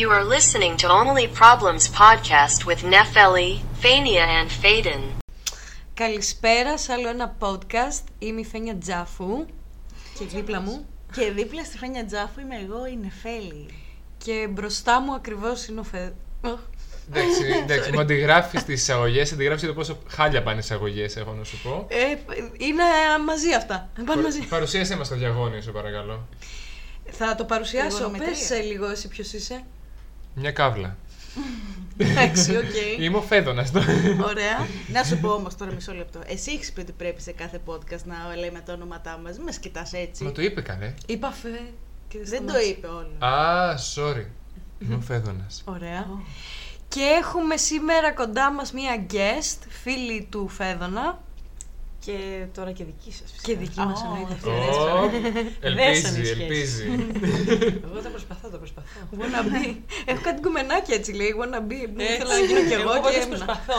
You are listening to Only Problems podcast with Nefeli, Fania, and Faden. Καλησπέρα σε άλλο ένα podcast. Είμαι η Φένια Τζάφου και δίπλα μου. Και δίπλα στη Φένια Τζάφου είμαι εγώ, η Νεφέλη. Και μπροστά μου ακριβώς είναι ο Φε... Οχ. Εντάξει, εντάξει μου αντιγράφεις τις εισαγωγές, αντιγράφεις το πόσο χάλια πάνε οι εισαγωγές, έχω να σου πω. Ε, είναι μαζί αυτά. Πάνε μαζί. Παρουσίασέ μας το διαγώνιο, σου παρακαλώ. Θα το παρουσιάσω. Τριγωνομετρία. Πες σε λίγο εσύ ποιος είσαι. Μια κάβλα. Εντάξει, οκ. Είμαι ο Φέδωνας. Ωραία. Να σου πω όμως τώρα μισό λεπτό. Εσύ έχεις πει ότι πρέπει σε κάθε podcast να λέμε τα ονόματά μας. Μην με κοιτάς έτσι. Μα το είπε καλέ. Είπα Φε... και Δεν το σταμάτησε. είπε όλο. Α, sorry. Είμαι ο Φέδωνας. Ωραία. Και έχουμε σήμερα κοντά μας μία guest, φίλη του Φέδωνα Και τώρα και δική σας φυσικά. και δική μας Ω, εννοείται. αυτό. Ελπίζει, Δέσανε σχέση. ελπίζει. Εγώ το προσπαθώ, το προσπαθώ. Wanna be. Έχω κάτι κουμενάκι έτσι λέει, wanna be. Έτσι. Θέλω να γίνω κι εγώ και πάντως έμεινα. προσπαθώ.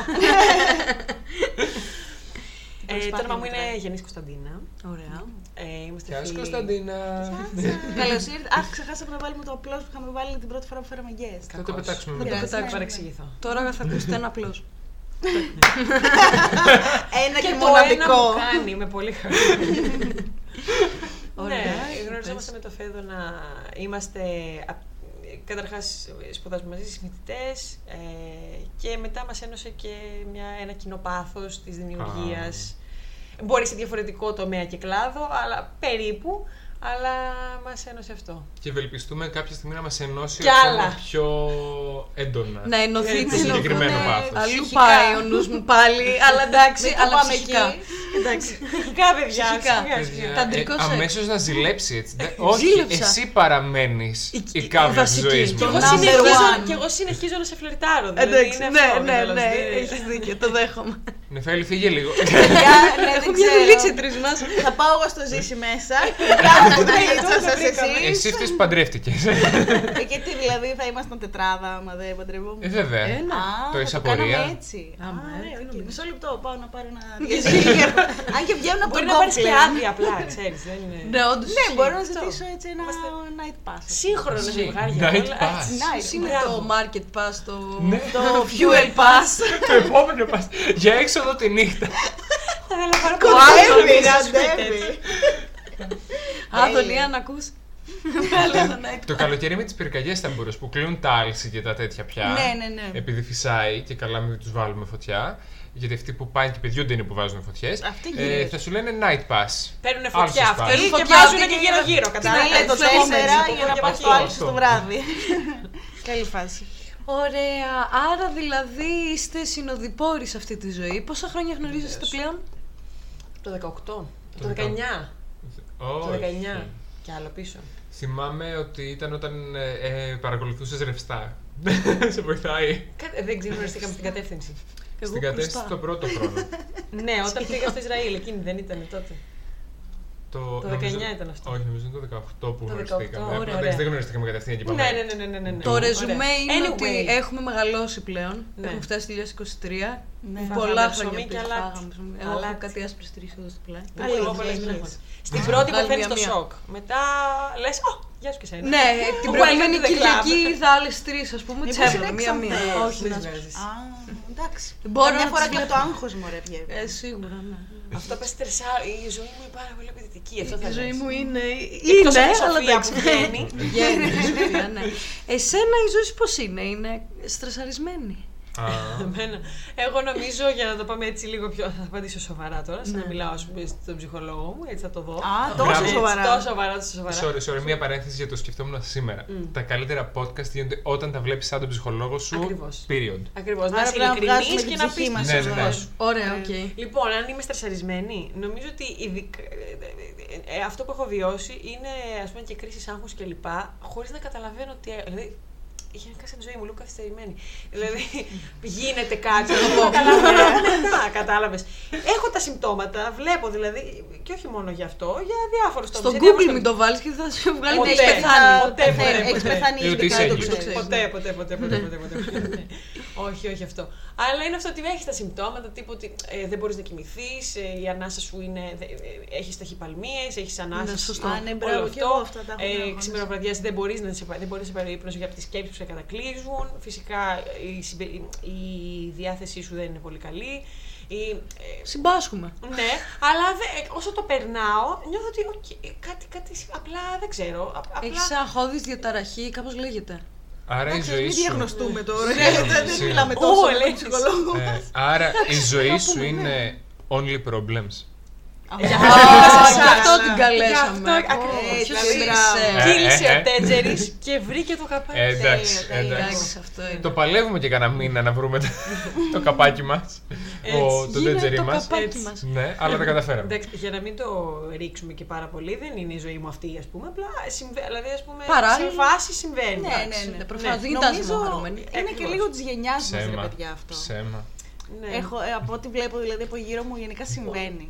Ε, το προσπάθεια όνομα μου μετράει. είναι Γενής Κωνσταντίνα. Ωραία. Ε, είμαστε Γεια σου φίλοι- Κωνσταντίνα. Καλώς ήρθατε. Αχ, ξεχάσαμε να βάλουμε το απλό που είχαμε βάλει την πρώτη φορά που φέραμε guest. Θα το Κακός. πετάξουμε Θα το μετά. πετάξουμε. πετάξω. παρεξηγηθώ. Τώρα θα ακούσετε ένα απλό. Ένα και, Και το ένα μοναδικό. μου κάνει, είμαι πολύ χαρούμενη. Ωραία. Ναι, γνωριζόμαστε με το Φέδο να είμαστε. Καταρχάς, σπουδάζουμε μαζί, συμφοιτητέ. Ε, και μετά μας ένωσε και μια, ένα κοινό πάθος της δημιουργίας. Μπορεί σε διαφορετικό τομέα και κλάδο, αλλά περίπου. Αλλά μας ένωσε αυτό. Και ευελπιστούμε κάποια στιγμή να μας ενώσει Κι ακόμα άλλα. πιο έντονα. Να ενωθείτε Έτσι, συγκεκριμένο ναι, πάθος. Αλλού Ψυχικά. πάει ο νους μου πάλι, αλλά εντάξει, Μην το αλλά πάμε ψυχικά. εκεί. Εντάξει. Ψυχικά, παιδιά. Ψυχικά. ψυχικά, Παιδιά, ψυχικά. Ταντρικός σεξ. αμέσως να ζηλέψει έτσι. Δεν- Όχι, Ζήλεψα. εσύ παραμένεις Η- η, η κάβλα της βασική. ζωής Και Και μου. εγώ, Number συνεχίζω, one. και εγώ συνεχίζω να σε φλερτάρω. Δηλαδή Εντάξει, είναι ναι, αυτό, ναι, τέλος, ναι, δεν- έχεις δίκιο, το δέχομαι. Νεφέλη, φύγε λίγο. Παιδιά, ναι, δεν Έχουμε μια ξέρω. δουλίτσα οι τρεις μας. Θα πάω εγώ στο ζήσει μέσα. Κάντε τα ίτσα σας εσείς. Εσύ αυτές που παντρεύτηκες. Ε, Και τι δηλαδή θα ήμασταν τετράδα άμα δεν παντρευόμουν. Ε, βέβαια. Ένα. Α, Το θα έχεις το κάναμε απορία; έτσι. Α, Α, μα, ναι, τι οκ. νομίζεις. Μισό λεπτό, πάω να πάρω ένα διαζύγιο. Αν και βγαίνουν από Μπορεί τον να πάρεις και κόμπλεξ. άδεια απλά, ξέρεις. Δεν είναι. Ναι, όντως. Ναι, μπορώ να Αυτό. ζητήσω έτσι ένα Είμαστε night pass. Σύγχρονα ζευγάρια. Night όλα, pass. έτσι. Night. Είναι Μπράβο. το market pass, το... Ναι. Το fuel pass. Το επόμενο πας για έξοδο τη νύχτα. Θα ήθελα να πάρω Κοντεύεις, πολύ ραντεύει. Άδωνία, να ακούς. Βάλε ένα night Το καλοκαίρι με τις πυρκαγιές θα μπορούσε που κλείνουν τα άλση και τα τέτοια πια. Ναι, ναι, ναι. Επειδή φυσάει και καλά μην τους βάλουμε φωτιά. Γιατί αυτοί που πάνε και παιδιούνται είναι που βάζουν φωτιές. Αυτοί Ε, γυρίζουν. θα σου λένε night pass. Παίρνουν Άλλος φωτιά σπάς. αυτοί και Φωτιά βάζουν αυτή και και γύρω-γύρω. Τι Κατάλαβες. λέει το στο επόμενο, 4 στο για να επόμενο πας στο εποχή. άλλο στο βράδυ. Καλή φάση. Ωραία. Άρα δηλαδή είστε συνοδοιπόροι σε αυτή τη ζωή. Πόσα χρόνια γνωρίζεστε Yes. πλέον; Το 18. Το Το 19. Το Όχι. 19. Και άλλο πίσω. Θυμάμαι ότι ήταν όταν ε, ε, παρακολουθούσες ρευστά. Σε βοηθάει. Κα- Δεν γνωριστήκαμε στην κατεύθυνση. Εγώ Στην κατεύθυνση μπροστά. το πρώτο χρόνο. Ναι, όταν πήγα στο Ισραήλ, εκείνη δεν ήταν τότε. Το, Το νομίζω- 19 ήταν αυτό. Όχι, νομίζω είναι το 18 που Το γνωριστήκαμε. 18, ωραία, Εντάξει, ωραία. δεν γνωριστήκαμε κατευθείαν και Ναι, πάμε. ναι, ναι, ναι, ναι, ναι, ναι. Το Ωραία. ρεζουμέ είναι Anyway, ότι έχουμε μεγαλώσει πλέον. Ναι. Έχουμε φτάσει 2023. Ναι. Πολλά Φάγαμε χρόνια ψωμί πριν και αλάτι. φάγαμε ψωμί. Εγώ έχω Αλάτι. κάτι άσπρες τρεις εδώ στο πλάι. Πολύ, εγώ Έχεις, πολλές έχεις. μην έχω. Στην Α, πρώτη βγάλει παθαίνεις το μία-μία. σοκ. Μετά λες, «Ω, γεια σου και σένα». Ναι, την Welcome προηγούμενη to the club. Κυριακή ήρθα άλλες τρεις, ας πούμε. Τι Μήπως έβαλα, είναι μία-μία. εξαμπές. Όχι, Μην να τις σου βγάζεις. Α, εντάξει. Μπορώ Καμιά να φορά τις και βλέπω. το άγχος μου ρε βγαίνει. Ε, σίγουρα, ναι. Αυτό πες τρεσά, η ζωή μου είναι πάρα πολύ απαιτητική. Αυτό θα Η ζωή λες. μου είναι. Εκτός Είναι, από τη αλλά Σοφία εντάξει. που βγαίνει. Βγαίνει η Σοφία, ναι. Εσένα η ζωή σου πώς είναι, είναι στρεσαρισμένη; Α, Εμένα. Εγώ νομίζω, για να το πάμε έτσι λίγο πιο. Θα απαντήσω σοβαρά τώρα, σαν Ναι. να μιλάω ας πούμε, στον ψυχολόγο μου, έτσι θα το δω. Α, Μπράβο. τόσο Έτσι, σοβαρά. Τόσο σοβαρά, τόσο σοβαρά. sorry, sorry, μία παρένθεση για το σκεφτόμουν σήμερα. Τα καλύτερα podcast γίνονται όταν τα βλέπεις σαν τον ψυχολόγο σου. Ακριβώς. Period. Ακριβώς. Να Άρα είσαι πρέπει να βγάζουμε ειλικρινή την και να ψυχή πεις μας Ναι, στο ναι, ναι. δώσου. Ωραία, Ε, οκ. Λοιπόν, αν είμαι στρεσαρισμένη, νομίζω ότι ειδικ- ε, ε, αυτό που έχω βιώσει είναι ας πούμε και κρίση άγχους και λοιπά, χωρίς να καταλαβαίνω ότι. ε, Δηλαδή, είχε κάνει τη ζωή μου λίγο καθυστερημένη. δηλαδή, γίνεται κάτι. δεν το καταλαβαίνω μετά, κατάλαβες. Έχω τα συμπτώματα, βλέπω δηλαδή, και όχι μόνο γι' αυτό, για διάφορους τομεί. Στο Google μην το βάλεις και θα σου βγάλει Ποτέ. ότι έχεις πεθάνει. Ποτέ, ποτέ, Έχεις ποτέ. πεθάνει Ε, ότι ήδη είσαι κάτι το έγκυος. ξέρεις. Ποτέ, ποτέ, ποτέ, ποτέ, ποτέ, ποτέ, ποτέ. όχι, όχι αυτό. Αλλά είναι αυτό ότι έχεις τα συμπτώματα τύπου ότι ε, δεν μπορείς να κοιμηθείς, η ανάσα σου είναι. Έχεις ταχυπαλμίες, έχεις ανάσα. Ναι, σωστό. Α, ναι, μπράβο, και εγώ αυτά τα έχω να έχω, ναι. Ξημεροβραδιάς δεν μπορείς να σε πάρει ύπνο για από τις σκέψεις που σε σε κατακλείζουν. Φυσικά η, συμπε- η- η διάθεσή σου δεν είναι πολύ καλή. Η, ε, Συμπάσχουμε. ναι, αλλά δε- όσο το περνάω, νιώθω ότι οκ, κάτι, κάτι, απλά δεν ξέρω. α- Απλά, Έχεις αγχώδη διαταραχή, κάπως λέγεται. Άρα η Εντάξει, ζωή μην σου. διαγνωστούμε τώρα. Συγγνώμη, Δεν συγγνώμη. μιλάμε Ω, τόσο με τον λέξεις. ψυχολόγο. Ε, άρα η ζωή να σου πούμε, είναι only problems. Γι' Α, αυτό γι' αυτό ναι. την καλέσαμε. Γι' αυτό Ω, ακριβώς. ποιος Έτσι, είσαι. μπράβο. Ε, Κύλησε ε, ο ε. Τέτζερης και βρήκε το καπάκι. Ε, εντάξει, τέλεια, τέλεια. εντάξει. Εντάξει, αυτό είναι. Το παλεύουμε και κανένα μήνα να βρούμε το, το καπάκι μας. Το Γίνε τέτζερι το μας. καπάκι Έτσι. μας. Ναι, αλλά τα καταφέραμε. Εντάξει, για να μην το ρίξουμε και πάρα πολύ, δεν είναι η ζωή μου αυτή, ας πούμε. Απλά συμβαίνει. Δηλαδή, ας πούμε, Παράλληλα. σε φάση συμβαίνει. Ναι, Εντάξει. ναι, ναι. Προφανώς Ναι. δεν κοιτάς Νομίζω μονοχαρούμενη. είναι και Ακριβώς. λίγο της γενιάς μας, ρε Ψέμα. παιδιά αυτό. Ψέμα. Ναι. Έχω, ε, από ό,τι βλέπω δηλαδή από γύρω μου γενικά συμβαίνει.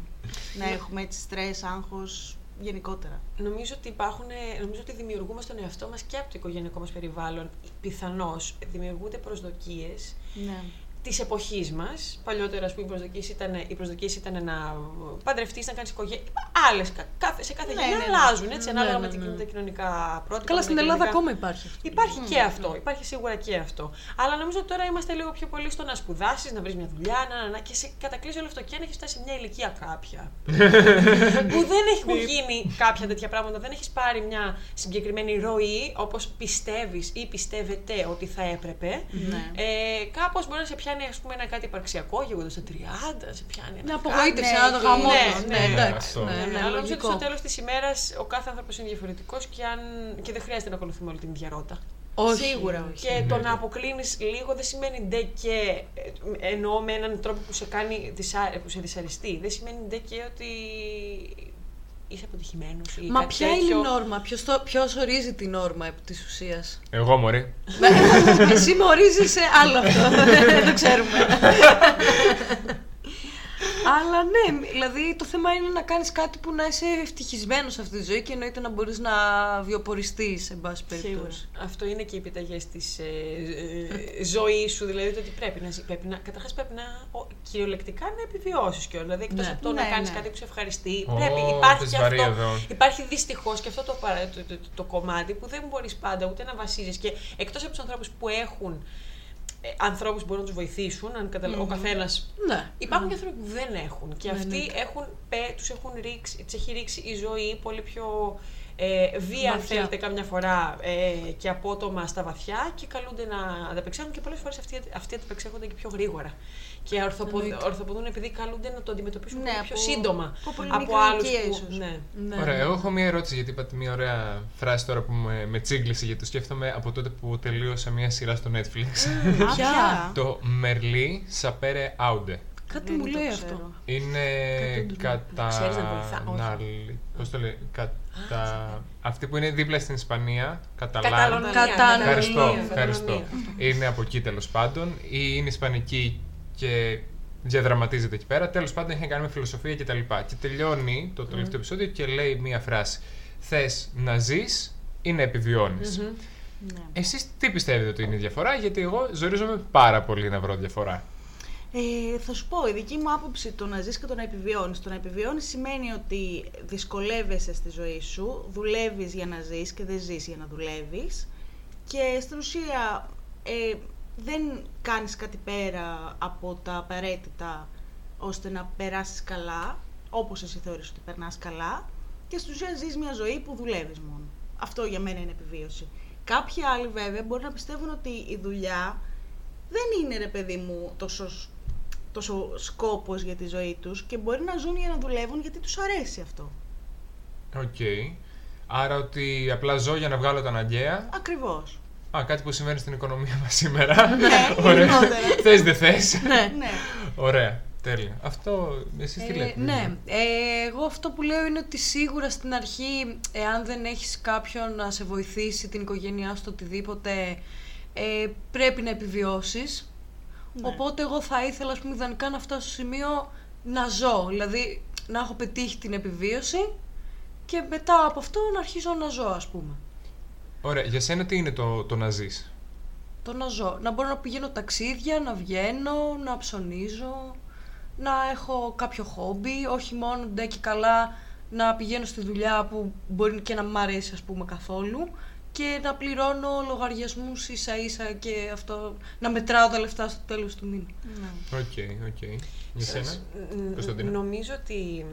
Να έχουμε έτσι στρες, άγχος γενικότερα. Νομίζω ότι υπάρχουν, νομίζω ότι δημιουργούμε στον εαυτό μας και από το οικογενειακό μας περιβάλλον πιθανώς δημιουργούνται προσδοκίες Ναι. Της εποχής μας. Παλιότερα, ας πούμε, οι προσδοκίες ήταν, οι προσδοκίες ήταν να παντρευτείς, να κάνεις οικογένεια. Άλλες. Σε κάθε Ναι, γενιά ναι, ναι. αλλάζουν έτσι, Ναι, ανάλογα ναι, με ναι. την- τα κοινωνικά πρότυπα. Καλά, με τα στην Ελλάδα κοινωνικά- ακόμα υπάρχει αυτό. Υπάρχει και αυτό. Υπάρχει σίγουρα και αυτό. Αλλά νομίζω ότι τώρα είμαστε λίγο πιο πολύ στο να σπουδάσεις, να βρεις μια δουλειά, να, να, να, και σε κατακλείζει όλο αυτό και αν έχεις φτάσει σε μια ηλικία κάποια. που δεν έχουν γίνει κάποια τέτοια πράγματα, δεν έχεις πάρει μια συγκεκριμένη ροή όπως πιστεύεις ή πιστεύετε ότι θα έπρεπε. Ναι. Ε, Κάπως μπορεί να σε πιάνει ας πούμε, ένα κάτι υπαρξιακό γεγονός στα 30, σε πιάνει. ένα Μια κάτι. απογοήτευση, ναι, ένα το και- γαμό. ναι, του. ναι, Ναι, ναι, εντάξει. αυτό. Ναι, Ναι, ναι, αλλά νομίζω ότι λογικό. στο τέλος της ημέρας ο κάθε άνθρωπος είναι διαφορετικός και, αν... και δεν χρειάζεται να ακολουθούμε όλη την ίδια ρότα. Όχι. Σίγουρα όχι. Και το Ναι. να αποκλίνεις λίγο δεν σημαίνει ντε και. ε, εννοώ με έναν τρόπο που σε κάνει δυσά- που σε δυσαρεστεί. Δεν σημαίνει ντε και ότι είσαι αποτυχημένος ή Μα κάτι ποια τέτοιο. είναι η νόρμα, ποιος, το, ποιος ορίζει την νόρμα επί της ουσίας; Εγώ μωρή. Εσύ με ορίζεις σε άλλο αυτό, δεν το ξέρουμε. Αλλά ναι, δηλαδή το θέμα είναι να κάνεις κάτι που να είσαι ευτυχισμένος σε αυτή τη ζωή και εννοείται να μπορείς να βιοποριστείς, εν πάση περιπτώσει. Αυτό είναι και οι επιταγές της ε, ε, ζωής σου. Δηλαδή το ότι πρέπει να ζει. Πρέπει να, καταρχάς πρέπει να ο, κυριολεκτικά να επιβιώσεις κιόλας. Δηλαδή εκτός Ναι. από το Ναι, να κάνεις ναι. κάτι που σε ευχαριστεί. Ω, πρέπει. Υπάρχει θες και βαρύ αυτό. εδώ. Υπάρχει δυστυχώς και αυτό το, παρα- το, το, το, το κομμάτι που δεν μπορείς πάντα ούτε να βασίζεις. Και εκτός από τους ανθρώπους που έχουν ε, ανθρώπους που μπορούν να τους βοηθήσουν, αν καταλα... ο καθένας Ναι. Υπάρχουν και άνθρωποι που δεν έχουν. Και Ναι, αυτοί ναι. έχουν, πέ- τους έχουν ρίξει, τις έχει ρίξει η ζωή πολύ πιο ε, βία, αν Βαθιά. θέλετε, καμιά φορά ε, και απότομα στα βαθιά και καλούνται να ανταπεξέλθουν και πολλές φορές αυτοί, αυτοί ανταπεξέχονται και πιο γρήγορα. Και ορθοπο, Εννοείται. ορθοποδούν επειδή καλούνται να το αντιμετωπίσουν Ναι, πολύ πιο από- σύντομα από πολύ από μικρή άλλους ηλικία που... ίσως. Ναι. ναι. Ωραία, εγώ έχω μία ερώτηση γιατί είπατε μία ωραία φράση τώρα που με, με τσίγκλισε γιατί το σκέφτομαι από τότε που τελείωσα μία σειρά στο Netflix. Α, Ποια; το Merli Sapere Aude. Κάτι Δεν μου το λέει ξέρω. αυτό. Είναι Κατ' Ξέρεις να βοηθά, όχι. κατανάλη. Πώς το λέει, κατα... Αυτή που είναι δίπλα στην Ισπανία, Καταλάν. Καταλωνία. Καταλωνία. Ευχαριστώ, Καταλωνία. ευχαριστώ. Είναι από εκεί τέλος πάντων, ή είναι Ισπανική και διαδραματίζεται εκεί πέρα. Τέλος πάντων έχει να κάνει με φιλοσοφία κτλ. Και, και τελειώνει το τελευταίο επεισόδιο και λέει μία φράση. Θες να ζεις ή να επιβιώνεις. Ναι. Εσείς τι πιστεύετε ότι είναι η διαφορά, γιατί εγώ ζορίζομαι πάρα πολύ να βρω διαφορά. Ε, θα σου πω, η δική μου άποψη το να ζεις και το να επιβιώνεις. Το να επιβιώνεις σημαίνει ότι δυσκολεύεσαι στη ζωή σου, δουλεύεις για να ζεις και δεν ζεις για να δουλεύεις και στην ουσία ε, δεν κάνεις κάτι πέρα από τα απαραίτητα ώστε να περάσεις καλά, όπως εσύ θεωρείς ότι περνάς καλά και στην ουσία ζεις μια ζωή που δουλεύεις μόνο. Αυτό για μένα είναι επιβίωση. Κάποιοι άλλοι βέβαια μπορεί να πιστεύουν ότι η δουλειά δεν είναι ρε παιδί μου τόσο, τόσο σκόπος για τη ζωή τους και μπορεί να ζουν για να δουλεύουν γιατί τους αρέσει αυτό. Οκ. Άρα ότι απλά ζω για να βγάλω τα αναγκαία. Ακριβώς. Α, κάτι που συμβαίνει στην οικονομία μας σήμερα. Ναι, Ωραία. γενικότερα. θες δεν θες. Ναι. ναι. Ωραία. Τέλεια. Αυτό εσείς τι Ε, λέτε. ναι, ε, εγώ αυτό που λέω είναι ότι σίγουρα στην αρχή, εάν δεν έχεις κάποιον να σε βοηθήσει, την οικογένειά σου, το οτιδήποτε, ε, πρέπει να επιβιώσεις. Ναι. Οπότε εγώ θα ήθελα, ας πούμε, ιδανικά να φτάσω στο σημείο να ζω, δηλαδή να έχω πετύχει την επιβίωση και μετά από αυτό να αρχίσω να ζω, ας πούμε. Ωραία. Για σένα τι είναι το, το να ζεις; Το να ζω. Να μπορώ να πηγαίνω ταξίδια, να βγαίνω, να ψωνίζω, να έχω κάποιο χόμπι, όχι μόνο ντε και καλά να πηγαίνω στη δουλειά που μπορεί και να μ' αρέσει ας πούμε καθόλου και να πληρώνω λογαριασμούς ίσα ίσα και αυτό να μετράω τα λεφτά στο τέλος του μήνα. Ναι. OK, OK. Για σένα, Ν- Κωνσταντίνα. Νομίζω ότι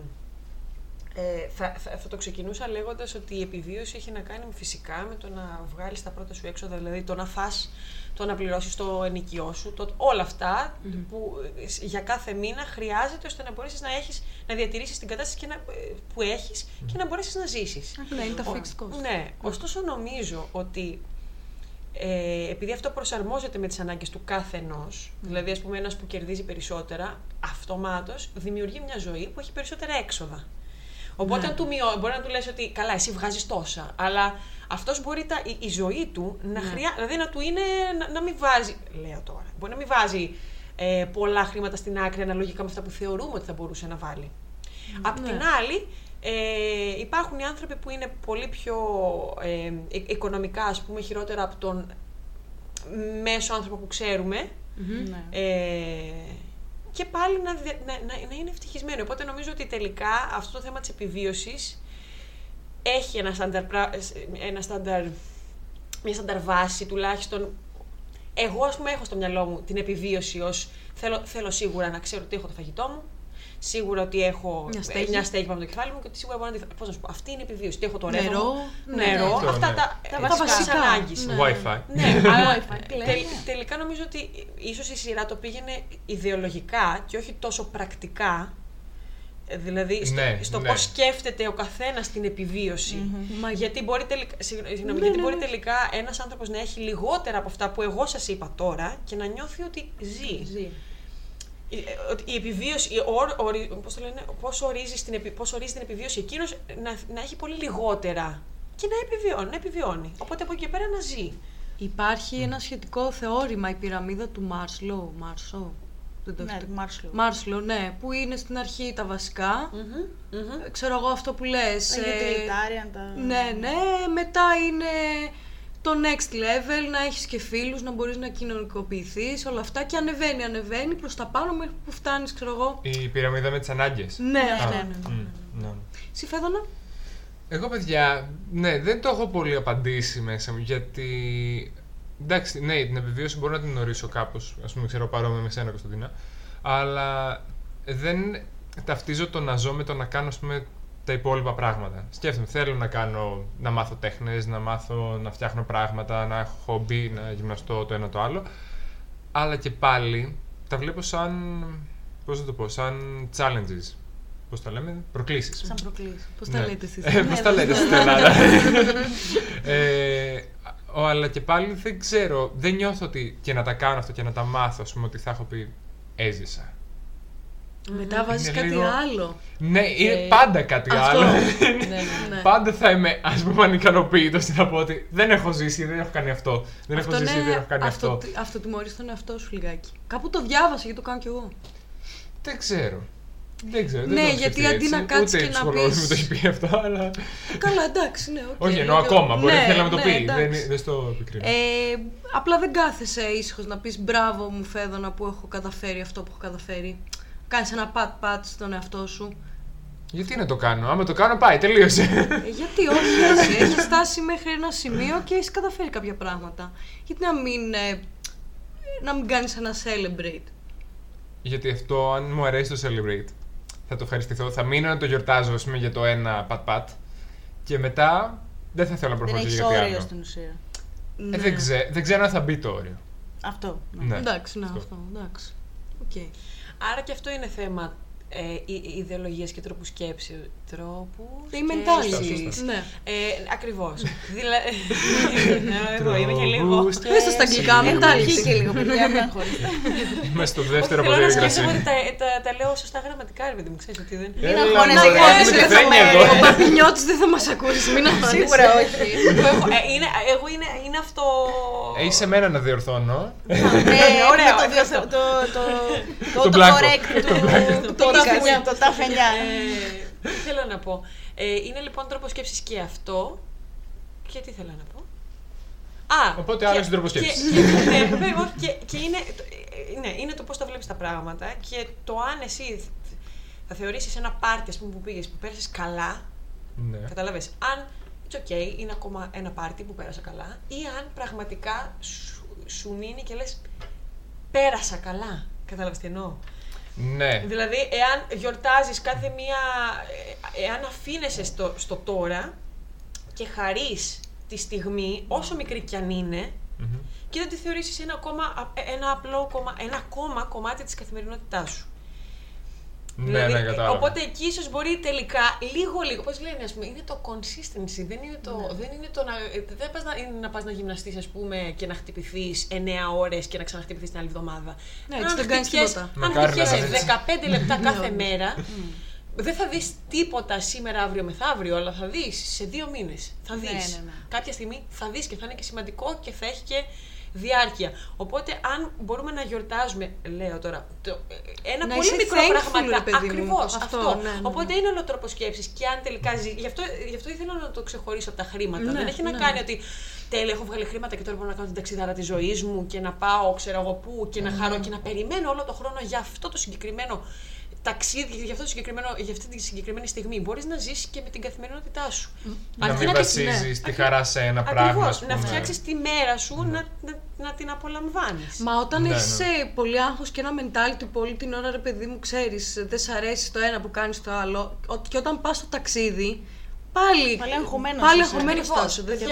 ε, θα, θα, θα το ξεκινούσα λέγοντας ότι η επιβίωση έχει να κάνει φυσικά με το να βγάλεις τα πρώτα σου έξοδα, δηλαδή το να φας, το να πληρώσεις το ενοικιό σου, το, όλα αυτά που ε, για κάθε μήνα χρειάζεται ώστε να μπορέσεις να, έχεις, να διατηρήσεις την κατάσταση και να, ε, που έχεις και να μπορέσεις να ζήσεις. Ναι, είναι τα Ο- fixed cost. Ναι, ωστόσο νομίζω ότι ε, επειδή αυτό προσαρμόζεται με τις ανάγκες του κάθε ενός, δηλαδή ας πούμε ένας που κερδίζει περισσότερα, αυτομάτως δημιουργεί μια ζωή που έχει περισσότερα έξοδα. Οπότε Ναι. αν του μειώ, μπορεί να του λες ότι καλά εσύ βγάζεις τόσα, αλλά αυτός μπορεί τα, η, η ζωή του να Ναι. χρειά, δηλαδή να του είναι, να, να μην βάζει, λέω τώρα, μπορεί να μην βάζει ε, πολλά χρήματα στην άκρη αναλογικά με αυτά που θεωρούμε ότι θα μπορούσε να βάλει. Απ' Ναι. την άλλη, ε, υπάρχουν οι άνθρωποι που είναι πολύ πιο ε, ε, οικονομικά, ας πούμε, χειρότερα από τον μέσο άνθρωπο που ξέρουμε. Ναι. Ε, και πάλι να, δια- να, να, να είναι ευτυχισμένοι. Οπότε νομίζω ότι τελικά αυτό το θέμα της επιβίωσης έχει ένα στάνταρ, πρά- ένα στάνταρ, μια στάνταρ βάση τουλάχιστον. Εγώ, ας πούμε, έχω στο μυαλό μου την επιβίωση ως θέλω, θέλω σίγουρα να ξέρω ότι έχω το φαγητό μου, σίγουρα ότι έχω Μια στέγη. μια στέγη πάνω από το κεφάλι μου και ότι σίγουρα μπορώ να τη... Πώς να σου πω, αυτή είναι η επιβίωση. Ότι έχω το ρεύμα Νερό, μου, ναι. νερό, Αυτό, αυτά ναι. τα, Τα τα βασικά. βασικά ανάγκης. Ναι. Wi-Fi. Ναι, αλλά Wi-Fi, πλέον, τελ- ναι. τελικά νομίζω ότι ίσως η σειρά το πήγαινε ιδεολογικά και όχι τόσο πρακτικά. Ε, Δηλαδή στο, Ναι, στο ναι. πώς σκέφτεται ο καθένας την επιβίωση. Μα Γιατί μπορεί τελικά, συγγνώμη, συγγνώμη, Ναι, γιατί ναι, μπορεί ναι. τελικά ένας άνθρωπος να έχει λιγότερα από αυτά που εγώ σας είπα τώρα και να νιώθει ότι ζει. Ζει. Ε, ε, ότι η επιβίωση, η ορ, ορι- πώς, το λένε, πώς, ορίζεις την, επι- πώς ορίζεις την επιβίωση εκείνος να, να έχει πολύ λιγότερα και να επιβιώνει, να επιβιώνει. Οπότε από εκεί και πέρα να ζει. Υπάρχει ένα σχετικό θεώρημα, η πυραμίδα του Μάρσλο. Μάρσο. Δεν το Ναι, έχετε. Μάρσλο. Μάρσλο, ναι. Που είναι στην αρχή τα βασικά. Μμμ, μμμ. Ε, Ξέρω εγώ αυτό που λες. Τα ε, utilitarian, τα... Ναι, ναι. Μετά είναι το next level, να έχεις και φίλους, να μπορείς να κοινωνικοποιηθείς, όλα αυτά. Και ανεβαίνει, ανεβαίνει προς τα πάνω μέχρι που φτάνεις, ξέρω εγώ. Η πυραμίδα με τις ανάγκες. Ναι, αυτό. ναι, ναι. Μμ, ναι. Εσύ Φέδωνα; Εγώ, παιδιά, ναι, δεν το έχω πολύ απαντήσει μέσα μου γιατί. Εντάξει, ναι, την επιβίωση μπορώ να την ορίσω κάπως. Α πούμε, ξέρω παρόμοια με σένα, Κωνσταντίνα. Αλλά δεν ταυτίζω το να ζω με το να κάνω, ας πούμε, τα υπόλοιπα πράγματα. Σκέφτομαι, θέλω να κάνω, να μάθω τέχνες, να μάθω να φτιάχνω πράγματα, να έχω χόμπι, να γυμναστώ το ένα το άλλο. Αλλά και πάλι τα βλέπω σαν, πώς να το πω, σαν challenges. Πώς τα λέμε, προκλήσεις. Σαν προκλήσεις. Πώς τα Ναι. λέτε εσείς; Ε, Πώς τα λέτε στην Ελλάδα. ε, ο, αλλά και πάλι δεν ξέρω, δεν νιώθω ότι και να τα κάνω αυτό και να τα μάθω, ας πούμε, ότι θα έχω πει έζησα. Μετά βάζεις Είναι κάτι λίγο- άλλο. Ναι, είναι Ε, πάντα κάτι αυτό. άλλο. ναι, ναι. Πάντα θα είμαι, ας πούμε, ανικανοποιητός και θα πω ότι δεν έχω ζήσει, δεν έχω κάνει αυτό. Δεν έχω ζήσει, δεν έχω κάνει αυτό. αυτο- αυτοτιμωρείς τον εαυτό σου λιγάκι. Κάπου το διάβασα γιατί το κάνω κι εγώ. Δεν ξέρω. Δεν ξέρω. δεν Ναι, το έχω γιατί σκεφτεί αντί να έτσι. κάτσεις Ούτε και να ψυχολόγος πεις- μου το έχει πει αυτό, αλλά. Καλά, εντάξει, ναι, οκ. Όχι, εννοώ Γιατί- ακόμα. Μπορεί ναι, να θέλει να με το ναι, πει. εντάξει. Δεν, δεν στο επικρίνω. Ε, απλά δεν κάθεσαι ήσυχος να πεις μπράβο μου Φέδωνα που έχω καταφέρει αυτό που έχω καταφέρει. Κάνεις ένα pat-pat στον εαυτό σου. Γιατί να το κάνω, άμα το κάνω πάει, τελείωσε. Ε, γιατί όχι εσύ, έχεις φτάσει μέχρι ένα σημείο και έχεις καταφέρει κάποια πράγματα. Γιατί να μην, ε, να μην κάνεις ένα celebrate. Γιατί αυτό, αν μου αρέσει το celebrate, θα το ευχαριστηθώ. Θα μείνω να το γιορτάζω, ας πούμε, για το ένα pat-pat. Και μετά δεν θα θέλω να Δεν προχωρήσω έχεις για κάτι όριο άλλο. στην ουσία. Ναι. Ε, δεν, ξέ, δεν ξέρω αν θα μπει το όριο. Αυτό. ναι. Ναι. Εντάξει, ναι, Αυτό. αυτό, εντάξει. Οκ. Άρα και αυτό είναι θέμα ε, ιδεολογίας και τρόπου σκέψης. Τρόπου. Η mentality. σκέψης. Ναι. Ε, Ακριβώς. δηλαδή. Εγώ είμαι και λίγο. Τρόπους Πες το στα αγγλικά, σκέψης. μετά Αρχίσει και λίγο, παιδιά, μην αγχώνεστε. Είμαι στο Όχι, δεύτερο θέλω να ποδήλατο σκέφτομαι ότι τα, τα, τα λέω σωστά γραμματικά, ρε παιδί μου, ξέρεις ότι δεν. Μην Έλα, αγχώνεσαι, μωρέ, γιατί μην δεν θα πεθαίνει με- εδώ. Ο Παπινιώτης δεν θα μας ακούσει, μην αγχώνεσαι. Σίγουρα όχι. Εγώ έχω- ε, είναι, εγώ είναι, είναι αυτό. Ε, είσαι εμένα να διορθώνω. Ε, ωραίο, με το ευχαριστώ. διο- το- το- το Το το μπλάνκο. correct του Το podcast, ταφενιά. Το ταφενιά. Ε, τι θέλω να πω. Ε, είναι λοιπόν τρόπος σκέψης και αυτό. Και τι θέλω να πω; Α, Οπότε και- άλλαξε τον τρόπος και- σκέψης. και- Ναι, βέβαια, όχι, και, και είναι, το- ε, ναι, είναι το πώς τα βλέπεις τα πράγματα και το αν εσύ θα θεωρήσεις ένα πάρτι ας πούμε, που πήγες που πέρασες καλά. ναι. Κατάλαβες. Αν it's okay, είναι ακόμα ένα πάρτι που πέρασα καλά, ή αν πραγματικά σου, σου μείνει και λες πέρασα καλά. Κατάλαβες τι εννοώ; Ναι. Δηλαδή, εάν γιορτάζεις κάθε μία, ε, εάν αφήνεσαι στο, στο τώρα και χαρείς τη στιγμή, όσο μικρή κι αν είναι, Μμμ. και δεν τη θεωρήσεις ένα, ακόμα, ένα απλό κομμα, ένα ακόμα κομμάτι της καθημερινότητάς σου. Ναι, ναι, κατάλαβα. Οπότε εκεί ίσως μπορεί τελικά λίγο λίγο, πώς λένε, ας πούμε, είναι το consistency. Δεν είναι το, Ναι. δεν είναι το να. ε, Δεν πας να, είναι να πας να γυμναστείς, ας πούμε, και να χτυπηθείς 9 ώρες και να ξαναχτυπηθείς την άλλη εβδομάδα. Ναι, έτσι δεν κάνεις χτυπιέσαι- τίποτα. Αν Μακάρι να χτυπιέσαι ήταν έτσι. 15 λεπτά κάθε μέρα, δεν θα δεις τίποτα σήμερα, αύριο, μεθαύριο, αλλά θα δεις σε δύο μήνες. Θα Ναι, δεις. ναι, ναι. Κάποια στιγμή θα δεις και θα είναι και σημαντικό και θα έχει και διάρκεια. Οπότε, αν μπορούμε να γιορτάζουμε, λέω τώρα, το, ε, ένα Να πολύ είσαι μικρό thankful, πραγματικά. ρε παιδί μου. Ακριβώς, Αυτό, αυτό. ναι, ναι, ναι. Οπότε είναι όλο τρόπο σκέψης. Και αν τελικά ζει. Γι' αυτό, γι αυτό ήθελα να το ξεχωρίσω από τα χρήματα. Ναι, Δεν έχει να ναι. κάνει ότι τέλεια, έχω βγάλει χρήματα και τώρα μπορώ να κάνω την ταξιδάρα της ζωής μου και να πάω, ξέρω εγώ πού, και να Ναι. χαρώ και να περιμένω όλο το χρόνο για αυτό το συγκεκριμένο ταξίδι, για, αυτό το συγκεκριμένο, για αυτή τη συγκεκριμένη στιγμή. Μπορείς να ζήσει και με την καθημερινότητά σου. Να Αρκεί μην τη- βασίζεις τη Ακρι- χαρά σε ένα πράγμα. Ακριβώς, ας να πούμε. φτιάξεις τη μέρα σου να, να, να την απολαμβάνεις. Μα όταν Ναι, έχεις ναι. ε, πολύ άγχος και ένα mentality που όλη την ώρα, ρε παιδί μου, ξέρεις, ε, δεν σ' αρέσει το ένα που κάνεις το άλλο, ο- και όταν πας στο ταξίδι, πάλι, Πάλι αγχωμένος πάλι είσαι. αγχωμένος Ακριβώς. θα σου. Δεν Και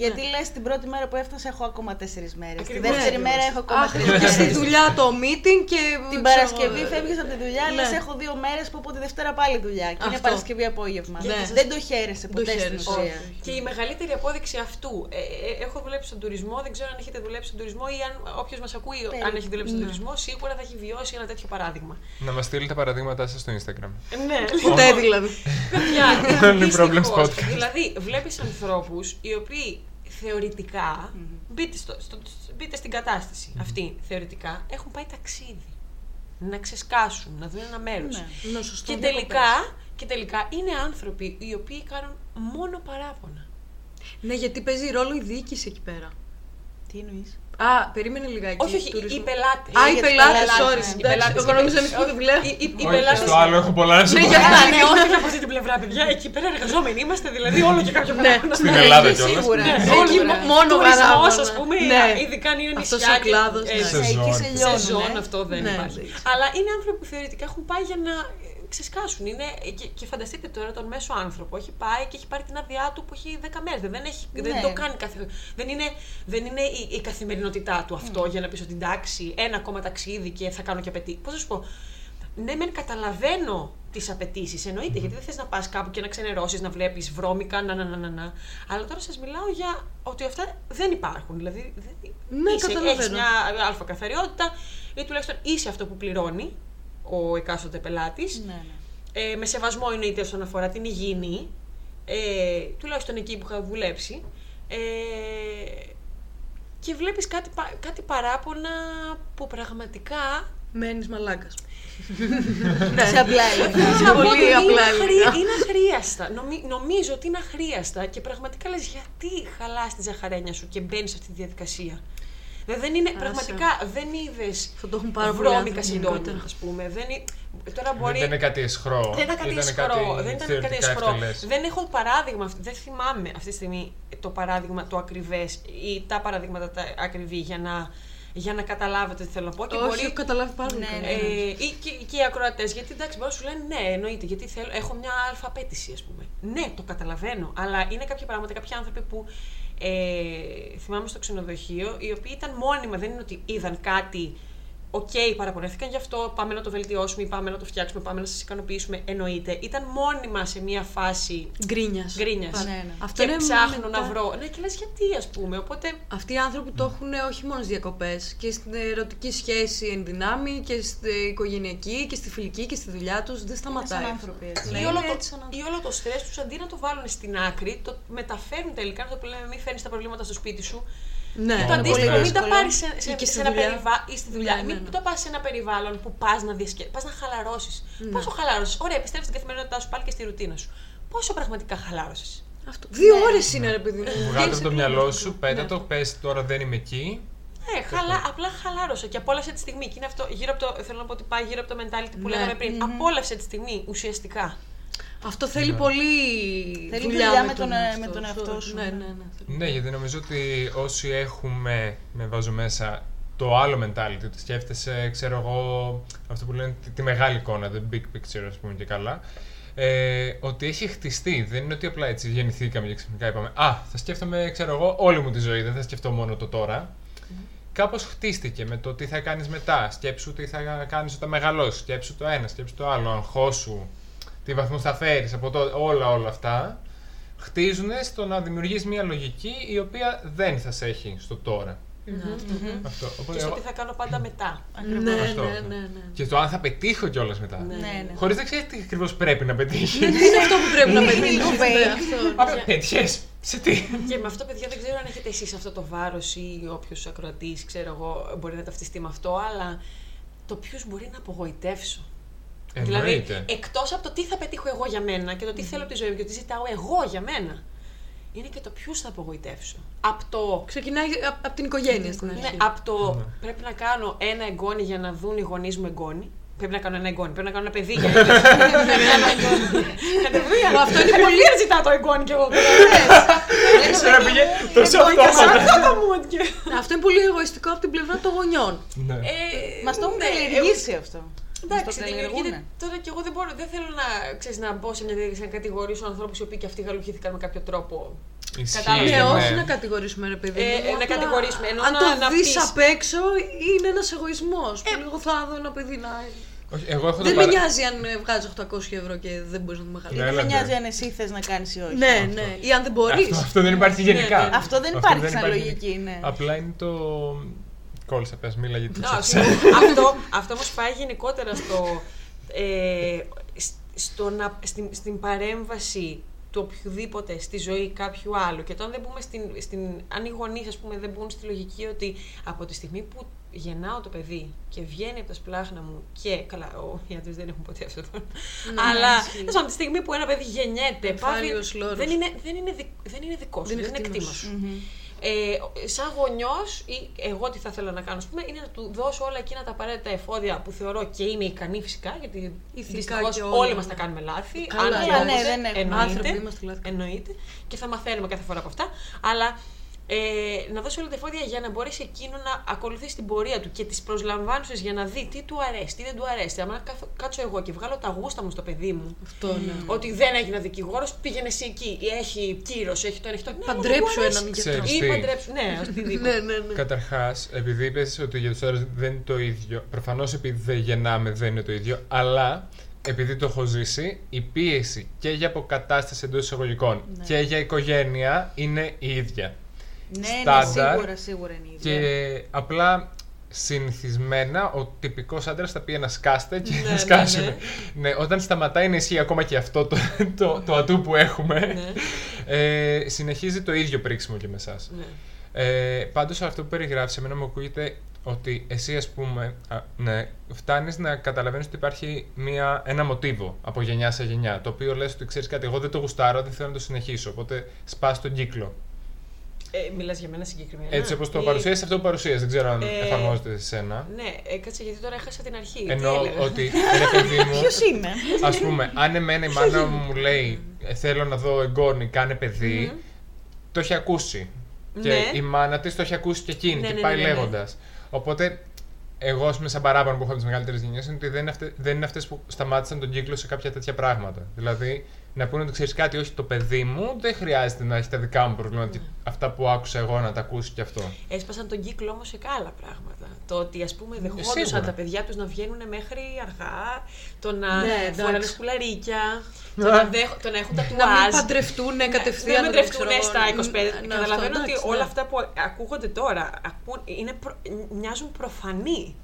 θα δεν το- το δεν θα χαίρεσαι. είσαι... Γιατί λες την πρώτη μέρα που έφτασα έχω ακόμα τέσσερις μέρες. Τη Ακριβώς. δεύτερη Ναι, μέρα ακριβώς. έχω ακόμα Αχ, τρεις και στη μέρες. δουλειά το meeting και... Την ξέρω Παρασκευή εγώ, φεύγεις από τη δουλειά, ναι. λες έχω δύο μέρες που από τη Δευτέρα πάλι δουλειά. Και είναι Αυτό. Παρασκευή απόγευμα. Ναι. Δεν το χαίρεσαι Δεν το ποτέ στην χαίρεσαι. ουσία. Όχι. Και η μεγαλύτερη απόδειξη αυτού. Ε, ε, έχω δουλέψει στον τουρισμό, δεν ξέρω αν έχετε δουλέψει στον τουρισμό ή αν όποιος μας ακούει, αν Περίπου. έχει δουλέψει στον Ναι. τουρισμό, σίγουρα θα έχει βιώσει ένα τέτοιο παράδειγμα. Να μας στείλετε παραδείγματά σας στο Instagram. Ε, ναι, Ποτέ δηλαδή. Παιδιά, Only Problems δυστυχώς, Podcast. Δηλαδή, βλέπεις ανθρώπους οι οποίοι θεωρητικά, μπείτε, στο, στο- μπείτε στην κατάσταση αυτή θεωρητικά, έχουν πάει ταξίδι. Να ξεσκάσουν, να δουν ένα μέρος. Ναι. Ναι, σωστό. Και τελικά, και τελικά είναι άνθρωποι οι οποίοι κάνουν μόνο παράπονα. Ναι, γιατί παίζει ρόλο η διοίκηση εκεί πέρα. Τι εννοείς; Α, περίμενε λιγάκι. Όχι, όχι, τουρισμού. οι πελάτες. Α, οι για τους πελάτες, πελάτες, sorry. ναι. Οι Εντάξει, πελάτες, εγώ οι νομίζω πελάτες. εμείς που δεν δουλεύω. Οι- οι- οι Όχι, πελάτες- στο άλλο έχω πολλά να σου Ναι, πω. για αυτά. Ναι, όχι από αυτή την πλευρά, παιδιά. Εκεί πέρα εργαζόμενοι είμαστε, δηλαδή όλο και κάποιο πράγμα. Στην Ελλάδα κιόλας. Σίγουρα. Ναι, Εκεί όλοι μο- μο- μόνο τουρισμός, παράπονα. ας πούμε, Ναι. ειδικά αν είναι Αυτός νησιά ο κλάδος, και- ναι. ε, Σεζόν. Εκεί σε λιώνουν, Σεζόν ε. αυτό δεν Ναι. υπάρχει. Αλλά είναι άνθρωποι που θεωρητικά έχουν πάει για να ε, ξεσκάσουν. Είναι, και, και φανταστείτε τώρα τον μέσο άνθρωπο. Έχει πάει και έχει πάρει την άδειά του που έχει 10 μέρες. Δεν, έχει, δεν Ναι. το κάνει κάθε. Δεν είναι, δεν είναι η, η καθημερινότητά του αυτό για να πει ότι εντάξει, ένα ακόμα ταξίδι και θα κάνω και απαιτήσει. Πώς να σου πω; Ναι, μεν καταλαβαίνω τις απαιτήσεις, εννοείται, γιατί δεν θες να πας κάπου και να ξενερώσεις, να βλέπεις βρώμικα, να, να, να, να, να. Αλλά τώρα σας μιλάω για ότι αυτά δεν υπάρχουν. Δηλαδή, δεν... Ναι, είσαι, καταλαβαίνω. έχεις μια αλφα καθαριότητα ή τουλάχιστον είσαι αυτό που πληρώνει ο εκάστοτε πελάτης. Ναι, ναι. Ε, με σεβασμό εννοείται όσον αφορά την υγιεινή, ε, τουλάχιστον εκεί που είχα δουλέψει. Ε, και βλέπεις κάτι, πα- κάτι παράπονα που πραγματικά Μένεις μαλάκας. Σε απλά έλεγα. Σε να πω πολύ ότι είναι απλά αχρή- ελληνικά. Είναι αχρίαστα. Νομι- νομίζω ότι είναι αχρίαστα και πραγματικά λες γιατί χαλάς τη ζαχαρένια σου και μπαίνεις σε αυτή τη διαδικασία; Δηλαδή δεν είναι, πραγματικά δεν είδες Θα το έχουν πάρα πολλοί βρώμικα άνθρωποι συντόνια, γενικότερα. ας πούμε. Δεν, είναι- τώρα μπορεί... Δεν ήταν κάτι εσχρό. Δεν ήταν κάτι εσχρό. Δεν ήταν κάτι θεωρητικά εσχρό. ευτελές. Δεν έχω παράδειγμα, αυτή- δεν θυμάμαι αυτή τη στιγμή το παράδειγμα το ακριβές ή τα παραδείγματα τα ακριβή για να, για να καταλάβετε τι θέλω να πω. Και Όχι, μπορεί, έχω καταλάβει πάρα πολύ Ναι, καλά. ναι. ε, ή και, και οι ακροατές, γιατί εντάξει, μπορεί να σου λένε ναι, εννοείται, γιατί θέλω, έχω μια αλφα απέτηση, ας πούμε. Ναι, το καταλαβαίνω, αλλά είναι κάποια πράγματα, κάποιοι άνθρωποι που ε, θυμάμαι στο ξενοδοχείο, οι οποίοι ήταν μόνιμα, δεν είναι ότι είδαν κάτι. Οκ, παραπονέθηκαν γι' αυτό. Πάμε να το βελτιώσουμε ή πάμε να το φτιάξουμε, πάμε να σας ικανοποιήσουμε. Εννοείται. Ήταν μόνιμα σε μια φάση Γκρίνιας. γκρίνιας. Ναι, ναι. Αυτό Και είναι ψάχνω μετά- να βρω. Ναι, και λες γιατί, ας πούμε. Οπότε. Αυτοί οι άνθρωποι το έχουν όχι μόνο στις διακοπές και στην ερωτική σχέση εν δυνάμει και στην οικογενειακή και στη φιλική και στη δουλειά τους. Δεν Είναι σταματάει. σαν άνθρωποι έτσι. Ναι, ή, όλο είναι το, έτσι σαν άνθρωποι. ή όλο το στρες τους αντί να το βάλουν στην άκρη, το μεταφέρουν τελικά, αυτό που λέμε μην φέρνεις τα προβλήματα στο σπίτι σου. Ναι, και το είναι πολύ αντίστοιχο, μην τα δύσκολο. πάρει σε, σε, Ή και σε στη ένα δουλειά. περιβάλλον ή στη δουλειά. Ναι, ναι, μην ναι. το πας σε ένα περιβάλλον που πας να, διασκε... πας να χαλαρώσεις. Ναι. Πόσο χαλάρωσε. Ωραία, επιστρέφει στην καθημερινότητά σου πάλι και στη ρουτίνα σου. Πόσο πραγματικά χαλάρωσε. Αυτό. Δύο Ναι. ώρες είναι, ρε παιδί μου. Βγάλε Βγαίνεις από το σε μυαλό κλίμα. σου, πέτα το, πες τώρα δεν είμαι εκεί. Ναι, χαλά, απλά χαλάρωσε και απόλαυσε τη στιγμή. Και είναι αυτό γύρω από το, θέλω να πω ότι πάει γύρω από το mentality που Ναι. λέγαμε πριν. Απόλαυσε τη στιγμή ουσιαστικά. Αυτό θέλει Ναι. πολύ Θέλει δουλειά, δουλειά με, με τον, τον, ε, εαυτό με τον εαυτό σου. Ναι, ναι, ναι. Ναι, γιατί νομίζω ότι όσοι έχουμε, με βάζω μέσα, το άλλο mentality, ότι σκέφτεσαι, ξέρω εγώ, αυτό που λένε τη, τη μεγάλη εικόνα, the big picture, ας πούμε και καλά, ε, ότι έχει χτιστεί. Δεν είναι ότι απλά έτσι γεννηθήκαμε και ξαφνικά είπαμε «Α, θα σκέφτομαι, ξέρω εγώ, όλη μου τη ζωή, δεν θα σκεφτώ μόνο το τώρα». Κάπως χτίστηκε με το τι θα κάνεις μετά. Σκέψου τι θα κάνεις όταν μεγαλώσεις. Σκέψου το ένα, σκέψου το άλλο. Αγχώσου. Τι βαθμούς θα φέρεις από το, όλα όλα αυτά. Χτίζουν στο να δημιουργείς μια λογική η οποία δεν θα σε έχει στο τώρα. Αυτό. Οπότε Και στο εγώ- τι θα κάνω πάντα μετά. Ναι, Αυτό. ναι, ναι, ναι. Και το αν θα πετύχω κιόλας μετά. Ναι. Ναι, ναι. Χωρίς να ξέρεις τι ακριβώς πρέπει να πετύχεις. Τι είναι αυτό που πρέπει να Είναι πετύχεις. λίγο ναι, fake. αυτό. Απλά πέτυχες. Σε τι; Και με αυτό, παιδιά, δεν ξέρω αν έχετε εσείς αυτό το βάρος ή όποιος ακροατής, ξέρω εγώ, μπορεί να ταυτιστεί με αυτό, αλλά το ποιου μπορεί να απογοητεύσω. Δηλαδή, Εννοείται. εκτός από το τι θα πετύχω εγώ για μένα και το τι θέλω από τη ζωή μου και το τι ζητάω εγώ για μένα, είναι και το ποιους θα απογοητεύσω. Από το. Ξεκινάει από την οικογένεια στην αρχή. Ναι, από το πρέπει να κάνω ένα εγγόνι για να δουν οι γονείς μου εγγόνι. Πρέπει να κάνω ένα εγγόνι. Πρέπει να κάνω ένα παιδί για να κάνω εγγόνι. Κατευθείαν. Αυτό είναι πολύ ζητά το εγγόνι κι εγώ. Τώρα πήγε τόσο Και σε αυτόματα. αυτό το mood και. Αυτό είναι πολύ εγωιστικό από την πλευρά των γονιών. Ναι. Ε, Μας το έχουν ναι, καλλιεργήσει αυτό. Μας το Εντάξει, καλλιεργούνε. δημιουργείται. Τώρα και εγώ δεν μπορώ, δεν θέλω να, ξέρεις, να μπω σε μια διαδικασία να κατηγορήσω ανθρώπους οι οποίοι και αυτοί γαλουχήθηκαν με κάποιο τρόπο. Ισχύει, Κατάλαβες; Ναι, Ναι. όχι να κατηγορήσουμε ρε παιδί. Ε, μου, ε, να απλά κατηγορήσουμε, ενώ Αν να- το να δεις πεις- απ' έξω, είναι ένας εγωισμός. Που λίγο θα δω ένα παιδί να. Όχι, εγώ έχω το Δεν με παρα- νοιάζει αν ε, βγάζεις 800 ευρώ και δεν μπορείς να το Ναι, μεγαλώσει. Δεν με έλατε. νοιάζει αν εσύ θες να κάνεις ή όχι. Ναι, ναι. Ή αν δεν μπορείς. Αυτό, αυτό δεν υπάρχει γενικά. ναι. Αυτό δεν υπάρχει σαν υπάρχει λογική, ναι. Απλά είναι το. Κόλλησα, πες, μίλα γιατί. Α, συγγνώμη. αυτό, αυτό όμως πάει γενικότερα στο, ε, σ- στο να, στην, στην παρέμβαση του οποιοδήποτε στη ζωή κάποιου άλλου. Και τώρα δεν μπούμε στην, στην αν οι γονείς, ας πούμε, δεν μπουν στη λογική ότι από τη στιγμή που γεννάω το παιδί και βγαίνει από τα σπλάχνα μου και. Καλά, ο, οι άντρε δεν έχουν ποτέ αυτό το Ναι, Αλλά ισχύει. τέλος πάντων, τη στιγμή που ένα παιδί γεννιέται, πάβει, Εμφάλιος λόρος. δεν, είναι, δεν, είναι, δι- δεν είναι δικό σου, Δεν δεν είναι είναι κτήμος. κτήμα σου. Ε, σαν γονιός, ή εγώ τι θα ήθελα να κάνω, ας πούμε, είναι να του δώσω όλα εκείνα τα απαραίτητα εφόδια που θεωρώ και είμαι ικανή φυσικά, γιατί Ηθικά δυστυχώς και όλα. όλοι μας τα κάνουμε λάθη. Καλά, αν ναι, και ναι, όποτε, δεν έχουμε. εννοείται, Άνθρωποι είμαστε λάθη. εννοείται, και θα μαθαίνουμε κάθε φορά από αυτά. Αλλά ε, να δώσει όλα τα εφόδια για να μπορέσει εκείνο να ακολουθήσει την πορεία του και τις προσλαμβάνουσες για να δει τι του αρέσει, τι δεν του αρέσει. Αν κάτσω εγώ και βγάλω τα γούστα μου στο παιδί μου, Αυτό, ναι. ότι δεν έγινα δικηγόρο, πήγαινε εσύ εκεί. Έχει κύρος, έχει το, έχει το. Ναι, αλλά δεν Παντρέψου μου αρέσει. έναν Ξέρεις γιατρό. τι; Ή παντρέψου, ναι, οτιδήποτε. Ναι, ναι, ναι. Καταρχάς, επειδή είπες ότι για τους άντρες δεν είναι το ίδιο, προφανώς επειδή δεν γεννάμε δεν είναι το ίδιο, αλλά επειδή το έχω ζήσει, η πίεση και για αποκατάσταση εντός εισαγωγικών και για οικογένεια είναι η ίδια. Ναι, ναι, Στάνταρ. σίγουρα, σίγουρα είναι η ίδια. Και απλά συνηθισμένα ο τυπικός άντρας θα πει ένας σκάστε και Ναι, να ναι, σκάσουν. ναι. Ναι, όταν σταματάει να ισχύει ακόμα και αυτό το, το, το ατού που έχουμε, Ναι. ε, συνεχίζει το ίδιο πρίξιμο και με εσάς. Ναι. Ε, Πάντως αυτό που περιγράφεις, εμένα μου ακούγεται ότι εσύ, ας πούμε, α, ναι, φτάνεις να καταλαβαίνεις ότι υπάρχει μια, ένα μοτίβο από γενιά σε γενιά. Το οποίο λες ότι ξέρεις κάτι, εγώ δεν το γουστάρω, δεν θέλω να το συνεχίσω. Οπότε σπάς τον κύκλο. Ε, Μιλάς για μένα συγκεκριμένα; Έτσι όπως το Ή- παρουσίασες, αυτό που παρουσίασες. Δεν ξέρω αν Ε, εφαρμόζεται σε σένα. Ναι, ε, κάτσε γιατί τώρα έχασα την αρχή. Εννοώ Τι έλεγα; ότι ρε παιδί μου, Ποιος είμαι. ας πούμε, αν εμένα η μάνα μου μου λέει «Ε, Θέλω να δω εγγόνι, κάνε παιδί, το έχει ακούσει. Και Ναι. η μάνα της το έχει ακούσει και εκείνη Ναι, και ναι, πάει ναι, ναι, ναι. λέγοντας. Οπότε, εγώ, ας πούμε, σαν παράπονο που έχω από τις μεγαλύτερες γενιές, είναι ότι δεν είναι, αυτέ, δεν είναι αυτές που σταμάτησαν τον κύκλο σε κάποια τέτοια πράγματα. Δηλαδή, να πούνε ότι ξέρεις κάτι, όχι το παιδί μου, δεν χρειάζεται να έχει τα δικά μου προβλήματα. Ναι. Αυτά που άκουσα εγώ να τα ακούσει κι αυτό. Έσπασαν τον κύκλο όμως σε άλλα πράγματα. Το ότι ας πούμε δεχόντουσαν Ε, σίγουρα. τα παιδιά τους να βγαίνουν μέχρι αργά, το να Ναι, φοράνε εντάξει. σκουλαρίκια, το να, δέχ, το να έχουν τα Να μην τουάζ. παντρευτούν Να κατευθείαν. μην δεν παντρευτούν ξέρω, στα 25. ναι, Καταλαβαίνω αυτό, ότι εντάξει, όλα ναι. αυτά που ακούγονται τώρα ακού- είναι προ- μοιάζουν προφανή.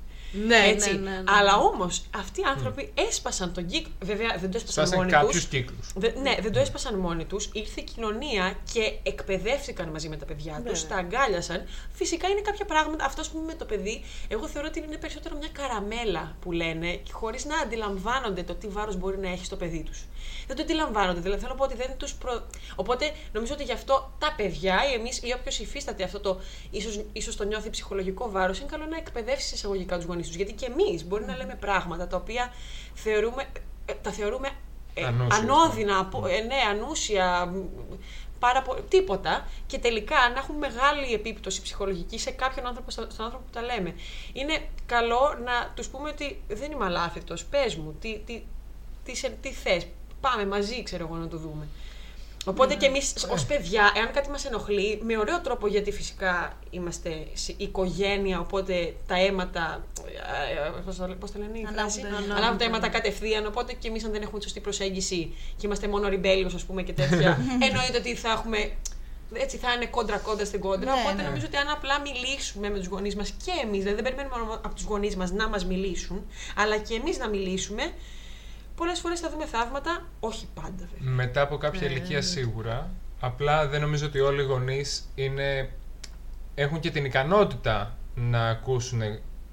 Ναι, έτσι. ναι, ναι, ναι. Αλλά όμως αυτοί οι άνθρωποι έσπασαν τον κύκλο. Βέβαια δεν το έσπασαν Σπάσαν μόνοι κάποιους τους. κύκλους. ναι, δεν το έσπασαν μόνοι τους. Ήρθε η κοινωνία και εκπαιδεύτηκαν μαζί με τα παιδιά τους, Βέβαια. τα αγκάλιασαν. Φυσικά είναι κάποια πράγματα. Αυτός, α πούμε, με το παιδί, εγώ θεωρώ ότι είναι περισσότερο μια καραμέλα που λένε, χωρίς να αντιλαμβάνονται το τι βάρος μπορεί να έχει στο παιδί τους. Δεν το αντιλαμβάνονται. Δηλαδή, θέλω να πω ότι δεν τους προ... Οπότε, νομίζω ότι γι' αυτό τα παιδιά ή εμείς ή όποιος υφίσταται αυτό το ίσως, ίσως το νιώθει ψυχολογικό βάρος, είναι καλό να εκπαιδεύσεις εισαγωγικά τους γονείς τους. Γιατί και εμείς μπορεί να λέμε πράγματα τα οποία θεωρούμε, ε, τα θεωρούμε ε, Ανούσια, ανώδυνα, ας απο- ε, ναι, ανούσια, μ, πάρα πο- τίποτα και τελικά να έχουν μεγάλη επίπτωση ψυχολογική σε κάποιον άνθρωπο, στο- στον άνθρωπο που τα λέμε. Είναι καλό να τους πούμε ότι δεν είμαι αλάθητος, πες μου, τι, τι, τι, σε- τι θες, πάμε μαζί ξέρω εγώ να το δούμε. Οπότε και εμείς ως παιδιά, εάν κάτι μας ενοχλεί, με ωραίο τρόπο γιατί φυσικά είμαστε σε οικογένεια, οπότε τα αίματα. Πώς το λένε, η Ανάβουν φράση; τα- ανάβουν Ανάβουν τα τα- αίματα κατευθείαν. Οπότε και εμείς, αν δεν έχουμε τη σωστή προσέγγιση και είμαστε μόνο ριμπέλιο, ας πούμε και τέτοια, εννοείται ότι θα έχουμε. Έτσι θα είναι κόντρα-κόντρα στην κόντρα. Ναι, οπότε ναι. νομίζω ότι αν απλά μιλήσουμε με τους γονείς μας και εμείς, δηλαδή δεν περιμένουμε μόνο από τους γονείς μας να μας μιλήσουν, αλλά και εμείς να μιλήσουμε, πολλές φορές θα δούμε θαύματα. Όχι πάντα βέβαια. Μετά από κάποια ηλικία σίγουρα. Απλά δεν νομίζω ότι όλοι οι γονείς έχουν και την ικανότητα να ακούσουν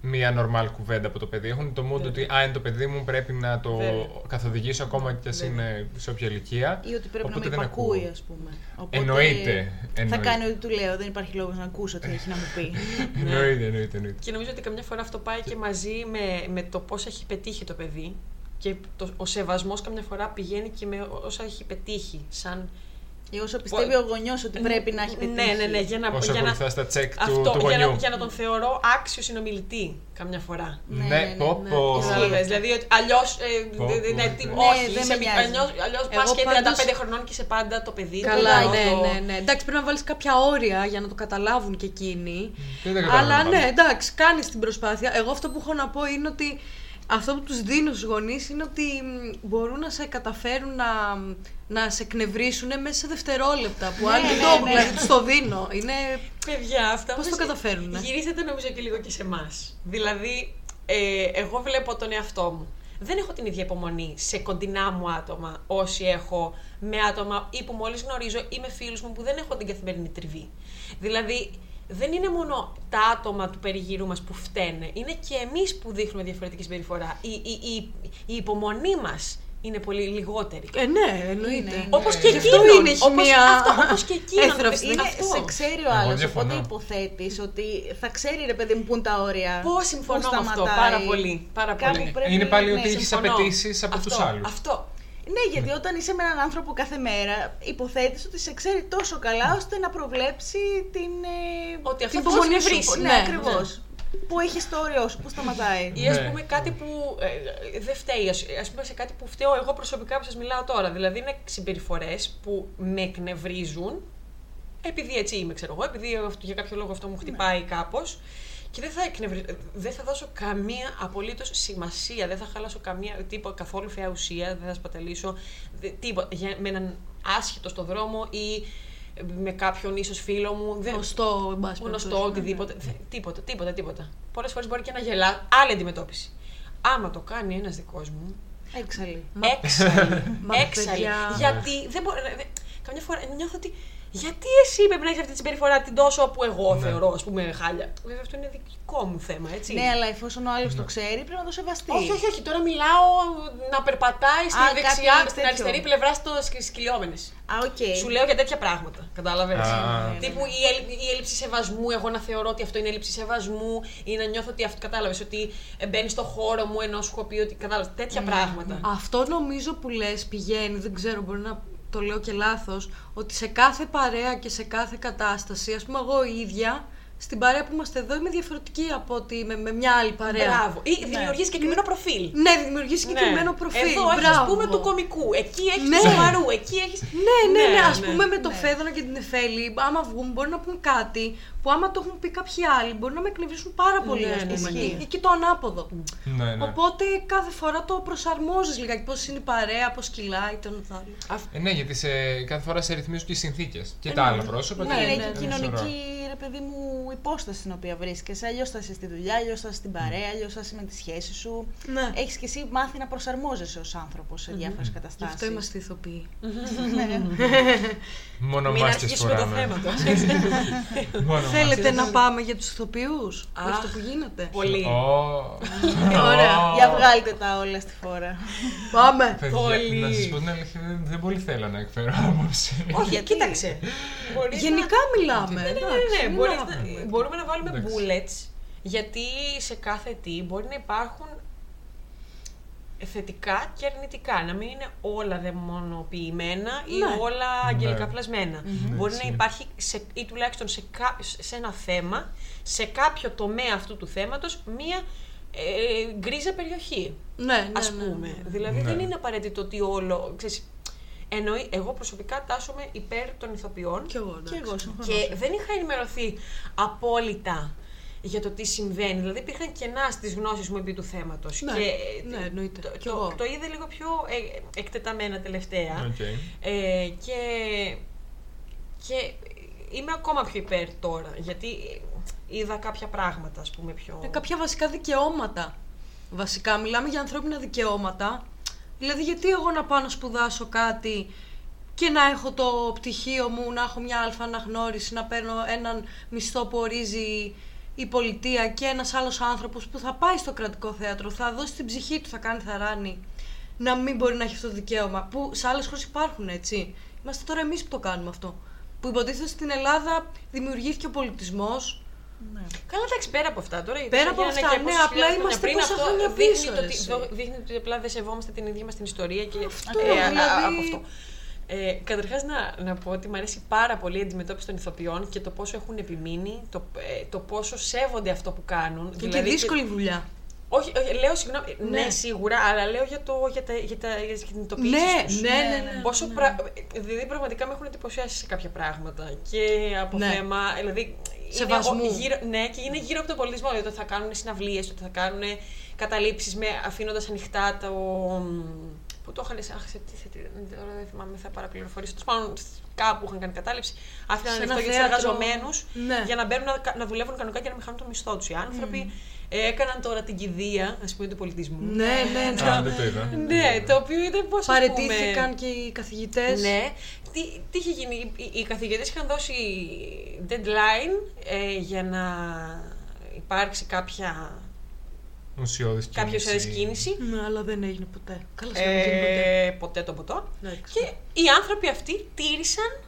μία normal κουβέντα από το παιδί. Έχουν το mood Βέβαια. ότι α, είναι το παιδί μου, πρέπει να το Βέβαια. καθοδηγήσω ακόμα και ας Βέβαια. είναι σε όποια ηλικία. Ή ότι πρέπει Οπότε να με δεν υπακούει, ακούω. ας πούμε. Οπότε Εννοείται, Θα εννοείται. κάνει ό,τι του λέω. Δεν υπάρχει λόγος να ακούσω τι έχει να μου πει. Εννοείται, εννοείται, εννοείται. Και νομίζω ότι καμιά φορά αυτό πάει και μαζί με, με το πώς έχει πετύχει το παιδί. Και το, ο σεβασμός καμιά φορά πηγαίνει και με όσα έχει πετύχει. Σαν... Ή όσο πιστεύει ο γονιός ότι πρέπει να έχει πετύχει. Ναι, ναι, ναι. Για να, Όσο για να, βοηθά στα τσεκ του, αυτό, του για, γονιού. να, για να τον θεωρώ άξιος συνομιλητή καμιά φορά. Ναι, Ναι, ναι, ναι, πω ναι. πω. Ισχύει. Κατάλαβες, δηλαδή ότι αλλιώς. Πω, ναι, πω. ναι, τι- Ναι, όχι, δεν είσαι με μη- νοιάζει. αλλιώς, αλλιώς Εγώ πας και πάντως- 35 χρονών και σε πάντα το παιδί. Καλά, το- ναι, το- ναι, ναι. Εντάξει, πρέπει να βάλεις κάποια όρια για να το καταλάβουν και εκείνοι. Δεν τα καταλαβαίνω Αλλά πάντα. ναι, εντάξει, κάνεις την προσπάθεια. Εγώ αυτό που έχω να πω είναι ότι αυτό που τους δίνω στους γονείς είναι ότι μ, μπορούν να σε καταφέρουν να, να σε εκνευρίσουν μέσα σε δευτερόλεπτα. Που άλλοι ναι, δεν το ναι. δηλαδή τους το δίνω. Είναι. Παιδιά, αυτά Πώς όμως το καταφέρνουνε; Γυρίζεται νομίζω και λίγο και σε εμάς. Δηλαδή, ε, εγώ βλέπω τον εαυτό μου. Δεν έχω την ίδια υπομονή σε κοντινά μου άτομα όσοι έχω με άτομα ή που μόλις γνωρίζω ή με φίλους μου που δεν έχω την καθημερινή τριβή. Δηλαδή, δεν είναι μόνο τα άτομα του περιγύρου μας που φταίνε, είναι και εμείς που δείχνουμε διαφορετική συμπεριφορά. Η, η, η, η υπομονή μας είναι πολύ λιγότερη. Ε, ναι, εννοείται. Είναι. Όπως Ναι. και Γι' αυτό εκείνον. είναι, έχει όπως, μία αυτό, όπως και εκείνον. έθραυστη. Είναι Είναι, αυτό. σε ξέρει ο Εγώ άλλος, διαφωνώ. οπότε υποθέτεις ότι θα ξέρει ρε παιδί μου πού είναι τα όρια. Πώ συμφωνώ πού με αυτό σταματάει. πάρα πολύ. Πάρα Κάπου πολύ. πρέπει- Είναι πάλι ναι, ότι έχεις Συμφωνώ. απαιτήσεις από Αυτό, τους άλλους. Αυτό. Ναι, γιατί όταν είσαι με έναν άνθρωπο κάθε μέρα, υποθέτεις ότι σε ξέρει τόσο καλά ώστε να προβλέψει την. ε, Ότι την αυτό θα υπομονή σε σου. βρίσει. Ναι, Ναι, ακριβώς. Πού έχεις το όριό σου, πού σταματάει. Ή ας Ναι. πούμε κάτι που ε, δεν φταίει. Α πούμε σε κάτι που φταίω εγώ προσωπικά που σας μιλάω τώρα. Δηλαδή είναι συμπεριφορές που με εκνευρίζουν. Επειδή έτσι είμαι, ξέρω εγώ, επειδή αυτό- για κάποιο λόγο αυτό μου χτυπάει Ναι. κάπως. Και δεν θα, εκνευρι... δεν θα δώσω καμία απολύτως σημασία, δεν θα χαλάσω καμία τίποτα, καθόλου φαιά ουσία, δεν θα σπαταλήσω δε- τίποτα. Για, με έναν άσχετο στο δρόμο ή με κάποιον ίσως φίλο μου. Δεν, Γνωστό, εν πάση γνωστό, περιπτώσει. οτιδήποτε. Θε- Τίποτα, τίποτα, τίποτα. Πολλές φορές μπορεί και να γελά. Άλλη αντιμετώπιση. Άμα το κάνει ένας δικός μου, Έξαλλη. έξαλλη. Μα, έξαλλη. παιδιά. Γιατί δεν μπορεί. δε- Καμιά φορά νιώθω ότι. Γιατί εσύ πρέπει να έχεις αυτή τη συμπεριφορά την τόσο που εγώ Ναι. θεωρώ, ας πούμε, χάλια. Βέβαια, αυτό είναι δικό μου θέμα, έτσι. Ναι, αλλά εφόσον ο άλλος το ξέρει, πρέπει να το σεβαστεί. Όχι, όχι, όχι. Τώρα μιλάω να περπατάει στη Α, κάτι δεξιά, στην τέτοιο. αριστερή πλευρά στις κυλιόμενες. Α, οκ. Σου λέω για τέτοια πράγματα. Κατάλαβες; Α. Τύπου η, έλλει- η έλλειψη σεβασμού, εγώ να θεωρώ ότι αυτό είναι έλλειψη σεβασμού ή να νιώθω ότι αυτό κατάλαβες ότι μπαίνει στο χώρο μου ενώ σου έχω πει ότι κατάλαβες. Τέτοια πράγματα. Αυτό νομίζω που λες πηγαίνει, δεν ξέρω, μπορεί να το λέω και λάθος, ότι σε κάθε παρέα και σε κάθε κατάσταση, ας πούμε εγώ η ίδια, στην παρέα που είμαστε εδώ είμαι διαφορετική από ότι είμαι με μια άλλη παρέα. Μπράβο. Ή δημιουργείς συγκεκριμένο προφίλ. Ναι, δημιουργείς συγκεκριμένο προφίλ. Εδώ έχεις, ας Μπράβο. πούμε, του κομικού. Εκεί έχεις Ναι. του σοβαρού. Εκεί έχει. Ναι, ναι, ναι. Α πούμε με το Φέδωνα και την Εφέλη, άμα βγούμε, μπορεί να πούν κάτι που άμα το έχουν πει κάποιοι άλλοι, μπορεί να με εκνευρίσουν πάρα πολύ, Ναι, ας ναι, πούμε. ισχύει. Ή και το ανάποδο. Ναι, ναι. Οπότε κάθε φορά το προσαρμόζεις λιγάκι. Πώς είναι η παρέα, πώς κυλάει, το ένα το άλλο. Ε, ναι, γιατί σε, κάθε φορά σε ρυθμίζουν και οι συνθήκες. Και τα άλλα πρόσωπα. Ναι, και- είναι ναι, και η ναι. κοινωνική, ρε παιδί μου, υπόσταση στην οποία βρίσκεσαι. Αλλιώς θα είσαι στη δουλειά, αλλιώς θα είσαι στην παρέα, αλλιώς θα είσαι με τη σχέση σου. Ναι. Έχεις και εσύ μάθει να προσαρμόζεσαι ως άνθρωπος σε διάφορες Γι' καταστάσεις. αυτό είμαστε ηθοποιοί. Μόνο Μην μάσκες αρχίσουμε το φοράμε. θέμα τώρα. Μόνο Θέλετε να πάμε για τους ηθοποιούς, για Αχ. αυτό που γίνεται; Πολύ. Ω. Ωραία. Για βγάλτε τα όλα στη φόρα. Πάμε. Παιδιά, Πολύ. Να σας πω την αλήθεια, δεν, δεν πολύ θέλω να εκφέρω άποψη. Όχι, Γιατί; κοίταξε. Μπορείς Γενικά μιλάμε. Ναι, ναι, εντάξει, ναι, ναι. μην Μπορείς έχουμε. να- μπορούμε να βάλουμε Εντάξει. bullets γιατί σε κάθε τι μπορεί να υπάρχουν θετικά και αρνητικά. Να μην είναι όλα δαιμονοποιημένα ή Ναι. όλα αγγελικά Ναι. πλασμένα. Μπορεί να Έτσι. υπάρχει, σε, ή τουλάχιστον σε, κα- σε ένα θέμα, σε κάποιο τομέα αυτού του θέματος, μία ε, γκρίζα περιοχή, Ναι, ναι, ας ναι, πούμε. ναι. Δηλαδή Ναι. δεν είναι απαραίτητο ότι όλο... Ξέρεις, εννοεί, εγώ προσωπικά τάσσομαι υπέρ των ηθοποιών Κι εγώ, Και εντάξει. εγώ συμφωνώ. και δεν είχα ενημερωθεί απόλυτα για το τι συμβαίνει. Δηλαδή υπήρχαν κενά στις γνώσεις μου επί του θέματος. Ναι, και ναι, εννοείται. Το, Κι το, εγώ. το είδε λίγο πιο ε, εκτεταμένα τελευταία. Οκ. Ε, και, και είμαι ακόμα πιο υπέρ τώρα. Γιατί είδα κάποια πράγματα, ας πούμε, πιο. Ε, κάποια βασικά δικαιώματα. Βασικά, μιλάμε για ανθρώπινα δικαιώματα. Δηλαδή, γιατί εγώ να πάω να σπουδάσω κάτι και να έχω το πτυχίο μου, να έχω μια αλφα αναγνώριση, να παίρνω έναν μισθό που ορίζει η πολιτεία και ένας άλλος άνθρωπος που θα πάει στο κρατικό θέατρο, θα δώσει την ψυχή του, θα κάνει θαράνη, να μην μπορεί να έχει αυτό το δικαίωμα. Που σε άλλες χώρες υπάρχουν, έτσι. Είμαστε τώρα εμείς που το κάνουμε αυτό. Που υποτίθεται στην Ελλάδα δημιουργήθηκε ο πολιτισμός, Ναι. Καλά, εντάξει, πέρα από αυτά τώρα. γιατί Πέρα από γίνανε αυτά, και ναι, πόσες απλά χιλιάδες είμαστε χρόνια πόσα πριν, χρόνια αυτό δείχνει πίσω, το ρε, ότι- εσύ. δο- δείχνει ότι απλά δεν σεβόμαστε την ίδια μας την ιστορία και Αυτό, ε, α- δηλαδή- από αυτό. Ε, Καταρχάς, να, να πω ότι μου αρέσει πάρα πολύ η αντιμετώπιση των ηθοποιών και το πόσο έχουν επιμείνει, το, ε, το πόσο σέβονται αυτό που κάνουν. και είναι δύσκολη δουλειά. Όχι, όχι, λέω συγγνώμη. Ναι. Ναι. σίγουρα, αλλά λέω για, το, για, τα, για, τα, για τις κινητοποιήσεις Ναι, τους. ναι, ναι, ναι. Πόσο πρα... Δηλαδή, πραγματικά με έχουν εντυπωσιάσει σε κάποια πράγματα. Και από Ναι. θέμα. Δηλαδή, Σεβασμού. Είναι, ο- γύρω, ναι, και είναι γύρω από τον πολιτισμό. Δηλαδή, το θα κάνουν συναυλίες, το θα κάνουν καταλήψεις αφήνοντας ανοιχτά το. Πού το είχαν, αχ, σε τι, σε τι, τώρα δεν θυμάμαι, θα παραπληροφορήσω. Τέλος πάντων, κάπου είχαν κάνει κατάληψη. Άφηναν Σε ανοιχτό ένα για τους θέατρο. εργαζομένους Ναι. για να μπαίνουν να, να δουλεύουν κανονικά και να μην χάνουν το μισθό τους οι άνθρωποι. Ε, έκαναν τώρα την κηδεία, ας πούμε, του πολιτισμού. Ναι, ναι, ναι. Α, δεν το είδα. Ναι, το οποίο ήταν πώς. Παρετήθηκαν και οι καθηγητές. Ναι. Τι, τι είχε γίνει, οι, οι- οι καθηγητές είχαν δώσει deadline ε, για να υπάρξει κάποια, Ουσιώδης κάποια κίνηση. ουσιαστική κίνηση. Ναι, αλλά δεν έγινε ποτέ. Καλά, σχεδόν δεν έγινε ποτέ. Ε, ποτέ το ποτό. Εντάξει. Και οι άνθρωποι αυτοί τήρησαν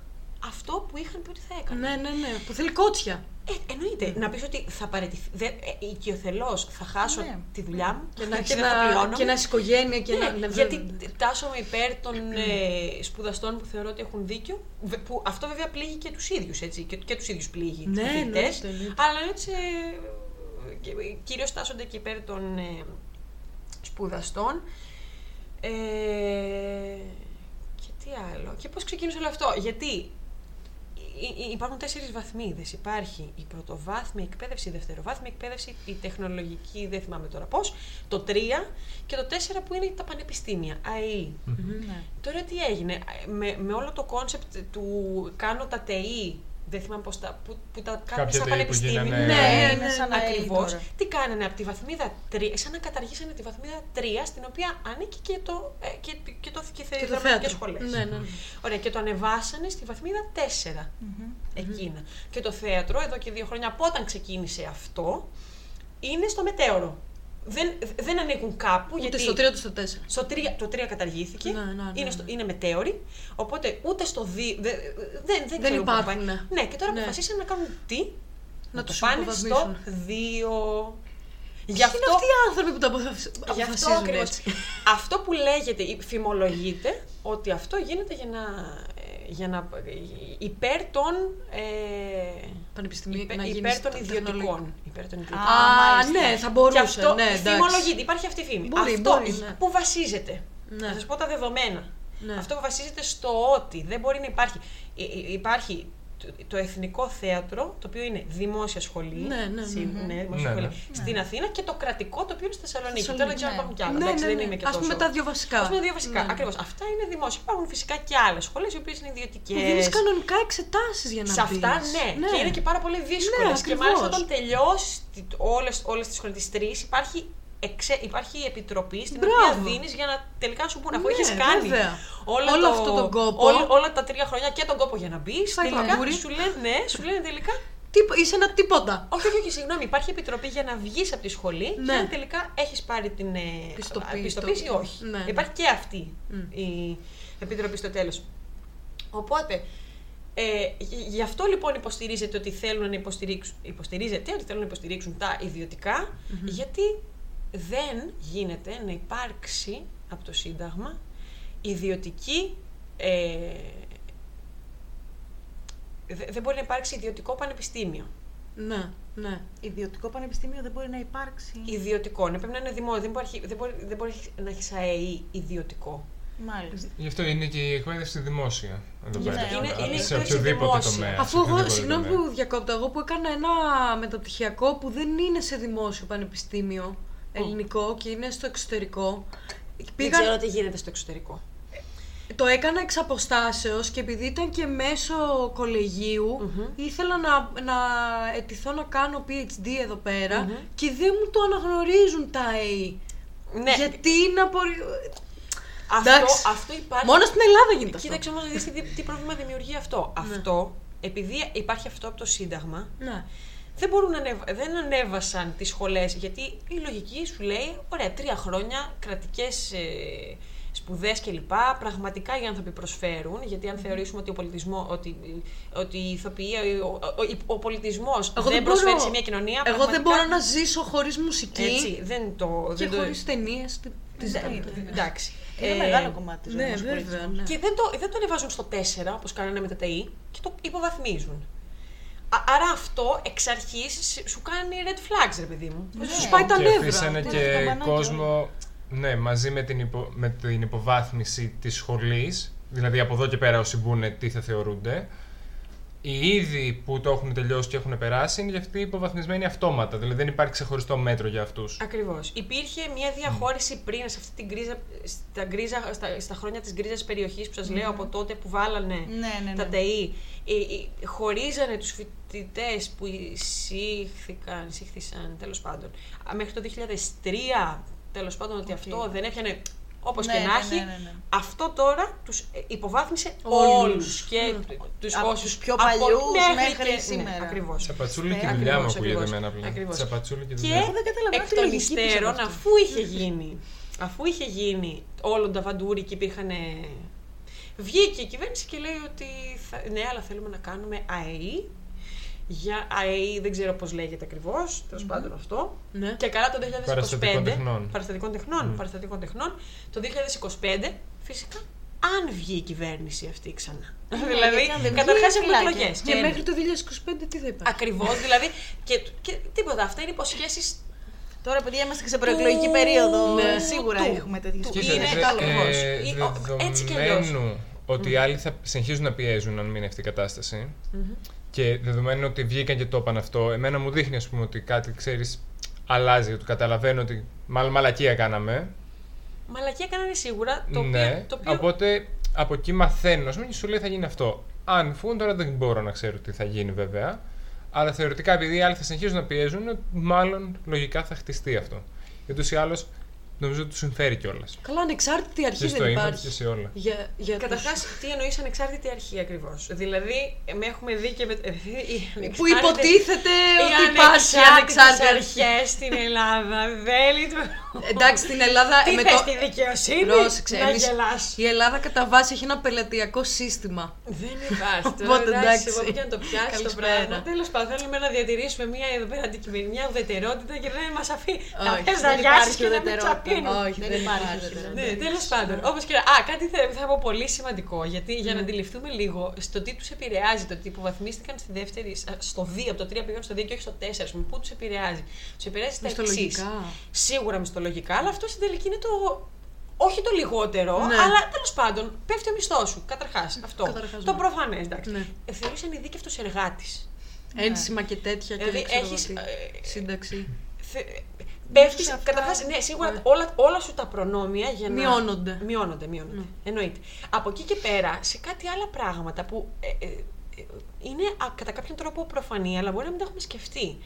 αυτό που είχαν πει ότι θα έκαναν. Ναι, ναι, ναι. Που θέλει κότσια. Ε, εννοείται. Να πεις ότι θα παραιτηθεί. Δε, ε, οικειοθελώς θα χάσω Ναι. τη δουλειά μου Και να, και και δεν θα να, πληρώνομαι. και να είσαι οικογένεια και Ναι, να. ναι, γιατί βέβαια. τάσσομαι υπέρ των ε, σπουδαστών που θεωρώ ότι έχουν δίκιο. βε- Που αυτό βέβαια πλήγει και τους ίδιους, έτσι. Και, και τους ίδιους πλήγει. τους Ναι, καθηγητές, εννοείται, εννοείται. Αλλά έτσι. Ε, Κυρίως τάσσονται και υπέρ των ε, σπουδαστών. Ε, και τι άλλο. Και πώς ξεκίνησε όλο αυτό; Γιατί υ- υ- υπάρχουν τέσσερις βαθμίδες. Υπάρχει η πρωτοβάθμια εκπαίδευση, η δευτεροβάθμια εκπαίδευση, η τεχνολογική, δεν θυμάμαι τώρα πώς, το 3 και το 4 που είναι τα πανεπιστήμια, ΑΕΙ. Ναι. Τώρα τι έγινε, με, με όλο το concept του κάνω τα ΤΕΙ, δεν θυμάμαι πώς τα, που, που τα κάνουν Κάποια σαν ΤΕΗ που πανεπιστήμια. γίνανε- Ναι, Ναι, ναι, είναι σαν να Ακριβώς. τώρα. Τι κάνανε από τη βαθμίδα 3, σαν να καταργήσανε τη βαθμίδα 3, στην οποία ανήκει και το, ε, και, και το, και Και το δραματικές θέατρο. σχολές. Ναι, ναι. Ωραία, και το ανεβάσανε στη βαθμίδα 4. Εκείνα. Και το θέατρο, εδώ και δύο χρόνια από όταν ξεκίνησε αυτό, είναι στο μετέωρο. Δεν, δεν ανήκουν κάπου. Ούτε γιατί στο 3 ούτε στο 4. στο 3, το 3 καταργήθηκε. Ναι, ναι, ναι, είναι, ναι. στο, είναι μετέωρη. Οπότε ούτε στο 2. Δεν, δεν, δεν, Δεν ξέρω πού θα υπάρχουν, πάει. ναι. Ναι, και τώρα Ναι. αποφασίσαν να κάνουν τι; Να το τους πάνε στο υποβαθμίσουν. 2. Γι' Γι' αυτό, είναι αυτοί οι άνθρωποι που το αποφασ- γι' αυτό αποφασίζουν ακριβώς. έτσι. Αυτό που λέγεται, ή φημολογείται, ότι αυτό γίνεται για να, ε, για να υπέρ των, ε, Πανεπιστημίου υπέρ, να γίνεις υπέρ των στα ιδιωτικών. τεχνολογικά. Υπέρ των ιδιωτικών. Α, μάλιστα. ναι, θα μπορούσε. Και αυτό ναι, εντάξει. φημολογείται, υπάρχει αυτή η φήμη. Μπορεί, αυτό μπορεί, ναι. που βασίζεται. Ναι. Θα σας πω τα δεδομένα. Ναι. Αυτό που βασίζεται στο ότι δεν μπορεί να υπάρχει. Υ- υ- Υπάρχει το- το Εθνικό Θέατρο, το οποίο είναι δημόσια σχολή. Ναι, ναι, ναι. σίγουρα, ναι, δημόσια Ναι, σχολή, ναι. Στην Αθήνα και το κρατικό, το οποίο είναι στη Θεσσαλονίκη. Θεσσαλονίκη, Τώρα δεν ξέρω αν ναι. υπάρχουν κι άλλα. Ναι, εντάξει, ναι, δεν ναι. είμαι και Ας πούμε τόσο- τα δύο βασικά. Ας πούμε τα δύο βασικά. Ναι. Ακριβώς. Αυτά είναι δημόσια. Υπάρχουν φυσικά και άλλες σχολές, οι οποίες είναι ιδιωτικές. Που δίνεις κανονικά εξετάσεις για να Σε αυτά, μπεις. ναι. Και είναι και πάρα πολύ δύσκολες. Ναι, και ακριβώς. μάλιστα όταν τελειώσεις όλες, όλες τις σχολές, τις τρεις, υπάρχει, εξε, υπάρχει επιτροπή στην Μπράβο. οποία δίνεις για να τελικά σου πούνε, αφού Ναι, έχεις κάνει βέβαια. όλο, Όλο το- αυτό τον κόπο. όλο- όλα τα τρία χρόνια και τον κόπο για να μπεις. Σαν Τελικά κλαμπούρι. σου λένε, ναι, σου λένε τελικά. Τίπο- Είσαι ένα τίποτα. Όχι, όχι, όχι, συγγνώμη. Υπάρχει επιτροπή για να βγεις από τη σχολή Ναι. και αν τελικά έχεις πάρει την ε, Πιστοποίηση. πιστοποίηση ή όχι. Ναι, ναι. Υπάρχει και αυτή η επιτροπή στο τέλος. Οπότε, ε, γι- γι' αυτό λοιπόν υποστηρίζεται ότι θέλουν να υποστηρίξουν, υποστηρίζεται ότι θέλουν να υποστηρίξουν τα ιδιωτικα γιατί δεν γίνεται να υπάρξει από το Σύνταγμα ιδιωτική. Ε, δε- δεν μπορεί να υπάρξει ιδιωτικό πανεπιστήμιο. Ναι, ναι. Ιδιωτικό πανεπιστήμιο δεν μπορεί να υπάρξει. Ιδιωτικό, ναι, πρέπει να είναι δημόσιο. Δεν μπορεί, δεν μπορεί, δεν μπορεί να έχει ΑΕΗ ιδιωτικό. Μάλιστα. Γι' αυτό είναι και η εκπαίδευση δημόσια. Εδώ Ναι, πέρα. είναι- είναι σε εκπαίδευση οποιοδήποτε δημόσια. τομέα. Αφού σε εγώ, οποιοδήποτε συγγνώμη τομέα. που διακόπτω, εγώ που έκανα ένα μεταπτυχιακό που δεν είναι σε δημόσιο πανεπιστήμιο ελληνικό και είναι στο εξωτερικό. Δεν Πήγα, ξέρω τι γίνεται στο εξωτερικό. το έκανα εξ αποστάσεως και επειδή ήταν και μέσω κολεγίου, ήθελα να, να ετηθώ να κάνω PhD εδώ πέρα και δεν μου το αναγνωρίζουν τα ΑΕΗ. Ναι, Γιατί να μπορεί... αυτό, εντάξει. αυτό υπάρχει. Μόνο στην Ελλάδα γίνεται αυτό. Κοίταξε όμως να δεις τι, τι πρόβλημα δημιουργεί αυτό. Αυτό, επειδή υπάρχει αυτό από το Σύνταγμα, Ναι. Δεν, μπορούν να ανέβα- δεν ανέβασαν τις σχολές, γιατί η λογική σου λέει, ωραία, τρία χρόνια, κρατικές ε, σπουδές κλπ. Πραγματικά οι άνθρωποι προσφέρουν, γιατί αν θεωρήσουμε ότι ο πολιτισμό, ότι, ότι η ηθοποιία, ο, ο, ο πολιτισμός Εγώ δεν, μπορώ- προσφέρει σε μια κοινωνία, Εγώ δεν πραγματικά- μπορώ να ζήσω χωρίς μουσική Έτσι, δεν το... και δεν το- χωρίς ταινίες. Τι- τι δεν- ζητάτε. Εντάξει. Είναι Ε, μεγάλο κομμάτι της ζωής Ναι, μας ο βέβαια. πολιτισμός. Ναι. Και δεν το, δεν το ανεβάζουν στο 4 όπως κάνανε με τα ΤΕΗ και το υποβαθμίζουν. Α- άρα αυτό εξ αρχής σου κάνει red flags, ρε παιδί μου. Ναι. Σου πάει τα και νεύρα. αφήσανε Τι και καμπανάκια κόσμο, ναι, μαζί με την, υπο, με την υποβάθμιση της σχολής, δηλαδή από εδώ και πέρα όσοι μπουν τι θα θεωρούνται, οι ήδη που το έχουν τελειώσει και έχουν περάσει είναι για αυτοί υποβαθμισμένοι αυτόματα, δηλαδή δεν υπάρχει ξεχωριστό μέτρο για αυτούς. Ακριβώς. Υπήρχε μια διαχώρηση πριν σε αυτή την γκρίζα, στα, γκρίζα, στα, στα χρόνια της γκρίζας περιοχής που σας λέω από τότε που βάλανε Ναι, ναι, τα ναι. ΤΕΗ. Ε, ε, χωρίζανε τους φοιτητές που εισήχθηκαν, εισήχθησαν τέλος πάντων α, μέχρι το 2003. Τέλος πάντων, ότι αυτό δεν έπιανε. Όπως Ναι, και ναι, να έχει, ναι, ναι, ναι. αυτό τώρα τους υποβάθμισε Όλους. όλους και τους Από όσους τους πιο από- παλιούς μέχρι μέχρι και- σήμερα. Ναι, ακριβώς. Τσαπατσούλη και Ναι, δουλειά μου ακριβώς, ακούγεται ακριβώς. εμένα απλά. Ακριβώς. Τσαπατσούλη και Και δουλειά. δεν καταλαβαίνω εκ τη των λογική πίσω υστέρων, από αυτό. αφού είχε γίνει, αφού είχε γίνει όλο τα βαντούρι και υπήρχαν. Βγήκε η κυβέρνηση και λέει ότι θα, ναι, αλλά θέλουμε να κάνουμε ΑΕΗ. Για ΑΕΗ δεν ξέρω πώς λέγεται ακριβώς, τέλος πάντων αυτό. Ναι. Και καλά το 2025. Παραστατικών τεχνών. Παραστατικών τεχνών. Μμ. Παραστατικών τεχνών. Το 2025, φυσικά, αν βγει η κυβέρνηση αυτή ξανά. δηλαδή, γιατί αν δεν βγει, καταρχάς έχουμε φυλάκια. εκλογές. Και μέχρι το 2025 τι θα υπάρχει; Ακριβώς, δηλαδή. Και, και τίποτα. Αυτά είναι υποσχέσεις Τώρα, παιδιά, είμαστε και σε προεκλογική Του- περίοδο. Ναι. Σίγουρα Του- έχουμε τέτοιες του- σκέψεις. είναι δε- το ακριβώς. ε, Ή- ο- έτσι κι αλλιώς. δεδομένου ότι οι άλλοι θα συνεχίζουν να πιέζουν αν μείνει αυτή η κατασταση και δεδομένου ότι βγήκαν και το είπαν αυτό, εμένα μου δείχνει ας πούμε ότι κάτι ξέρεις αλλάζει, ότι καταλαβαίνω ότι μάλλον μαλακία κάναμε. Μαλακία κάνανε σίγουρα. Το ναι, οποίο, το οποίο οπότε από εκεί μαθαίνω, ας πούμε, και σου λέει θα γίνει αυτό. Αν φύγουν τώρα δεν μπορώ να ξέρω τι θα γίνει βέβαια. Αλλά θεωρητικά επειδή οι άλλοι θα συνεχίζουν να πιέζουν, μάλλον λογικά θα χτιστεί αυτό. Γιατί ούτως ή άλλως νομίζω ότι του συμφέρει κιόλας. Καλά, ανεξάρτητη αρχή Και στο δεν ίντερνετ υπάρχει. και σε όλα. Για, για Καταρχάς, τους- τι εννοείς ανεξάρτητη αρχή ακριβώς; Δηλαδή, με έχουμε δει και με. ε, οι Που ανεξάρτητες- υποτίθεται οι ότι υπάρχει ανεξάρτητες ανεξάρτητη αρχές στην Ελλάδα δεν λειτουργούν. Εντάξει, στην Ελλάδα. Τι με θες, το... τη δικαιοσύνη, Πρόσεξε, να εμείς- γελάς. η Ελλάδα κατά βάση έχει ένα πελατειακό σύστημα. Δεν υπάρχει. Τώρα, Οπότε, εντάξει, εντάξει. από εκεί να το πιάσει το Καλησπέρα. πράγμα. Τέλος πάντων, θέλουμε να διατηρήσουμε μια εδώ πέρα αντικειμενική μια ουδετερότητα και δεν μας αφήνει να Όχι, πες να δεν γιάσει υπάρχει και να με ουδετερότητα. τσαπίνουν. Όχι, δεν δεν υπάρχει υπάρχει. ουδετερότητα. Ναι, τέλος πάντων. Όπως και να. Α, κάτι θα, θα πω πολύ σημαντικό. Γιατί για να αντιληφθούμε λίγο στο τι τους επηρεάζει το ότι υποβαθμίστηκαν στη δεύτερη, στο 2, από το 3 πήγαν στο 2 και όχι στο 4, ας πούμε, πού τους επηρεάζει. Τους επηρεάζει στα εξής. Μισθολογικά. Σίγουρα μισθολογικά, αλλά αυτό στην τελική είναι το. Όχι το λιγότερο, Ναι. αλλά τέλος πάντων πέφτει ο μισθός σου. Καταρχάς. Αυτό. Καταρχάς, το ναι. προφανές, εντάξει. Ναι. Ε, Θεωρείς ανειδίκευτο εργάτης. Ένσημα και τέτοια και Δηλαδή, δεν ξέρω έχεις, εγώ τι. Ε, Σύνταξη. Πέφτεις. αυτά. Καταρχάς, ναι, σίγουρα Ναι. όλα, όλα σου τα προνόμια για να. Μειώνονται. Μειώνονται, μειώνονται. Ναι. Εννοείται. Από εκεί και πέρα, σε κάτι άλλα πράγματα που ε, ε, ε, είναι α, κατά κάποιον τρόπο προφανή, αλλά μπορεί να μην τα έχουμε σκεφτεί.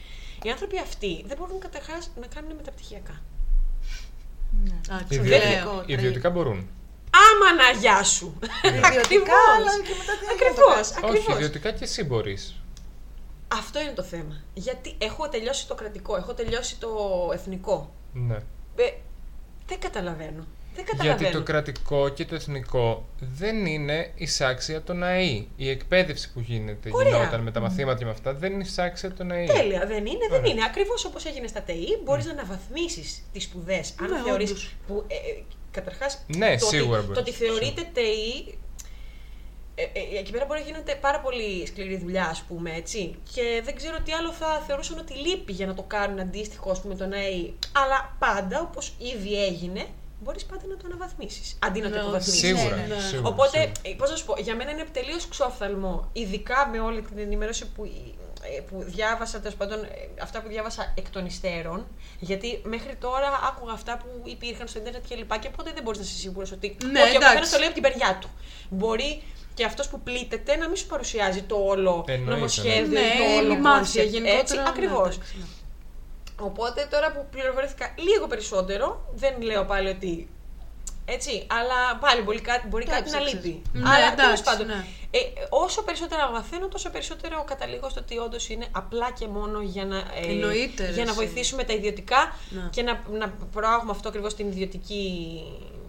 Οι άνθρωποι αυτοί δεν μπορούν καταρχάς να κάνουν μεταπτυχιακά. Α, Ιδιωτικά, ξέρω. ιδιωτικά μπορούν. Άμα να γεια σου! Ιδιωτικά, αλλά και μετά τι Ακριβώς. Όχι, Ακριβώς. ιδιωτικά και εσύ μπορείς. Αυτό είναι το θέμα. Γιατί έχω τελειώσει το κρατικό, έχω τελειώσει το εθνικό. Ναι. Ε, δεν καταλαβαίνω. Δεν καταλαβαίνω. Γιατί το κρατικό και το εθνικό δεν είναι εισάξια των ΑΕΗ. Η εκπαίδευση που γίνεται, Ωραία. γινόταν με τα μαθήματα και με αυτά, δεν είναι εισάξια των ΑΕΗ. Τέλεια, δεν είναι, δεν Ωραία. είναι. Ακριβώς όπως έγινε στα ΤΕΗ, μπορείς να αναβαθμίσεις τις σπουδές. Αν Ναι, θεωρείς. όντως. που ε, ε, Καταρχάς, Ναι, το, σίγουρα ότι, μπορείς. το ότι θεωρείται ΤΕΗ. Ε, ε, εκεί πέρα μπορεί να γίνεται πάρα πολύ σκληρή δουλειά, ας πούμε, έτσι. Και δεν ξέρω τι άλλο θα θεωρούσαν ότι λείπει για να το κάνουν αντίστοιχο, ας πούμε, τον ΑΕΗ. Αλλά πάντα, όπως ήδη έγινε, μπορείς πάντα να το αναβαθμίσεις. Αντί να το Ναι, υποβαθμίσεις. Σίγουρα, Ναι, ναι. σίγουρα. Οπότε, σίγουρα. πώς να σου πω, για μένα είναι τελείως ξόφθαλμο, ειδικά με όλη την ενημέρωση που, ε, που διάβασα, τέλος πάντων, ε, αυτά που διάβασα εκ των υστέρων. Γιατί μέχρι τώρα άκουγα αυτά που υπήρχαν στο Ιντερνετ και λοιπά και ποτέ δεν μπορείς να είσαι σίγουρος ότι. Ναι, όχι, ο καθένα εντάξει. το λέει από την περιά του. Μπορεί και αυτός που πλήττεται να μην σου παρουσιάζει το όλο Εννοείται, νομοσχέδιο, Ναι, το όλο λιμάθια concept, γενικότερα. Έτσι, ναι, ακριβώς. εντάξει, ναι. Οπότε τώρα που πληροφορήθηκα λίγο περισσότερο, δεν λέω πάλι ότι. Έτσι, αλλά πάλι μπορεί κάτι, μπορεί κάτι Εντάξει, να ξέρεις. λείπει. Ναι, αλλά εντάξει, τέλος πάντων, ναι. ε, όσο περισσότερο μαθαίνω, τόσο περισσότερο καταλήγω στο ότι όντως είναι απλά και μόνο για να, ε, Εννοείται, ρε, για να εσύ. βοηθήσουμε τα ιδιωτικά Ναι. και να, να προάγουμε αυτό ακριβώς την ιδιωτική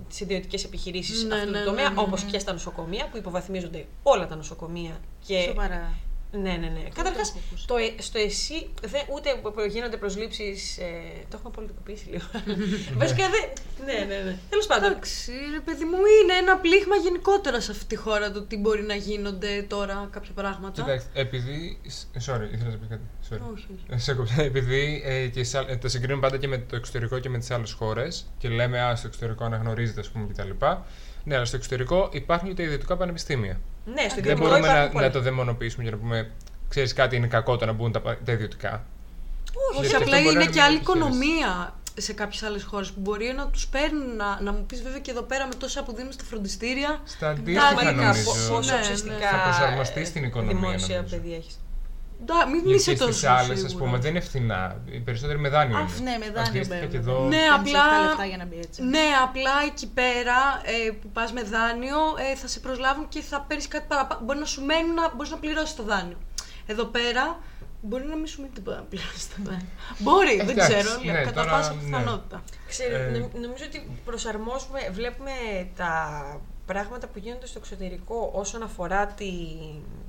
τις ιδιωτικές επιχειρήσεις Ναι, αυτού ναι, του τομέα, ναι, ναι, όπως ναι. και στα νοσοκομεία, που υποβαθμίζονται όλα τα νοσοκομεία. Και Σοβαρά. Ναι, ναι, ναι. Καταρχάς, έχω ακούσει. το, ε- στο εσύ, δεν, ούτε που- που γίνονται προσλήψεις. Ε, το έχουμε πολιτικοποιήσει λίγο. Βασικά δεν. Ναι, ναι, ναι. Τέλος πάντων. Εντάξει, ρε παιδί μου, είναι ένα πλήγμα γενικότερα σε αυτή τη χώρα το τι μπορεί να γίνονται τώρα κάποια πράγματα. Κοιτάξτε, επειδή. Sorry, ήθελα να πει κάτι. Sorry. Όχι, όχι. Ε, Σε κόψα. Επειδή ε, και σε, άλλ- ε, τα συγκρίνουμε πάντα και με το εξωτερικό και με τις άλλες χώρες και λέμε, Α, στο εξωτερικό αναγνωρίζεται, ας πούμε, κτλ. Ναι, αλλά στο εξωτερικό υπάρχουν και τα ιδιωτικά πανεπιστήμια. Ναι, στο Δεν ιδιωτικό μπορούμε να, υπάρχουν πολλά. να το δαιμονοποιήσουμε και να πούμε, ξέρεις κάτι, είναι κακό το να μπουν τα, τα ιδιωτικά. Όχι, Γιατί απλά αυτό μπορεί είναι να και είναι άλλη μια επιχείρηση. οικονομία σε κάποιες άλλες χώρες που μπορεί να τους παίρνουν. Να, να μου πεις βέβαια και εδώ πέρα με τόσα που δίνουν στα φροντιστήρια. Στα αντίστοιχα, Πραγματικά, νομίζω. πο- πόσο Ναι, ναι. ουσιαστικά Θα προσαρμοστεί στην οικονομία, δημόσια νομίζω. παιδεία έχεις. Ντά, μην Γιατί είσαι τόσο στις άλλες, ας σίγουρος. πούμε, δεν είναι φθηνά. Οι περισσότεροι με δάνειο. Αφ, είναι. ναι, με δάνειο Αντίστοιχα παίρνουν. και εδώ. Ναι, Παίρνεις απλά- λεφτά, λεφτά για να μπει έτσι. Ναι, απλά εκεί πέρα ε, που πας με δάνειο ε, θα σε προσλάβουν και θα παίρνεις κάτι παραπάνω. Μπορεί να σου μένει να μπορείς να πληρώσεις το δάνειο. Εδώ πέρα μπορεί να μην σου μείνει τίποτα να πληρώσεις το δάνειο. Μπορεί, δεν Εντάξει, ξέρω. λέω, ναι, κατά τώρα, πάσα ναι. πιθανότητα. Ξέρετε, Ε, νομ- νομίζω ότι προσαρμόζουμε, βλέπουμε τα πράγματα που γίνονται στο εξωτερικό όσον αφορά τη, ε, κρα- ε,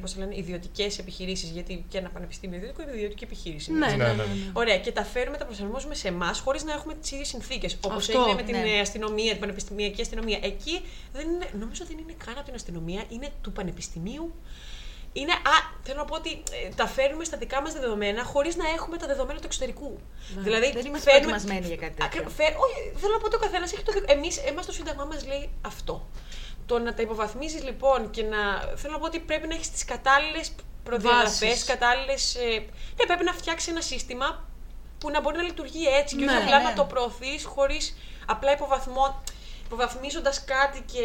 πώς το λένε, ιδιωτικές επιχειρήσεις, γιατί και ένα πανεπιστήμιο ιδιωτικό είναι ιδιωτική επιχείρηση. Ναι, Ναι, ναι, ναι, ναι. ναι. ναι. Ωραία, και τα φέρουμε, τα προσαρμόζουμε σε εμάς χωρίς να έχουμε τις ίδιες συνθήκες. Όπως Αυτό, έγινε με την ναι. ε, αστυνομία, την πανεπιστημιακή αστυνομία. Εκεί δεν είναι, νομίζω δεν είναι καν από την αστυνομία, είναι του πανεπιστημίου. Είναι, α, θέλω να πω ότι ε, τα φέρνουμε στα δικά μας δεδομένα χωρίς να έχουμε τα δεδομένα του εξωτερικού. Δηλαδή, Δεν είμαστε φέρνουμε- προετοιμασμένοι για κάτι τέτοιο. Ακρι- φέρ- όχι, θέλω να πω ότι ο καθένας έχει το δικό. Εμείς, εμάς το Σύνταγμά μας λέει αυτό. Το να τα υποβαθμίζει λοιπόν και να. Θέλω να πω ότι πρέπει να έχεις τις κατάλληλες προδιαγραφές, Βάσεις. κατάλληλες. Ε, ναι, πρέπει να φτιάξεις ένα σύστημα που να μπορεί να λειτουργεί έτσι και Ναι, όχι απλά ναι. να το προωθείς χωρίς απλά υποβαθμό. Υποβαθμίζοντας κάτι και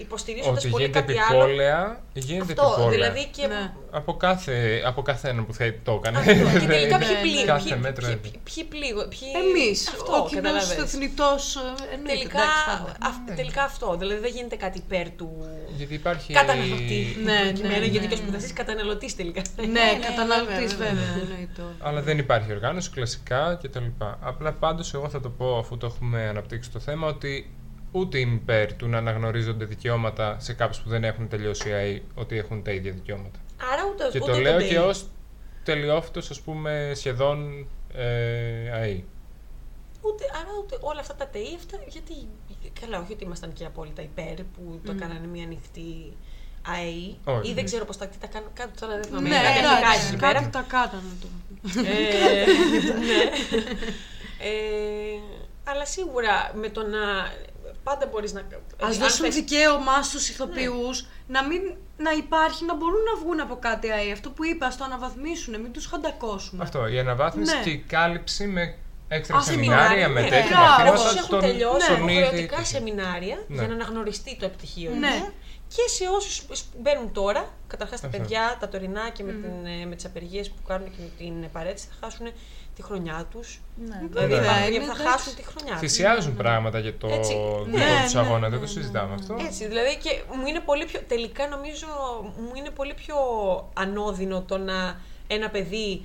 υποστηρίζοντας Ότι πολύ γίνεται κάτι άλλο. επιπόλαια, γίνεται Αυτό, επιπόλαια. δηλαδή και. Ναι. Από κάθε, από κάθε έναν που θα το έκανε. Αυτό. και τελικά Ναι, ποιοι ναι. πλήγουν. Κάθε Ποιοι, μέτρο ποιοι, έπιπλο. ποιοι πλήγουν. Ποιοι... Εμείς, Αυτό, ο κοινός καταλαβαίνεις. εθνητός. Τελικά, αυ- τελικά αυτό. Δηλαδή δεν γίνεται κάτι υπέρ του Γιατί υπάρχει. καταναλωτή. Ναι, προκειμένου, ναι, γιατί ναι, και ο ναι. σπουδαστής καταναλωτής τελικά. Ναι, ναι, καταναλωτής βέβαια, βέβαια. βέβαια. εννοείται. Αλλά δεν υπάρχει οργάνωση, κλασικά κτλ. Απλά πάντως εγώ θα το πω αφού το έχουμε αναπτύξει το θέμα ότι ούτε είμαι υπέρ του να αναγνωρίζονται δικαιώματα σε κάποιους που δεν έχουν τελειώσει ΑΕ ότι έχουν τα ίδια δικαιώματα. Άρα ούτε, Και ούτε το λέω ΔΕΗ. και ως τελειόφυτος, ας πούμε, σχεδόν ε, ΑΕ. Ούτε, άρα ούτε όλα αυτά τα ΤΕΗ, αυτά, γιατί. Καλά, όχι ότι ήμασταν και απόλυτα υπέρ που το έκαναν μια ανοιχτή ΑΕΗ. Όχι. Ή δεν ξέρω πώς τα, τι τα κάνουν. Κάτι τώρα δεν θυμάμαι. Ναι, κάτι αρχικά εντάξει, εκεί πέρα. κάτι τα κάνανε το. Ε, ναι. Ε, αλλά σίγουρα με το να. Πάντα μπορείς να. Α αν δώσουν θες- δικαίωμα στους ηθοποιούς να μην να υπάρχει, να μπορούν να βγουν από κάτι ΑΕ. Αυτό που είπα, στο αναβαθμίσουν, μην τους χαντακώσουμε. Αυτό, η αναβάθμιση Ναι. και η κάλυψη με έξτρα Α, σεμινάρια, σεμινάρια, με ναι. τέτοια Μπράβο. μαθήματα. Όσοι έχουν των- τελειώσει των υποχρεωτικά ήδη- σεμινάρια Ναι. για να αναγνωριστεί το επιτυχίο τους. Ναι. Και σε όσους μπαίνουν τώρα, καταρχάς τα Αυτό. παιδιά, τα τωρινά και με, την, ε, με τις απεργίες που κάνουν και με την παρέτηση, θα χάσουν τη χρονιά τους. Ναι. Δηλαδή Βέβαια, θα, είναι, θα εντάξει. χάσουν τη χρονιά τους. Θυσιάζουν πράγματα για το Έτσι. δικό Ναι, τους ναι, αγώνα, ναι, δεν το ναι, συζητάμε ναι. αυτό. Έτσι, δηλαδή και μου είναι πολύ πιο. Τελικά νομίζω μου είναι πολύ πιο ανώδυνο το να ένα παιδί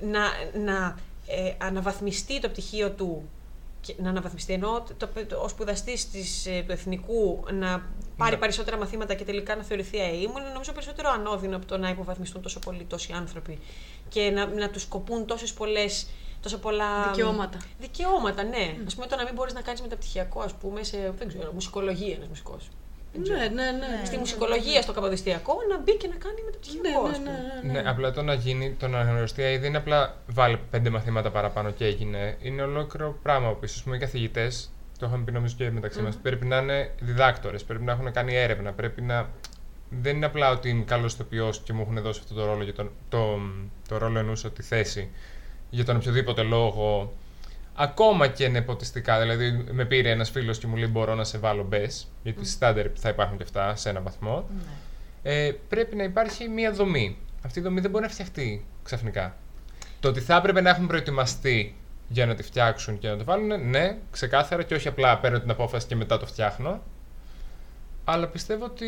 να, να ε, αναβαθμιστεί το πτυχίο του και να αναβαθμιστεί. Ενώ το, το, ο σπουδαστής του εθνικού να πάρει Ναι. περισσότερα μαθήματα και τελικά να θεωρηθεί ΑΕΗ μου είναι νομίζω περισσότερο ανώδυνο από το να υποβαθμιστούν τόσο πολλοί τόσοι άνθρωποι και να, να τους κοπούν τόσες πολλές. Τόσα πολλά. Δικαιώματα. Δικαιώματα, ναι. Α πούμε, το να μην μπορείς να κάνεις μεταπτυχιακό, ας πούμε, σε δεν ξέρω, μουσικολογία ένας μουσικός. Ναι, ναι, ναι. ναι. Στη μουσικολογία, στο καποδιστριακό, να μπει και να κάνει μεταπτυχιακό. Ναι, ας ναι, πούμε. ναι, ναι. Ναι, απλά το να γίνει, το να αναγνωριστεί ΑΕΔ δεν είναι απλά βάλε πέντε μαθήματα παραπάνω και έγινε. Είναι ολόκληρο πράγμα που πίσω. Α πούμε, οι καθηγητές, το είχαμε πει νομίζω και μεταξύ μας, πρέπει να είναι διδάκτορες, πρέπει να έχουν κάνει έρευνα, πρέπει να. Δεν είναι απλά ότι είμαι καλός ηθοποιός και μου έχουν δώσει αυτό το ρόλο, για τον, το, το ρόλο εννοούσα τη θέση για τον οποιοδήποτε λόγο. Ακόμα και νεποτιστικά. Δηλαδή, με πήρε ένας φίλος και μου λέει: Μπορώ να σε βάλω μπες, γιατί στάντερ θα υπάρχουν και αυτά σε έναν βαθμό ε, πρέπει να υπάρχει μία δομή. Αυτή η δομή δεν μπορεί να φτιαχτεί ξαφνικά. Το ότι θα έπρεπε να έχουν προετοιμαστεί για να τη φτιάξουν και να το βάλουν, ναι, ξεκάθαρα και όχι απλά παίρνω την απόφαση και μετά το φτιάχνω. Αλλά πιστεύω ότι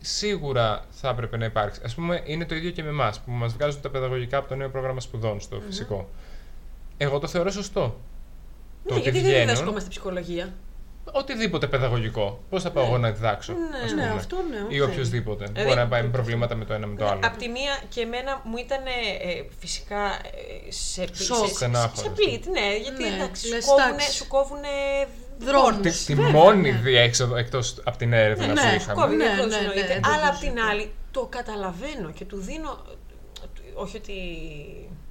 σίγουρα θα έπρεπε να υπάρξει. Ας πούμε, είναι το ίδιο και με εμάς που μας βγάζουν τα παιδαγωγικά από το νέο πρόγραμμα σπουδών στο φυσικό. Εγώ το θεωρώ σωστό. Ναι, γιατί δεν διδασκόμαστε ψυχολογία. Οτιδήποτε παιδαγωγικό. Πώς θα πάω Ναι. εγώ να διδάξω, Ναι, ας ναι, πούμε. αυτό ναι, Ή οκ. οποιοδήποτε. Δηλαδή, Μπορεί να πάει με προβλήματα με το ένα με το άλλο. Απ' τη μία και εμένα μου ήταν ε, φυσικά ε, σε, πλή- Σοκ. σε, σε, Στενάχωρος. σε πλήττει, ναι, γιατί Ναι, εντάξει, λες, σου κόβουνε, εντάξει. σου κόβουνε Δρόμους. πόρτες. Τη, τη Βέβαια, μόνη ναι. διέξοδο εκτός από την έρευνα Ναι, που ναι, είχαμε. Κόβει Ναι, διέξοδος ναι, ναι, εννοείται. δεν το Αλλά απ' την συζητώ. άλλη το καταλαβαίνω και του δίνω. Όχι ότι.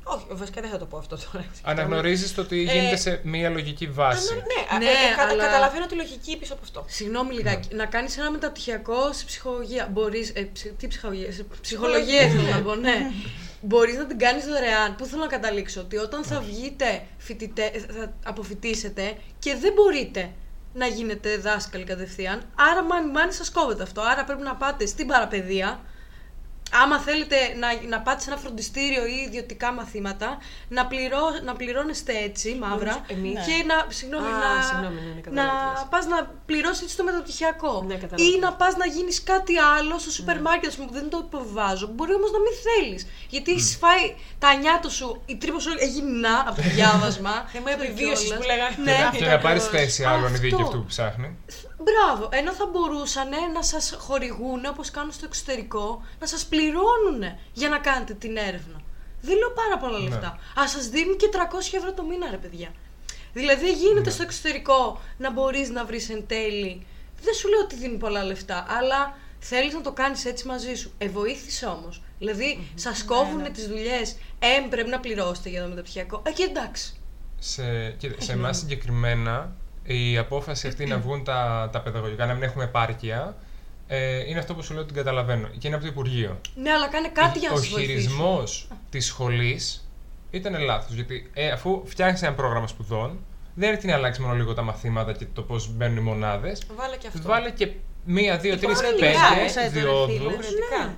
Όχι, βασικά δεν θα το πω αυτό τώρα. Αναγνωρίζεις το ότι Ε, γίνεται σε μία λογική βάση. Ανα- ναι, Ναι, ε, ε, κατα- αλλά- καταλαβαίνω τη λογική πίσω από αυτό. Συγγνώμη λιγάκι, Ναι. να κάνεις ένα μεταπτυχιακό σε ψυχολογία. Μπορείς, ε, ψ- τι ψυχολογία, σε ψυχολογία ήθελα να πω, ναι. Μπορείς να την κάνεις δωρεάν. Πού θέλω να καταλήξω, ότι όταν θα βγείτε φοιτητέ, ε, θα αποφοιτήσετε και δεν μπορείτε να γίνετε δάσκαλοι κατευθείαν. Άρα, μάνι, μάνι σας κόβεται αυτό. Άρα πρέπει να πάτε στην παραπαιδεία. Άμα θέλετε να, να πάτε σε ένα φροντιστήριο ή ιδιωτικά μαθήματα, να, πληρώ, να πληρώνεστε έτσι, μαύρα, Εμείς. και να, συγγνώμη, Α, να, συγγνώμη, ναι, ναι, να κατάλαβα τι λες. πας να πληρώσεις το μεταπτυχιακό. Ναι, κατάλαβα ή τι να λες. πας να γίνεις κάτι άλλο στο σούπερ μάρκετ, ας πούμε, που δεν το υποβιβάζω. Μπορεί όμως να μην θέλεις. Γιατί έχεις φάει τα νιάτα σου, η τρύπα σου έγινε να από το διάβασμα. Θέμα Αυτό επιβίωσης κιόλας. που λέγανε. Ναι, Και να πάρεις ακριβώς. θέση άλλον η δίκη Αυτό. αυτού που ψάχνει. Μπράβο. Ενώ θα μπορούσαν να σας χορηγούν, όπως κάνουν στο εξωτερικό, να σας πληρώνουν για να κάνετε την έρευνα. Δεν λέω πάρα πολλά Ναι. λεφτά. Α σας δίνουν και 300 ευρώ το μήνα, ρε παιδιά. Δηλαδή γίνεται Ναι. στο εξωτερικό να μπορείς να βρεις εν τέλει. Δεν σου λέω ότι δίνουν πολλά λεφτά, αλλά θέλεις να το κάνεις έτσι μαζί σου. Ε, βοήθησε όμως. Δηλαδή, σας κόβουν τις δουλειές. Ε, πρέπει να πληρώσετε για το μεταπτυχιακό. Ε, και εντάξει. Σε, κοίτα, σε εμάς συγκεκριμένα η απόφαση αυτή να βγουν τα, τα παιδαγωγικά, να μην έχουμε επάρκεια, ε, είναι αυτό που σου λέω ότι την καταλαβαίνω. Και είναι από το Υπουργείο. Ναι, αλλά κάνε κάτι για να Ο σας βοηθήσουν. χειρισμός της σχολής ήταν λάθος. Γιατί ε, αφού φτιάχνεις ένα πρόγραμμα σπουδών, δεν έρχεται να αλλάξει μόνο λίγο τα μαθήματα και το πώς μπαίνουν οι μονάδες. Βάλε και αυτό. Βάλε και μία, δύο, τρεις, Υποχρεωτικά, ε, πέντε ρε διόδους. φίλε. Διαφορετικά.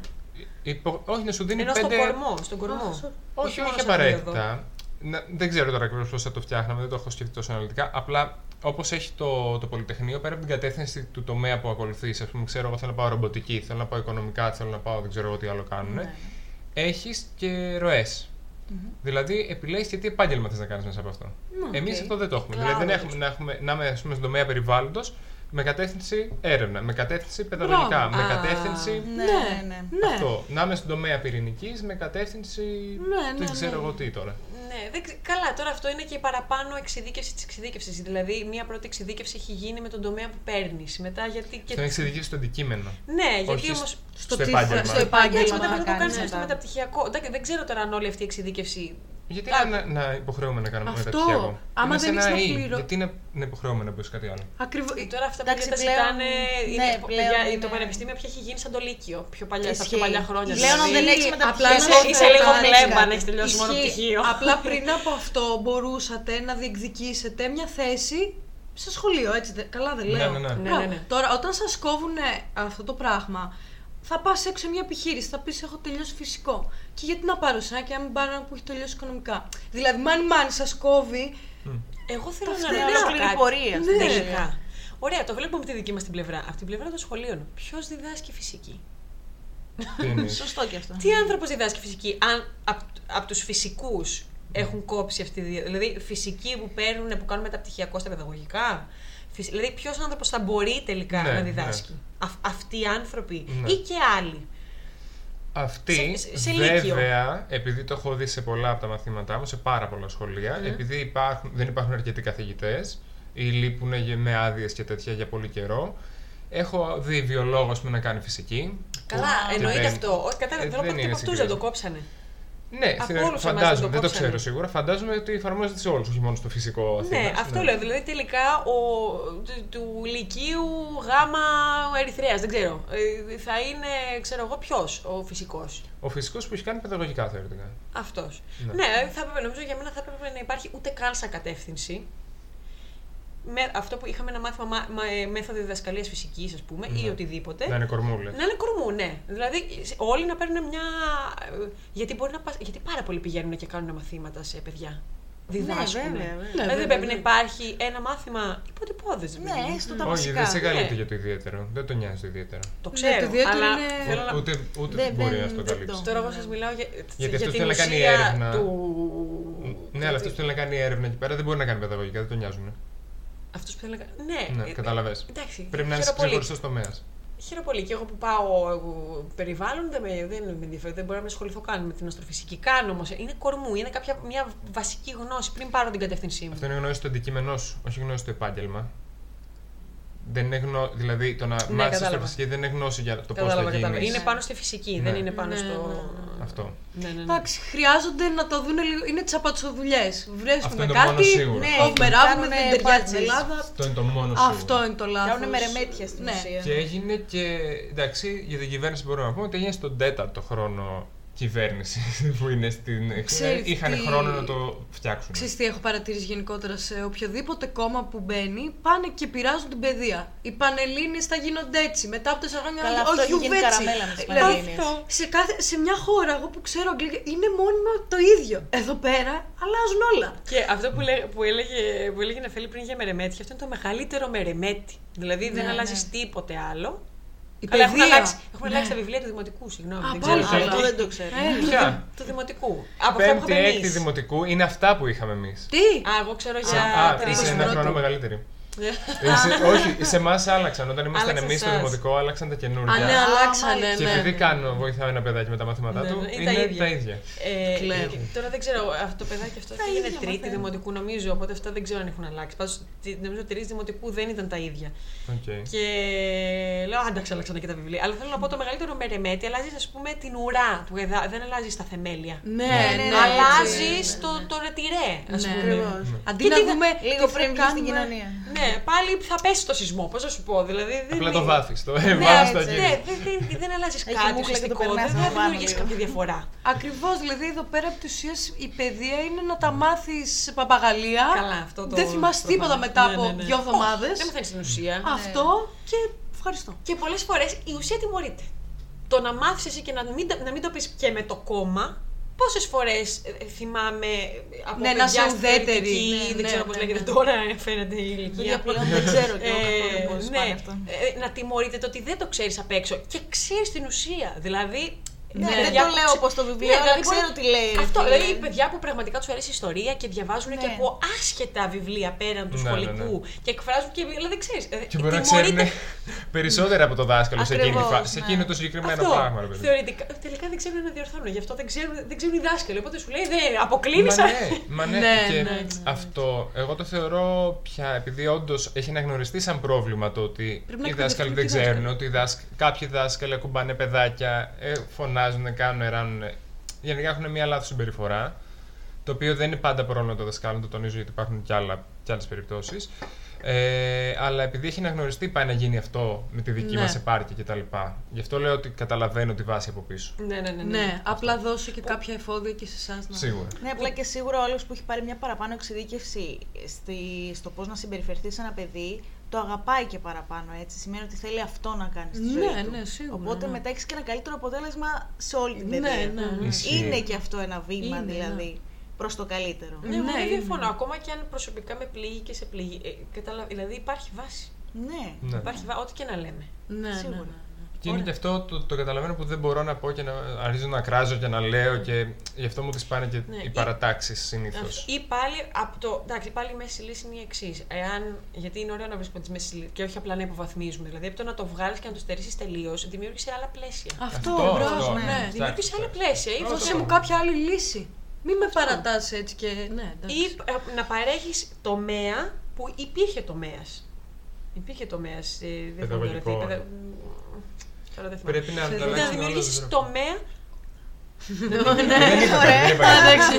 Υπο... Όχι, να σου δίνει Ενώ στον πέντε. κορμό. Στον κορμό. Α, sorry. Όχι, μόνο όχι σαν απαραίτητα. Να, δεν ξέρω τώρα ακριβώς πώς θα το φτιάχναμε, δεν το έχω σκεφτεί τόσο αναλυτικά. Απλά όπως έχει το, το Πολυτεχνείο, πέρα από την κατεύθυνση του τομέα που ακολουθείς, ας πούμε, ξέρω εγώ θέλω να πάω ρομποτική, θέλω να πάω οικονομικά, θέλω να πάω δεν ξέρω εγώ τι άλλο κάνουν. Ναι. Έχεις και ροές. Δηλαδή, επιλέγεις και τι επάγγελμα θες να κάνεις μέσα από αυτό. Ναι, Εμείς οκ. αυτό δεν το έχουμε. Κλάδο, δηλαδή, δεν ας έχουμε, να, έχουμε, να είμαι ας πούμε, στον τομέα περιβάλλοντος με κατεύθυνση έρευνα, με κατεύθυνση παιδαγωγικά, Μπράβο. με Α, κατεύθυνση. Ναι, Ναι. ναι, ναι. Ναι. Αυτό. Να είμαι στον τομέα πυρηνικής με κατεύθυνση. Ναι, δεν ναι, ξέρω ναι. εγώ τι τώρα. Ναι, δεν ξε- καλά, τώρα αυτό είναι και η παραπάνω εξειδίκευσης της εξειδίκευσης. Δηλαδή, μία πρώτη εξειδίκευση έχει γίνει με τον τομέα που παίρνεις. Μετά, γιατί. Και... Αυτό είναι εξειδικεύσει στο αντικείμενο. Ναι, γιατί Όχι όμω. στο Στο, τι επάγγελμα. θα- στο Έτσι, επάγγελμα μετά να πρέπει να το κάνεις κάνει στο μετά. μεταπτυχιακό. Εντάξει, δεν ξέρω τώρα αν όλη αυτή η εξειδίκευση. Γιατί Α, να, να υποχρεώουμε να κάνουμε Αυτό. μεταπτυχιακό. Άμα Είμαι σε δεν ένα έχεις να ή. πληρω- Γιατί είναι, είναι υποχρεώμενο να μπει κάτι άλλο; Ακριβώς. Τώρα αυτά που Εντάξει, τα πλέον- ζητάνε. ναι, είναι, πλέον για- είναι- Το πανεπιστήμιο πια έχει γίνει σαν το Λύκειο. Πιο παλιά, στα πιο Ισχύει. παλιά χρόνια. Πλέον αν δηλαδή. δεν έχεις Απλά μεταπτυχιακό, να Είσαι- σου είσαι πω λίγο κάτι. μπλέμπα αν έχεις τελειώσει μόνο Ισχύει. πτυχίο. Απλά πριν από αυτό μπορούσατε να διεκδικήσετε μια θέση σε σχολείο, έτσι. δε- Καλά δεν Ναι, λέω. ναι, ναι. Ναι, Μπράβο. ναι, ναι. Τώρα, όταν σας κόβουν αυτό το πράγμα, θα πας έξω σε μια επιχείρηση, θα πεις έχω τελειώσει φυσικό. Και γιατί να πάρω εσένα και να μην πάρω ένα που έχει τελειώσει οικονομικά. Δηλαδή, μάνι μάνι σας κόβει. Εγώ θέλω Αυτή να είναι ρωτήσω ολόκληρη κάτι. πορεία, Ναι. Τελικά. Ωραία, το βλέπουμε από τη δική μας την πλευρά. Από την πλευρά των σχολείων. Ποιος διδάσκει φυσική; Τι εννοείς. Σωστό και αυτό. Τι άνθρωπος διδάσκει φυσική, αν από απ τους φυσικούς έχουν κόψει αυτοί οι δύο. Δηλαδή, φυσικοί που παίρνουν, που κάνουν μεταπτυχιακό στα παιδαγωγικά; Φυσ- Δηλαδή, ποιος άνθρωπος θα μπορεί τελικά Ναι, να ναι. διδάσκει; Αυ- αυτοί οι άνθρωποι Ναι. ή και άλλοι; Αυτή, Σε- σε λύκειο. βέβαια, επειδή το έχω δει σε πολλά από τα μαθήματά μου, σε πάρα πολλά σχολεία, επειδή υπάρχουν, δεν υπάρχουν αρκετοί καθηγητές ή λείπουν για- με άδειες και τέτοια για πολύ καιρό, έχω δει βιολόγος που να κάνει φυσική. Καλά, που- εννοείται δεν- αυτό. Όχι, κατάλαβα. ε, Θέλω να δεν πω είναι ότι από αυτού δεν το συγκρίσιμο. κόψανε. Ναι, Από θεωρώ- όλους εμάς φαντάζομαι, δεν το δεν το κόψανε. ξέρω σίγουρα. Φαντάζομαι ότι εφαρμόζεται σε όλους, όχι μόνο στο φυσικό Αθήνας. Ναι, αυτό λέω. Δηλαδή τελικά ο, του, του Λυκείου γάμα Ερυθρέας, δεν ξέρω. Ε, θα είναι, ξέρω εγώ, ποιος ο φυσικός; Ο φυσικός που έχει κάνει παιδαγωγικά θεωρητικά. Αυτός. Ναι. Ναι, θα έπρεπε, νομίζω για μένα θα έπρεπε να υπάρχει ούτε καν σαν κατεύθυνση. Με αυτό που είχαμε ένα μάθημα μα, μα, ε, μέθοδο διδασκαλίας φυσικής, ας πούμε, ή Ναι. οτιδήποτε. Να είναι κορμούλες. Να είναι κορμού, ναι. Δηλαδή σε- όλοι να παίρνουν μια. ε, Γιατί, μπορεί να πας... γιατί πάρα πολλοί πηγαίνουν και κάνουν μαθήματα σε παιδιά. Διδάσκουν. Ναι, βέβαια, βέβαια. Ναι, δηλαδή βέβαια, δεν πρέπει να ναι. υπάρχει ένα μάθημα υποτυπώδες. Ναι, έστω τα Όχι, βασικά. δεν σε καλύπτει Ναι. για το ιδιαίτερο. Δεν τον νοιάζει το ιδιαίτερο. Το Ναι, ξέρω. το ιδιαίτερο αλλά είναι- θέλω να... Ούτε, ούτε Δεν- μπορεί δεν- να το δεν καλύψει. το- Τώρα εγώ σας μιλάω για, Γιατί για αυτός την θέλει να κάνει ουσία έρευνα. Του... Ναι, αλλά αυτός που θέλει να κάνει έρευνα εκεί πέρα δεν μπορεί να κάνει παιδαγωγικά, δεν τον νοιάζουν. Αυτός που θέλει να κάνει. Ναι, Ναι, ε, καταλαβες. Εντάξει, Πρέπει να είναι χαίρομαι πολύ. ξεχωριστό τομέας. Χαίρομαι πολύ. Και εγώ που πάω εγώ, περιβάλλον δεν με, δεν με ενδιαφέρει. Δεν μπορώ να με ασχοληθώ καν με την αστροφυσική. Καν όμως. Είναι κορμού. Είναι κάποια, μια βασική γνώση πριν πάρω την κατεύθυνσή μου. Αυτό είναι γνώση του αντικείμενό σου, όχι γνώση του επάγγελμα. Δεν είναι γνώ... Δηλαδή το να μάθεις Ναι, κατάλαβα. αστροφυσική δεν είναι γνώση για το πώς Κατάλαβα, θα κατάλαβα. γίνεις. Είναι πάνω στη φυσική, Ναι. δεν είναι πάνω Ναι, στο. ναι, ναι, Αυτό. Ναι, ναι, ναι. Εντάξει, χρειάζονται να το δουν λίγο. Είναι τσαπατσοδουλειέ. Αυτό Βρίσκουμε είναι το μόνο κάτι, σίγουρο. Ναι, κόβουμε ράβουμε, κάνουνε δεν ταιριάζει στην patches. Ελλάδα. Αυτό είναι το μόνο σίγουρο. Αυτό είναι το λάθος. Κάνουν μερεμέτια στην ναι. ουσία. Και έγινε και. Εντάξει, για την κυβέρνηση μπορούμε να πούμε ότι έγινε στον τέταρτο χρόνο κυβέρνηση που είναι στην. Ξέρεις Είχαν τι- χρόνο να το φτιάξουν. Ξέρεις τι έχω παρατηρήσει γενικότερα σε οποιοδήποτε κόμμα που μπαίνει, πάνε και πειράζουν την παιδεία. Οι Πανελλήνιες θα γίνονται έτσι. Μετά από τέσσερα χρόνια Καλά, ο αυτό έχει γίνει Γιουβέτσι. καραμέλα με τις Δηλαδή, Πανελλήνιες. σε, κάθε, σε μια χώρα, εγώ που ξέρω αγγλικά, είναι μόνιμα το ίδιο. Εδώ πέρα αλλάζουν όλα. Και αυτό που, λέ- που έλεγε, που έλεγε Νεφέλη πριν για μερεμέτη, αυτό είναι το μεγαλύτερο μερεμέτη. Δηλαδή δεν Ναι, αλλάζεις ναι. τίποτε άλλο. Η Καλά, έχουν παιδεία. αλλάξει, έχουν Ναι. αλλάξει τα βιβλία του Δημοτικού, συγγνώμη. Α, δεν πάλι ξέρω. καλά. Αυτό δεν το ξέρω. Ε, Ποια; Του Δημοτικού. Από αυτά που Πέμπτη, είχαμε έκτη εμείς. δημοτικού είναι αυτά που είχαμε εμείς. Τι! Α, εγώ ξέρω για Α, τρίτη είσαι ένα πρώτου. χρόνο μεγαλύτερη. Ναι. Ε, σε- όχι, σε εμάς άλλαξαν. Όταν ήμασταν Άλλαξε εμείς στο εσάς. δημοτικό, άλλαξαν τα Α, καινούργια. ναι, αλλάξανε, Και ναι. επειδή κάνω, βοηθάω ένα παιδάκι με τα μαθήματά Ναι, του, ναι, είναι τα ίδια. Ε, Κλαίω. και τώρα δεν ξέρω, αυτό το παιδάκι αυτό Τα έγινε ίδια τρίτη μαθαίνουν. δημοτικού νομίζω, οπότε αυτά δεν ξέρω αν έχουν αλλάξει. Πάντως νομίζω ότι τρίτη δημοτικού δεν ήταν τα ίδια. Οκ. Και λέω, άνταξε, άλλαξαν και τα βιβλία. Αλλά θέλω να πω το μεγαλύτερο μερεμέτη, αλλάζεις ας πούμε την ουρά του εδά, δεν αλλάζεις στα θεμέλια. Ναι, Ναι, ναι, ναι, αλλάζεις έτσι, το, ναι. το ρετυρέ, ας Ναι. πούμε. Ακριβώς. Αντί Και να τι θα- δούμε Λίγο τι θα πριν βγει στην κάνουμε- κοινωνία. Ναι, πάλι θα πέσει το σεισμό, πώς να σου πω. Δηλαδή, δεν Απλά είναι- το βάφει. Το Ναι, βάφει το ναι, γύρι. δεν, δεν, δεν αλλάζεις Έχει κάτι μούχλα και το ουσιαστικό. περνάς Δεν από θα πάνω δημιουργήσει λίγο. κάποια διαφορά. Ακριβώς, δηλαδή εδώ πέρα από τη ουσία η παιδεία είναι να τα μάθεις παπαγαλία. Καλά, αυτό το. Δεν θυμάσαι το τίποτα θέμα. μετά Ναι, από ναι, ναι. δύο εβδομάδες. Δεν μαθαίνει την ουσία. Αυτό και ευχαριστώ. Και πολλές φορές η ουσία τιμωρείται. Το να μάθεις εσύ και να μην, τα- να μην το πεις και με το κόμμα. Πόσες φορές θυμάμαι από Ναι, να παιδιά είσαι στη ουδέτερη. θεωρητική, Ναι, δεν ναι, ξέρω πώς ναι, λέγεται ναι. τώρα, φαίνεται η Για ηλικία. πλέον δεν ξέρω και εγώ καθόλου Ε, πώς ναι, πάνε αυτό. ε, να τιμωρείτε το ότι δεν το ξέρεις απ' έξω και ξέρεις την ουσία. Δηλαδή. Ναι, τα δεν παιδιά το που λέω ξε- όπως το βιβλίο, Ναι, αλλά δηλαδή ξέρω μπορεί- τι λέει, ρε Αυτό, φίλε. δηλαδή παιδιά που πραγματικά τους αρέσει η ιστορία και διαβάζουν και Ναι. από άσχετα βιβλία πέραν του Ναι, ναι, σχολικού ναι. και εκφράζουν και. Δηλαδή ξέρεις. Και μπορεί να ξέρουν περισσότερα από το δάσκαλο σε, εκείνη, τη Ακριβώς, φάση, σε ναι. εκείνο το συγκεκριμένο Αυτό. πράγμα. ρε παιδί. Θεωρητικά, τελικά δεν ξέρουν να διορθώνουν. Γι' αυτό δεν ξέρουν, δεν ξέρουν οι δάσκαλοι. Οπότε σου λέει, δεν αποκλίνει. Μα ναι, μα ναι. Ναι, και ναι, ναι, αυτό εγώ το θεωρώ πια, επειδή όντως έχει αναγνωριστεί σαν πρόβλημα το ότι Πρέπει να οι δάσκαλοι δεν εκπαιδευτούν και οι ξέρουν, δάσκαλοι. ότι οι δάσκ... κάποιοι δάσκαλοι ακουμπάνε παιδάκια, ε, φωνάζουν, κάνουν, ράνουν. Γενικά έχουν μια λάθος συμπεριφορά. Το οποίο δεν είναι πάντα πρόβλημα των δασκάλων, το τονίζω γιατί υπάρχουν και, άλλα, και άλλες περιπτώσεις. Ε, αλλά επειδή έχει αναγνωριστεί, πάει να γίνει αυτό με τη δική Ναι. μας μα επάρκεια κτλ. Γι' αυτό λέω ότι καταλαβαίνω τη βάση από πίσω. Ναι, ναι, ναι. Ναι, απλά δώσω και κάποια εφόδια και σε εσάς να. Σίγουρα. Ναι, απλά και σίγουρα ο άλλος που έχει πάρει μια παραπάνω εξειδίκευση στη, στο πώς να συμπεριφερθεί σε ένα παιδί, το αγαπάει και παραπάνω έτσι. Σημαίνει ότι θέλει αυτό να κάνει στη ζωή Ναι, του. ναι, σίγουρα, Οπότε ναι. μετά έχεις και ένα καλύτερο αποτέλεσμα σε όλη την Ναι, παιδεία. ναι, ναι. Ισχύει. Είναι και αυτό ένα βήμα Είναι, δηλαδή προς το καλύτερο. Ναι, εγώ Ναι, δεν είναι. διαφωνώ. Ακόμα και αν προσωπικά με πληγεί και σε πληγεί. Ε, καταλα... Δηλαδή υπάρχει βάση. Ναι. Ναι. Υπάρχει βάση, ό,τι και να λέμε. Ναι, ναι, Σίγουρα. Ναι. Και είναι και αυτό το, το καταλαβαίνω που δεν μπορώ να πω και να αρχίζω να κράζω και να λέω και γι' αυτό μου τις πάνε και Ναι, οι ή- παρατάξεις συνήθως. Ή πάλι από το. Εντάξει, πάλι η μέση λύση είναι η εξής. Εάν. Γιατί είναι ωραίο να βρίσκουμε τις μέση λύσεις και όχι απλά να υποβαθμίζουμε. Δηλαδή, από το να το βγάλεις και να το στερήσεις τελείως, δημιούργησε άλλα πλαίσια. Αυτό, Αυτό, μπράβο, αυτό, ναι. ναι. Δημιούργησε άλλα εντάξει. πλαίσια. Ή Αυτό. Δώσε μου κάποια άλλη λύση. Μην με παρατάς έτσι και. Ναι, εντάξει. ή ε, να παρέχεις τομέα που υπήρχε τομέας. Υπήρχε τομέας. Ε, δεν θυμάμαι τώρα τι. Παιδαγωγικό. παιδα- Τώρα δεν θυμάμαι. Πρέπει να Θέλω Να αλλάξουν όλο δημιουργήσεις το τομέα. Δεν είπα κάτι, δεν είπα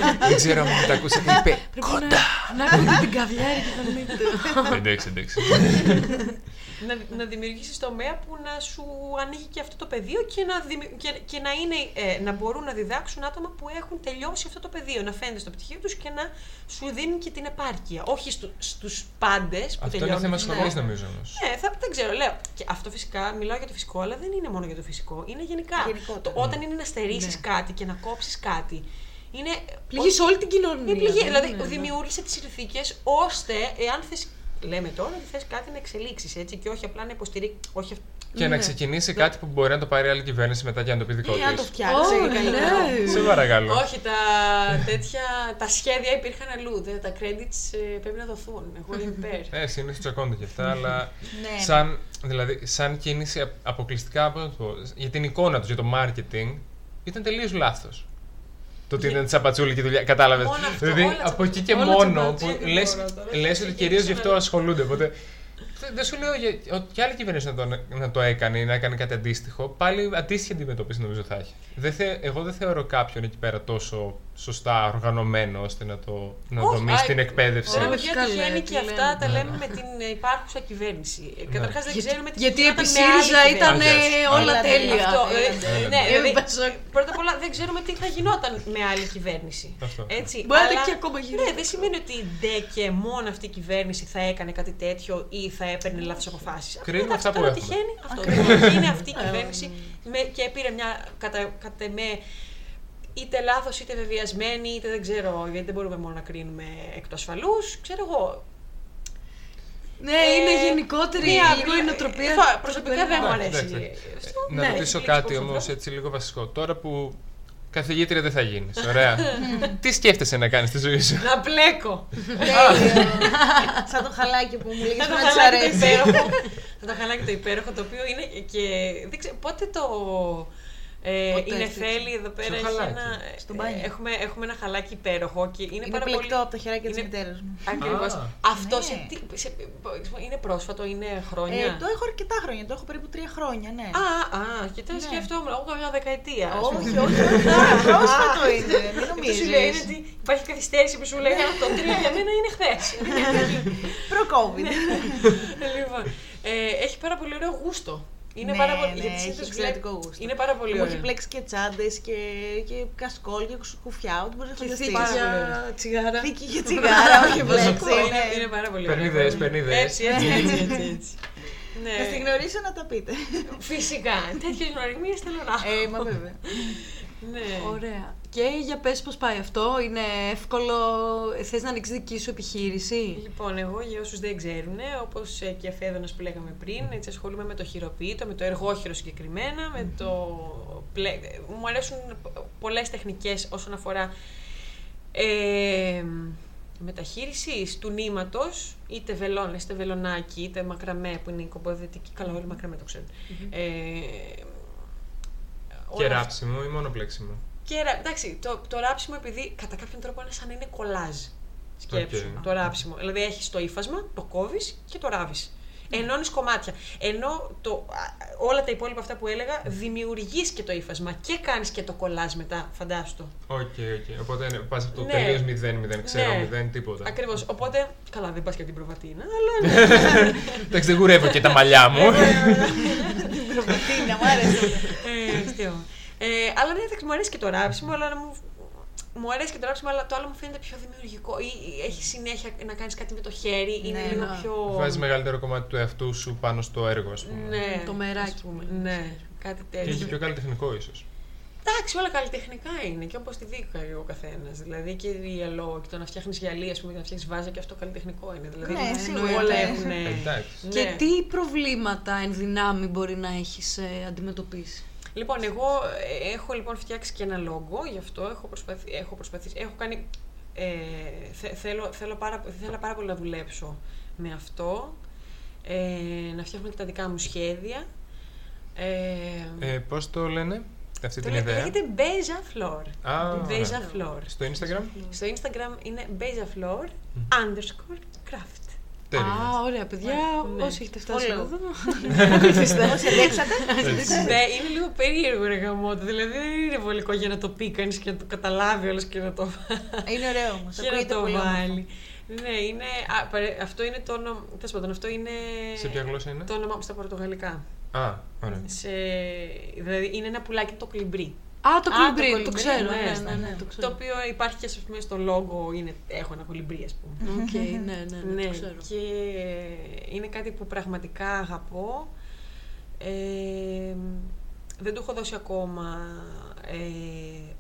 κάτι. Δεν ξέρω αν τα ακούσατε. Είπε Πρέπει να, να έχουμε την καβλιάρη και τον μύτο. Εντάξει, εντάξει. να, να δημιουργήσεις τομέα που να σου ανοίγει και αυτό το πεδίο και να, δημι- και, και να, είναι, ε, να μπορούν να διδάξουν άτομα που έχουν τελειώσει αυτό το πεδίο. Να φαίνεται στο πτυχίο τους και να σου δίνουν και την επάρκεια. Όχι στου, στους πάντες που Αυτό είναι τελειώνουν. θέμα Ναι. σχολή νομίζω όμως. Ναι, θα, δεν ξέρω, λέω. Και αυτό φυσικά μιλάω για το φυσικό, αλλά δεν είναι μόνο για το φυσικό. Είναι γενικά. Γενικότερα. Το, όταν είναι να στερήσεις Ναι. κάτι και να κόψεις κάτι. Είναι. Πληγείς όλη την κοινωνία. Είναι πληγή. δεν Δηλαδή, είναι, ναι. δημιούργησε τις συνθήκες ώστε, εάν θες. Λέμε τώρα ότι θες κάτι να εξελίξεις έτσι και όχι απλά να υποστηρίξει. Όχι, αυ- Και να Ναι. ξεκινήσει κάτι που μπορεί να το πάρει άλλη κυβέρνηση μετά και να το πει δικό Ή αν το τη. φτιάξει. Ω, καλύτερα. ναι. Σε παρακαλώ. όχι, τα, τέτοια, τα σχέδια υπήρχαν αλλού. Δεν, τα credits ε, πρέπει να δοθούν. Εγώ είμαι υπέρ. Ε, συνήθως τσακώνται και αυτά, αλλά Ναι. σαν, δηλαδή, σαν κίνηση απ- αποκλειστικά πώς να το πω, για την εικόνα τους, για το marketing, ήταν τελείως λάθος. Το ότι ήταν τσαπατσούλικη δουλειά, κατάλαβες. Μόνο αυτό, Δηλαδή όλα από εκεί και Όλα μόνο τσαπατσούλικη που λες τώρα, τώρα. λες ότι Και κυρίως γι' αυτό ξαναλέω. ασχολούνται. Οπότε δεν- δεν σου λέω για, ότι και άλλη κυβέρνηση να το, να το έκανε ή να έκανε κάτι αντίστοιχο, πάλι αντίστοιχη αντιμετώπιση νομίζω θα έχει. Δεν θε, εγώ δεν θεωρώ κάποιον εκεί πέρα τόσο σωστά οργανωμένο ώστε να το να Όχι, δομήσει α, την εκπαίδευση. Ωραία, Όχι, παιδιά, καλέ, τυχαίνει τι και αυτά λέμε. τα λέμε με την ε, υπάρχουσα κυβέρνηση. Καταρχάς δεν Γιατί- ξέρουμε τι Γιατί γινόταν επί με άλλη ΣΥΡΙΖΑ ήταν κυβέρνηση. ε, Αγιώς. όλα Έλατε, τέλεια. Αυτό, ε, Έλατε. ε, ναι, Ε, δηλαδή, Πασόκ. πρώτα απ' όλα δεν ξέρουμε τι θα γινόταν με άλλη κυβέρνηση. Αυτό. Έτσι, Μπορεί να αλλά- είναι και ακόμα Ναι, χειρότερο. δεν σημαίνει ότι ντε και μόνο αυτή η κυβέρνηση θα έκανε κάτι τέτοιο ή θα έπαιρνε λάθος αποφάσεις. Κρίνουμε αυτά που τώρα έχουμε. τυχαίνει αυτό. Είναι αυτή η κυβέρνηση με, και πήρε μια κατά, κατά με είτε λάθος είτε βεβαιασμένη, είτε δεν ξέρω, γιατί δεν μπορούμε μόνο να κρίνουμε εκ του ασφαλούς. Ξέρω εγώ. Ναι, Ε, είναι γενικότερη μία- λίγο η νοοτροπία. θα- του προσωπικά δεν μου περιβάλλοντος. αρέσει. Εντάξει, Αυτό, Να ναι, ρωτήσω εξελίξει κάτι πόσο όμως τρόπο. έτσι λίγο βασικό. Τώρα που καθηγήτρια δεν θα γίνεις. Ωραία. Τι σκέφτεσαι να κάνεις στη ζωή σου; Να πλέκω. Τέλειο. Σαν το χαλάκι που μου λέγεις Θα το να της χαλάκι το αρέσει. υπέροχο. Θα το χαλάκι το υπέροχο, το οποίο είναι και. Δεν ξέρω, πότε το. Ε, Πότε η έφτιαξε. Νεφέλη εδώ πέρα Ποιο έχει χαλάκι; ένα. Στο ε, μπάνιο. έχουμε, έχουμε ένα χαλάκι υπέροχο και είναι, Είναι πάρα πλεκτό πολύ. από τα χεράκια της είναι- μητέρας μου. Ακριβώς. Α. Αυτό Ναι. σε, τι- σε, είναι πρόσφατο, είναι χρόνια; Ε, το έχω αρκετά χρόνια, το έχω περίπου τρία χρόνια, ναι. Α, α, και τώρα Ναι. σκέφτομαι, εγώ μια δεκαετία. ας πούμε. όχι, όχι, όχι, πρόσφατο είναι, μην Αυτό σου λέει είναι νομίζεις. ότι υπάρχει καθυστέρηση που σου λέει αυτό το τρία για μένα είναι χθες. Προ-COVID. λοιπόν, ε, έχει πάρα πολύ ωραίο γούστο. Είναι Ναι, πάρα πολύ. ναι, γιατί έχει συνήθως εξαιρετικό βλέ- γούστο. Είναι πάρα πολύ Μου ωραίο. έχει πλέξει και τσάντες και, και κασκόλ και κουφιά, ό,τι μπορείς να Και φανταστείς. θήκη πάρα για πολύ τσιγάρα. Θήκη για τσιγάρα, όχι πλέξει. είναι, ναι. είναι πάρα πολύ Παίρνει ωραίο. ιδέες, παίρνει ιδέες. Έτσι, έτσι, έτσι. έτσι, έτσι. ναι. Να στην γνωρίσω να τα πείτε. Φυσικά. Τέτοιες γνωριμίες θέλω να έχω. Ε, μα βέβαια. ναι. Ωραία. Και για πες πώς πάει αυτό, είναι εύκολο, θες να ανοίξεις δική σου επιχείρηση; Λοιπόν, εγώ για όσους δεν ξέρουν, όπως και Φέδωνα που λέγαμε πριν, έτσι ασχολούμαι με το χειροποίητο, με το εργόχειρο συγκεκριμένα, με το. πλε- Μου αρέσουν πολλές τεχνικές όσον αφορά. Ε, μεταχείριση του νήματος, είτε βελόνε, είτε βελονάκι, είτε μακραμέ που είναι η κομποδετική. Καλά, όλοι μακραμέ το ξέρουν. Ε, Και όλα ράψιμο ή μόνο πλέξιμο. Και ρα- εντάξει, το, το ράψιμο επειδή κατά κάποιον τρόπο είναι σαν να είναι κολάζ. Σκέψου Οκ. το ράψιμο. Δηλαδή έχεις το ύφασμα, το κόβεις και το ράβεις. Ενώνεις κομμάτια. Ενώ το, α, όλα τα υπόλοιπα αυτά που έλεγα δημιουργείς και το ύφασμα και κάνεις και το κολάζ μετά. Φαντάσου το. OK, OK. Οπότε ναι, πας από το Ναι. τελείως 0-0, ξέρω Ναι. 0, τίποτα. Ακριβώς. Οπότε. Καλά, δεν πας και την προβατίνα, αλλά. ναι. Εντάξει, δεν κουρεύω και τα μαλλιά μου. Προβατίνα, μου άρεσε. Ε, αστείο. ε, αλλά ναι, εντάξει, μου αρέσει και το ράψιμο, αλλά μου, μου αρέσει και το ράψιμο, αλλά το άλλο μου φαίνεται πιο δημιουργικό. Ή, ή έχει συνέχεια να κάνεις κάτι με το χέρι, είναι Ναι, λίγο ναι. πιο. Βάζεις μεγαλύτερο κομμάτι του εαυτού σου πάνω στο έργο, ας πούμε. Ναι, Το μεράκι, ας πούμε. ας πούμε. Ναι, κάτι Και έχει τέτοιο. πιο καλλιτεχνικό ίσως. Εντάξει, όλα καλλιτεχνικά είναι και όπως τη δίκα ο καθένας. Δηλαδή και διαλόγο και το να φτιάχνεις γυαλί, ας πούμε, και να φτιάχνει βάζα και αυτό καλλιτεχνικό είναι. Δηλαδή Ναι, όλα σίγουρα. έχουν. Εντάξει. Και Ναι. τι προβλήματα εν δυνάμει μπορεί να έχεις ε, αντιμετωπίσει; Λοιπόν, εγώ ε, έχω λοιπόν φτιάξει και ένα λόγο, γι' αυτό έχω, προσπαθ, έχω προσπαθήσει. Έχω κάνει. Ε, θε- θέλω, θέλω πάρα, θέλω πάρα πολύ να δουλέψω με αυτό. Ε, να φτιάχνω και τα δικά μου σχέδια. Ε, Ε, Πώς το λένε, αυτή το την λέ- ιδέα; λέγεται Beja Flor. Α, Beja ναι. Flor. Στο Instagram; Στο Instagram είναι Beja Flor underscore craft. Τέλεια. Α, ωραία, παιδιά. Ναι. Όσοι έχετε φτάσει Όλο. εδώ. Όσοι αντέξατε. ναι, είναι λίγο περίεργο ρε γαμώτο. Δηλαδή δεν είναι βολικό για να το πει κανείς και να το καταλάβει όλος και να το, Είναι ωραίο όμως. και να το βάλει. Ναι, είναι, α, παρε- αυτό είναι το όνομα. Τέλος πάντων, αυτό είναι. Σε ποια γλώσσα είναι; Το όνομά μου στα πορτογαλικά. Α, ωραία. Σε, δηλαδή είναι ένα πουλάκι το κολιμπρί. Α, το το κολιμπρί, το κολιμπρί, ξέρω. ναι, Ναι, ναι, ναι, ναι, το Το ξέρω. οποίο υπάρχει και ας πούμε, στο λόγο. Είναι, έχω ένα κολιμπρί, ας πούμε. Οκ, ναι, ναι, ναι, Ναι, το ξέρω. και είναι κάτι που πραγματικά αγαπώ. Ε, δεν του έχω δώσει ακόμα ε,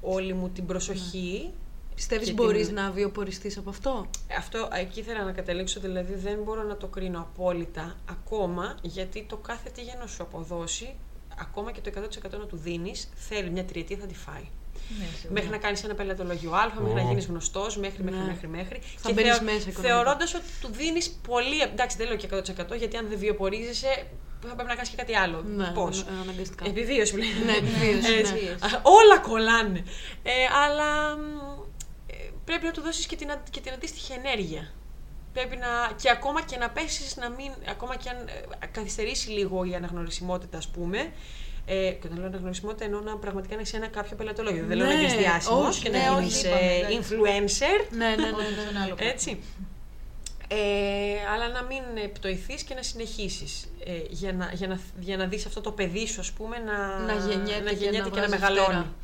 όλη μου την προσοχή. Πιστεύεις και μπορείς την- να βιοποριστείς από αυτό; Αυτό εκεί ήθελα να καταλήξω, δηλαδή δεν μπορώ να το κρίνω απόλυτα ακόμα, γιατί το κάθε τι για να σου αποδώσει, ακόμα και το 100% να του δίνεις, θέλει μια τριετία θα τη φάει. Μέχρι να κάνεις ένα πελατολογείο Α, μέχρι να Ω. γίνεις γνωστός, μέχρι, μέχρι, Ναι. μέχρι, μέχρι. Θα μπαίνεις μέσα οικονομικά. Θεωρώντας ότι του δίνεις πολύ. Εντάξει, δεν λέω και 100% γιατί αν δεν βιοπορίζεσαι, θα πρέπει να κάνεις και κάτι άλλο. Ναι, Πώς; ανα- αναγκαστικά. Επιβίωση που λέμε. Ναι, επιβίωση, Έτσι. ναι. Α, Όλα κολλάνε. Ε, αλλά μ, ε, πρέπει να του δώσεις και την, α- και την αντίστοιχη ενέργεια. Πρέπει να, και ακόμα και να πέσεις να μην, ακόμα και αν ε, καθυστερήσει λίγο η αναγνωρισιμότητα ας πούμε, ε, και όταν λέω αναγνωρισιμότητα εννοώ να πραγματικά να έχει ένα κάποιο πελατολόγιο. Δεν λέω να Ναι, γίνεις διάσημος όχι, και ναι, να όχι, γίνεις είπαμε, ε, εντάξει. influencer. Ναι, ναι, ναι. Αυτό ναι. είναι ένα άλλο πράγμα. Έτσι. Ε, αλλά να μην πτωηθείς και να συνεχίσεις ε, για, να, για, να, για να δεις αυτό το παιδί σου ας πούμε να, Να γεννιέται να, και γεννιέται να και να, βγάζει μεγαλώνει. φτερά.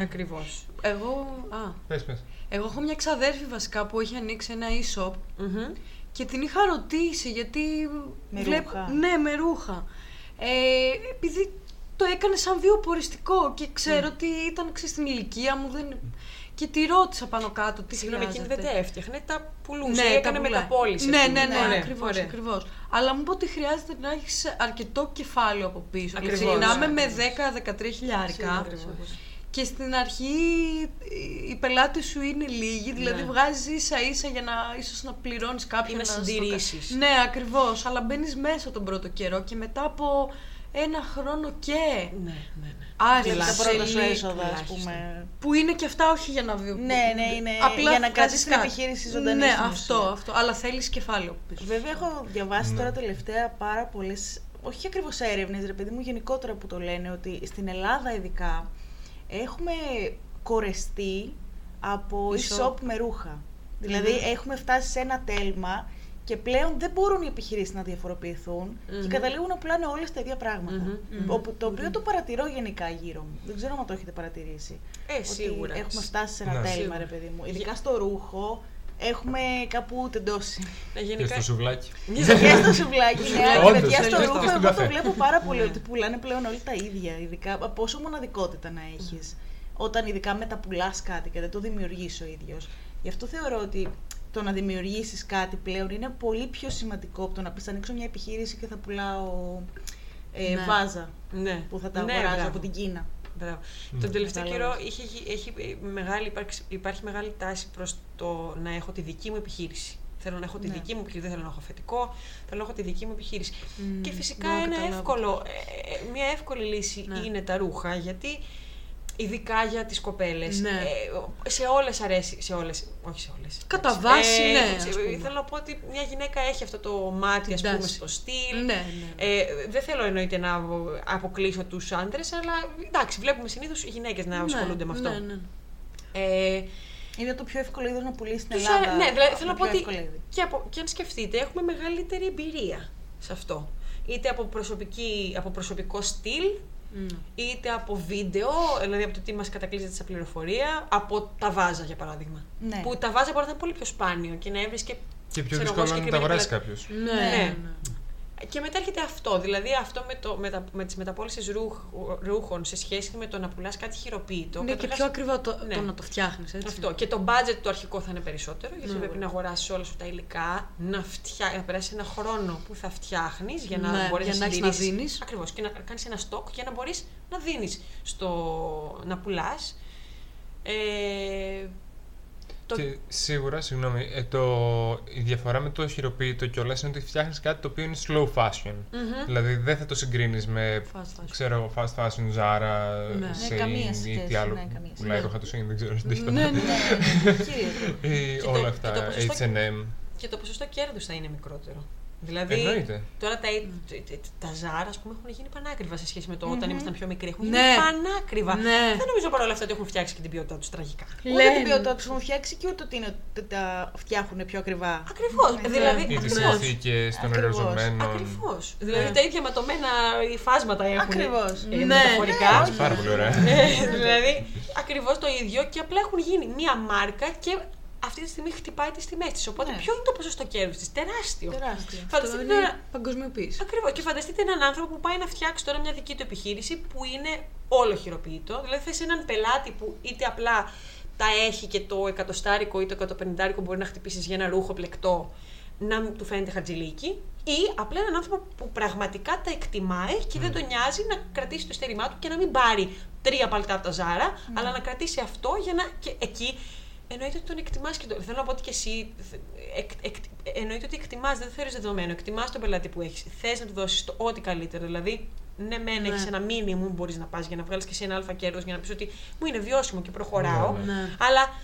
Ακριβώς. Εγώ, α, Πες, πες. Εγώ έχω μια ξαδέρφη βασικά που έχει ανοίξει ένα e-shop Μμμ. και την είχα ρωτήσει γιατί. Με βλέπω- ρούχα. Ναι, με ρούχα. Ε, επειδή το έκανε σαν βιοποριστικό και ξέρω ότι ήταν ξέρεις, στην ηλικία μου. Δεν... Και τη ρώτησα πάνω κάτω τι Συγγνώμη, εκείνη δεν χρειάζεται. τα έφτιαχνε, τα πουλούσε. Ναι, έκανε τα πουλάει. μεταπόληση. Ναι, ας ναι, πούμε. ναι, Ωραία, ακριβώς, ωραία. ακριβώς. Αλλά μου είπε ότι χρειάζεται να έχεις αρκετό κεφάλαιο από πίσω. Ακριβώς, Ξεκινάμε με ακριβώς. 10-13 χιλιάρικα. Ακριβώς. Και στην αρχή οι πελάτε σου είναι λίγοι, δηλαδή Ναι. βγάζεις ίσα ίσα για να ίσως να πληρώνεις κάποιον. Ή να στο κα- συντηρήσεις. Ναι, ακριβώς. Αλλά μπαίνεις μέσα τον πρώτο καιρό και μετά από ένα χρόνο και. Ναι, ναι, ναι. Άρχισε Βλέπει τα Τουλάχιστον. πρώτα σου λίγο, έσοδα, ας τουλάχιστον. πούμε. Που είναι και αυτά όχι για να βιω... Ναι, ναι, είναι Απλά για να βγάζεις κρατήσεις την κάτι. επιχείρηση ζωντανής Ναι, στην αυτό, ουσία. αυτό. Αλλά θέλεις κεφάλαιο από πίσω. Βέβαια, έχω διαβάσει Ναι. τώρα τελευταία πάρα πολλές. Όχι ακριβώς έρευνες, ρε παιδί μου, γενικότερα που το λένε, ότι στην Ελλάδα ειδικά έχουμε κορεστεί από E-shop. e-shop με ρούχα. Δηλαδή, έχουμε φτάσει σε ένα τέλμα και πλέον δεν μπορούν οι επιχειρήσεις να διαφοροποιηθούν και Μμμ. καταλήγουν να πουλάνε όλες τα ίδια πράγματα. Μμμ, Όπου, το οποίο το παρατηρώ γενικά γύρω μου. Δεν ξέρω αν το έχετε παρατηρήσει. Ε, Ότι σίγουρα. Έχουμε φτάσει σε ένα Ναι. τέλμα, Σίγουρα. ρε παιδί μου. Ειδικά στο ρούχο έχουμε κάπου τεντώσει. Ε, Και γενικά... στο σουβλάκι. Και στο σουβλάκι, ναι, αλλά Όντως, παιδιά στο και ρούχο στον εγώ καφέ. το βλέπω πάρα πολύ ότι πουλάνε πλέον όλοι τα ίδια. Ειδικά από πόσο μοναδικότητα να έχεις. Όταν ειδικά μεταπουλά κάτι και δεν το δημιουργείς ο ίδιος. Γι' αυτό θεωρώ ότι το να δημιουργήσεις κάτι πλέον είναι πολύ πιο σημαντικό από το να πεις θα ανοίξω μια επιχείρηση και θα πουλάω ε, Ναι. βάζα Ναι. που θα τα Ναι, αγοράζω μπράβο. από την Κίνα. Μπράβο. Ναι. Τον τελευταίο Κατάλαβες. καιρό είχε, γι- έχει ε, μεγάλη, υπάρχει, υπάρχει μεγάλη τάση προς το να έχω τη δική μου επιχείρηση. Θέλω να έχω τη Ναι. δική μου επιχείρηση, δεν θέλω να έχω αφεντικό, θέλω να έχω τη δική μου επιχείρηση. Μμμ, και φυσικά μπορώ να ένα καταλάβω. εύκολο, ε, ε, μια εύκολη λύση Ναι. είναι τα ρούχα, γιατί ειδικά για τις κοπέλες, Ναι. ε, σε όλες αρέσει, σε όλες, όχι σε όλες. Κατά έτσι. βάση, ναι, έτσι, ας πούμε. Θέλω να πω ότι μια γυναίκα έχει αυτό το μάτι, ας Την πούμε, τάση. στο στυλ, Ναι, ναι. ε, δεν θέλω εννοείται να αποκλείσω τους άντρες, αλλά εντάξει, βλέπουμε συνήθως οι γυναίκες να ασχολούνται με αυτό. Ναι, ναι. Ε, Είναι το πιο εύκολο είδος να πουλήσει στην τους Ελλάδα. αρέ- ναι, δηλαδή το θέλω να πω πιο ότι εύκολο είδη. και, από, και αν σκεφτείτε, έχουμε μεγαλύτερη εμπειρία σε αυτό. Είτε από, προσωπική, από προσωπικό στυλ, Ναι. είτε από βίντεο, δηλαδή από το τι μας κατακλείζεται σαν πληροφορία, από τα βάζα για παράδειγμα. Ναι. Που τα βάζα μπορεί να είναι πολύ πιο σπάνιο και να έβρισκε. Και πιο ξέρω εγώ, δύσκολο να τα συγκεκριμένη αγοράσει πλα- κάποιος. Ναι, ναι. Ναι. Και μετά έρχεται αυτό, δηλαδή αυτό με, το, με, τα, με τις μεταπόλησεις ρούχ, ρούχων σε σχέση με το να πουλάς κάτι χειροποίητο. Είναι και καταρχάς- πιο ακριβό το, Ναι. το να το φτιάχνεις, έτσι. Αυτό. Και το budget το αρχικό θα είναι περισσότερο, γιατί Ναι, πρέπει βέβαια. να αγοράσεις όλα σου τα υλικά, να, φτιά... να περάσεις ένα χρόνο που θα φτιάχνεις για να Ναι, μπορείς για να να έχεις να συντηρήσεις. δίνεις. Ακριβώς. Και να κάνεις ένα στόκ για να μπορείς να δίνεις. Στο... να πουλάς. Ε... Το... Και σίγουρα, συγγνώμη, ε, το, η διαφορά με το χειροποίητο κιόλα είναι ότι φτιάχνει κάτι το οποίο είναι slow fashion. Δηλαδή δεν θα το συγκρίνει με Fast fashion. ξέρω εγώ, fast fashion, Zara, Ναι. Ναι, Shein καμία ή σχέση, τι άλλο. ναι, καμία Πουλάει σχέση. ρούχα του Shein, δεν ξέρω. τι Ναι, ναι. Κύριε. Ή Και το- όλα και αυτά, το ποσοστό- H&M. Και το ποσοστό κέρδου θα είναι μικρότερο. Δηλαδή, Εννοείται. τώρα τα, τα ζάρα, ας πούμε, έχουν γίνει πανάκριβα σε σχέση με το όταν ήμασταν πιο μικροί. Έχουν Ναι. γίνει πανάκριβα. Ναι. Δεν νομίζω παρόλα αυτά ότι έχουν φτιάξει και την ποιότητά τους τραγικά. Ούτε Λένε. την ποιότητα τους έχουν φτιάξει και ούτε ότι είναι ότι τα φτιάχνουν πιο ακριβά. Ακριβώς. Ναι, δηλαδή, Ή τι ακριβώς. συνθήκε των Ακριβώς. εργαζομένων. Ακριβώς. Δηλαδή τα ίδια ματωμένα υφάσματα έχουν. Ακριβώς. Ε, Ναι. μεταφορικά. Μάλιστα, Πάρα πολύ ωραία. Ε, δηλαδή, ακριβώς το ίδιο και απλά έχουν γίνει μία μάρκα και αυτή τη στιγμή χτυπάει τις τιμές της. Οπότε, Ναι. ποιο είναι το ποσοστό κέρδους της, τεράστιο. Τεράστιο. Αυτό Φανταστείτε είναι τώρα. παγκοσμιοποίηση. Ακριβώς. Και φανταστείτε έναν άνθρωπο που πάει να φτιάξει τώρα μια δική του επιχείρηση που είναι όλο χειροποίητο. Δηλαδή, θες έναν πελάτη που είτε απλά τα έχει και το εκατοστάρικο ή το εκατοπενηντάρικο μπορεί να χτυπήσεις για ένα ρούχο πλεκτό να μην του φαίνεται χατζηλίκι, ή απλά έναν άνθρωπο που πραγματικά τα εκτιμάει και δεν τον νοιάζει να κρατήσει το ειστέρημά του και να μην πάρει τρία παλτά από τα ζάρα, αλλά να κρατήσει αυτό για να. και εκεί εννοείται ότι τον εκτιμάς και το. Θέλω να πω ότι και εσύ. Εκ, εκ, εννοείται ότι εκτιμάς, δεν το θεωρείς δεδομένο. Εκτιμάς τον πελάτη που έχεις. Θες να του δώσεις το ό,τι καλύτερο. Δηλαδή, ναι, μεν Ναι. έχει ένα μήνυμο που μπορείς να πας για να βγάλεις και εσύ ένα αλφα κέρδος για να πεις ότι μου είναι βιώσιμο και προχωράω. Ναι, ναι. Ναι. Αλλά